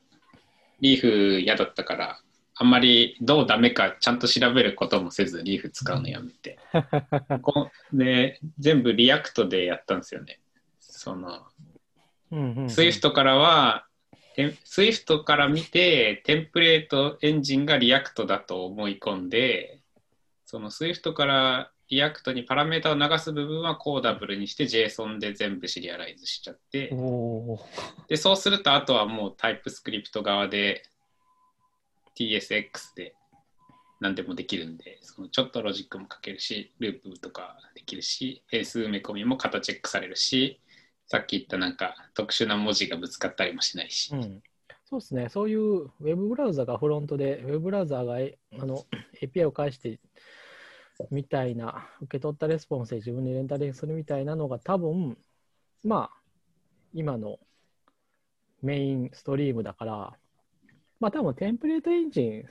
Leaf 嫌だったから、あんまりどうダメかちゃんと調べることもせず、 Leaf 使うのやめて。(laughs) こで、全部 React でやったんですよね。その、うんうんうん、Swift からは、Swift から見て、テンプレートエンジンが React だと思い込んで、その Swift から React にパラメータを流す部分は Codable にして JSON で全部シリアライズしちゃって、で、そうするとあとはもう TypeScript 側で TSX で何でもできるんで、そのちょっとロジックも書けるし、ループとかできるし、変数埋め込みも型チェックされるし、さっき言ったなんか特殊な文字がぶつかったりもしないし。うん、そうですね、そういうウェブブラウザがフロントで、ウェブブラウザがえあの API を返してみたいな、受け取ったレスポンスで自分でレンタリングするみたいなのが多分、まあ、今のメインストリームだから、まあ多分テンプレートエンジン、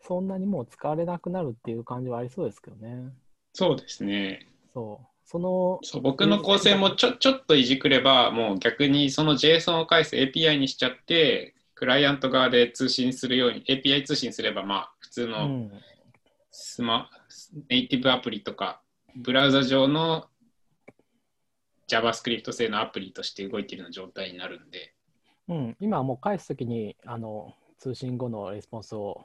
そんなにもう使われなくなるっていう感じはありそうですけどね。そうですね。そう。その、そう僕の構成もちょちょっといじくれば、もう逆にその JSON を返す API にしちゃって、クライアント側で通信するように、API 通信すれば、まあ、普通うのん、スマ、ネイティブアプリとか、ブラウザ上の JavaScript 製のアプリとして動いているような状態になるんで、うん、今はもう返すときにあの通信後のレスポンスを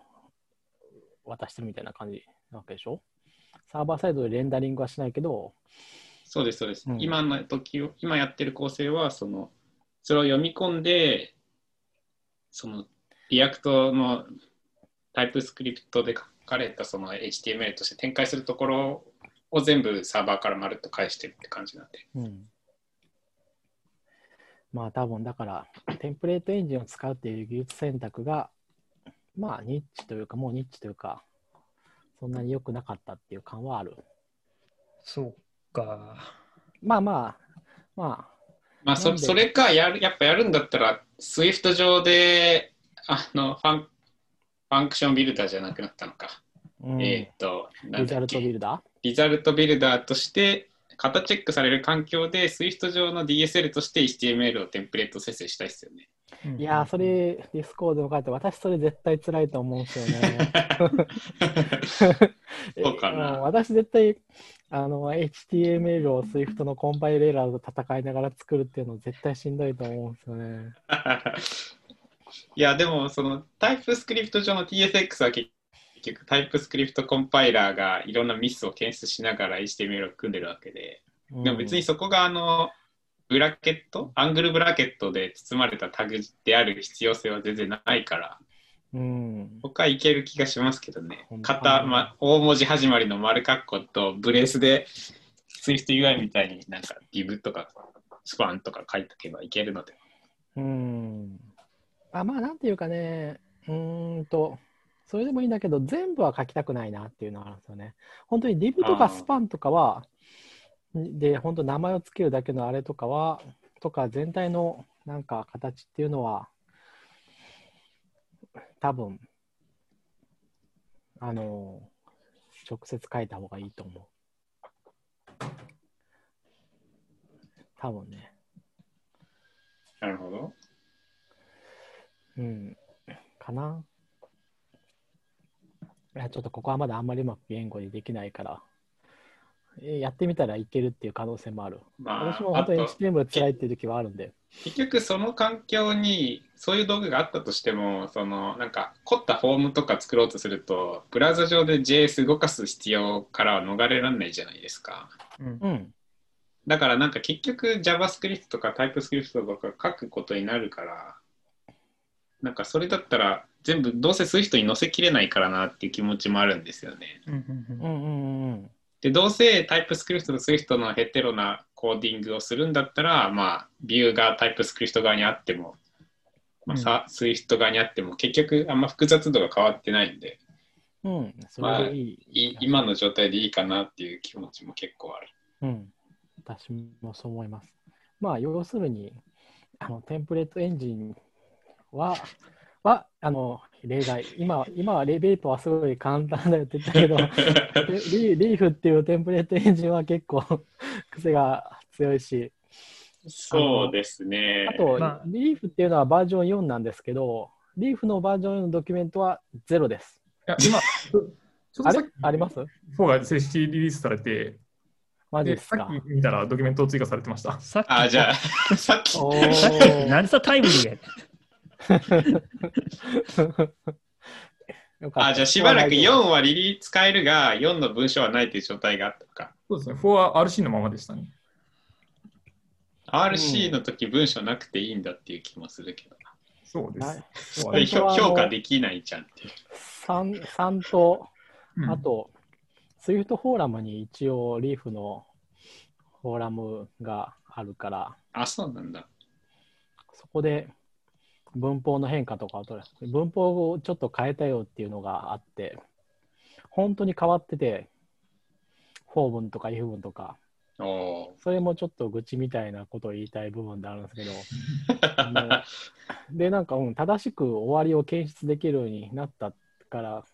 渡してるみたいな感じなわけでしょ？サーバーサイドでレンダリングはしないけど、そうです、そうです。うん。今の時を、今やってる構成は、その、それを読み込んで、その、 React の TypeScript で書かれたその HTML として展開するところを全部サーバーからまるっと返してるって感じなんで。うん、まあ多分だからテンプレートエンジンを使うっていう技術選択がまあニッチというかもうニッチというかそんなに良くなかったっていう感はある。そうか。まあまあままあ、そそれかやる、やっぱやるんだったら、Swift 上で、あの、 fun、function builder じゃなくなったのか。あ、うん、えーっと、 result builder？result builder として、型チェックされる環境で Swift 上の DSL として HTML をテンプレート生成したいですよね。いやー、それ、 Discord に書いて、私、それ絶対辛いと思うんですよね。(laughs) そうかなえー私、絶対、あの、HTML を Swift のコンパイレーラーと戦いながら作るっていうの絶対しんどいと思うんですよね。(laughs) いや、でも、そのタイプスクリプト上の TSX は結局タイプスクリプトコンパイラーがいろんなミスを検出しながら HTML を組んでるわけで、でも別にそこがあの、ブラケット、アングルブラケットで包まれたタグである必要性は全然ないから、うん。僕はいける気がしますけどね。型、まあ、大文字始まりの丸括弧とブレースで SwiftUI みたいになんか div とかスパンとか書いとけばいけるので。うん。あまあ、なんていうかね、うーんと、それでもいいんだけど、全部は書きたくないなっていうのがあるんですよね。本当に div とかスパンとかは、で、本当名前をつけるだけのあれとかは、とか全体のなんか形っていうのは、多分、あの、直接書いた方がいいと思う。多分ね。なるほど。うん。かな。いや、ちょっとここはまだあんまりうまく言語にできないから、えやってみたらいけるっていう可能性もある。ま私もあ、あ本当にと HTML 辛いっていう時はあるんで。結局その環境にそういう道具があったとしてもそのなんか凝ったフォームとか作ろうとするとブラウザ上で JS 動かす必要からは逃れられないじゃないですかうんうん。だからなんか結局 JavaScript とか TypeScript とか書くことになるからなんかそれだったら全部どうせ Swift に載せきれないからなっていう気持ちもあるんですよねうんうんうんうんうんうん。でどうせ TypeScript と Swift のヘテロなコーディングをするんだったら、まあ、ビューが TypeScript 側にあっても、まあさ Swift 側にあっても、結局あんま複雑度が変わってないんで、うん。それでいい。い今の状態でいいかなっていう気持ちも結構ある。うん。私もそう思います。まあ、要するに、あの、テンプレートエンジンは、は、あの、例外。今、今はレベートはすごい簡単だよって言ったけど、(laughs) リリーフっていうテンプレートエンジンは結構 (laughs) 癖が強いし、そうですね。あと、まあ。リーフっていうのはバージョン4なんですけど、リーフのバージョン4のドキュメントは0です。いや今、ち (laughs) ょちょっあれとさっきあります？4が正式リリースされて、マジですか。さっき見たらドキュメント追加されてました。さっきあ、じゃあ、さっき、何さタイムリー (laughs) あ、じゃあしばらく4はリリー使えるが、4の文章はないという状態があったのか。そうです。ね、4は RC のままでしたね。RC の時文章なくていいんだっていう気もするけどな。そうでなす。それ評評価できないじゃんっていう。3, 3と、うんあと、 Swift Forum に一応 Leaf のフォーラムがあるから、あ、そうなんだ。そこで文法の変化とか。文法をちょっと変えたよっていうのがあって、本当に変わってて、フォー文とか if 文とか、それもちょっと愚痴みたいなことを言いたい部分であるんですけど、(laughs) で、なんか、うん、正しく終わりを検出できるようになったから、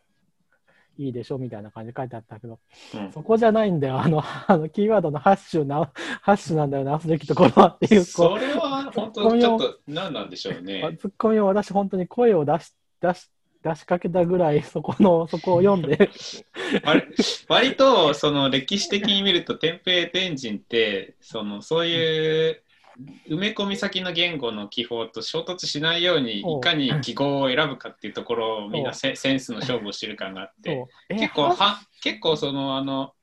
いいでしょみたいな感じで書いてあったけど、うんそこじゃないんだよ。(laughs) あの、あのキーワードのハッシュな、ハッシュなんだよ、直すべきところはっていう、こそれは本当ちょっと何なんでしょうう、ね。ツッコミを私、本当に声を出し、出し、出しかけたぐらい、そこの、そこを読んで、(laughs) あれ割とその歴史的に見るとテンプレートエンジンってそのそういう埋め込み先の言語の記法と衝突しないようにいかに記号を選ぶかっていうところをみんなセセンスの勝負をしてる感があって結構は結構そのあの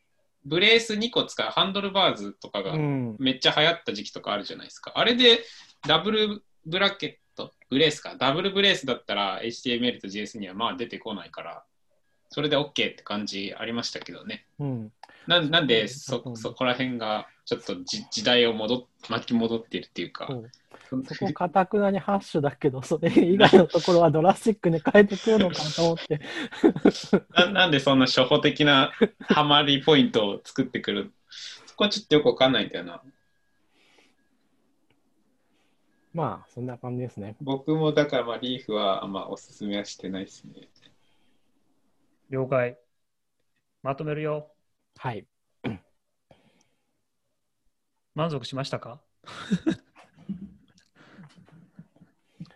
ブレース2個使うハンドルバーズとかがうん、めっちゃ流行った時期とかあるじゃないですか。あれでダブルブラケット、ブレースか、ダブルブレースだったら HTML と JS にはまあ出てこないから、それで OK って感じありましたけどね。うん、なんなんでうそん。そこら辺がちょっとじ時代を戻っ巻き戻っているっていうか、そうそこ、かたくなにハッシュだけど、それ以外のところはドラスティックに変えてくるのかと思って、(laughs) ななんでそんな初歩的なハマりポイントを作ってくる？そこはちょっとよくわかんないんだよな。まあ、そんな感じですね。僕もだからまあリーフはあんまおすすめはしてないですね。了解。まとめるよ。はい。満足しましたか？(laughs)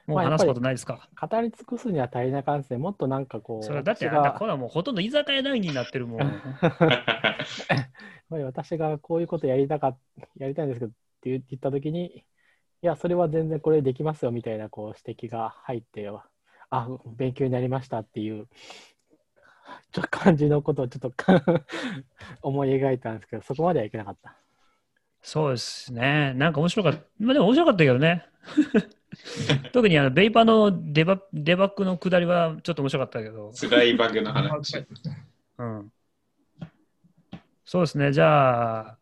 もう話すことないですか、語り尽くすには足りない感じで、もっとなんかこう、それだって私があんたこれはもうほとんど居酒屋談義になってるもん。やっぱり私がこういうことやりたかやりたいんですけどって言言ったときに、いや、それは全然これできますよみたいなこう指摘が入って、あ、勉強になりましたっていう、ちょ感じのことをちょっと (laughs) 思い描いたんですけど、そこまではいけなかった。そうですね。なんか面白かった。まあでも面白かったけどね。(laughs) 特にあのベイパーのデバデバッグの下りはちょっと面白かったけど。辛いバグの話。うん。そうですね。じゃあ、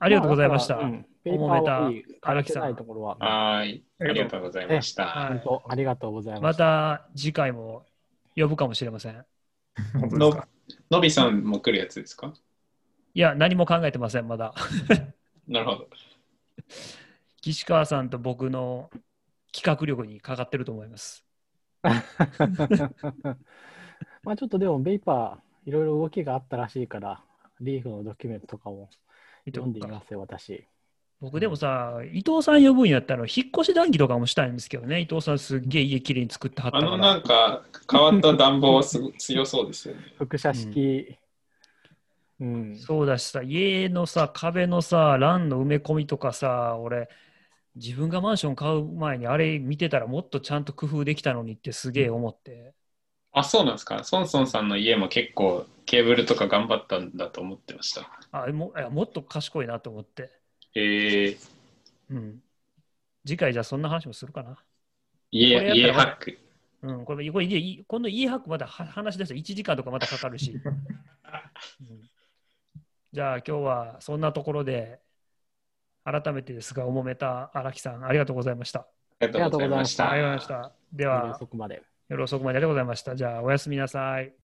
ありがとうございました。あうんペーパーはいい。荒木さんは。い。ありがとうございました。はい本当ありがとうございま。ますた次回も呼ぶかもしれません。本当ですかのびさんも来るやつですか？いや、何も考えてません、まだ。なるほど。岸川さんと僕の企画力にかかってると思います。(laughs) まあちょっとでも、ベイパー、いろいろ動きがあったらしいから、リーフのドキュメントとかも読んでみますよ、私。僕でもさ、伊藤さん呼ぶんやったら、引っ越し談義とかもしたいんですけどね、伊藤さんすっげえ家きれいに作ってはったから。あのなんか変わった暖房はすご (laughs) 強そうですよね。輻射式、うん。そうだしさ、家のさ、壁のさ、欄の埋め込みとかさ、俺、自分がマンション買う前にあれ見てたらもっとちゃんと工夫できたのにってすげえ思って。あ、そうなんですか。ソンソンさんの家も結構ケーブルとか頑張ったんだと思ってました。あもいやもっと賢いなと思って。えー、うん。次回じゃあそんな話もするかな。家家ハック。うん、これ、これ、いい今度 E ハックまたは話し出したら1時間とかまたかかるし。(laughs) うんじゃあ今日はそんなところで、改めてですが、おもめた荒木さん、ありがとうございました。ありがとうございました。ありがとうございました。で夜は、遅くまで。夜遅くまでありがとうございました。じゃあ、おやすみなさい。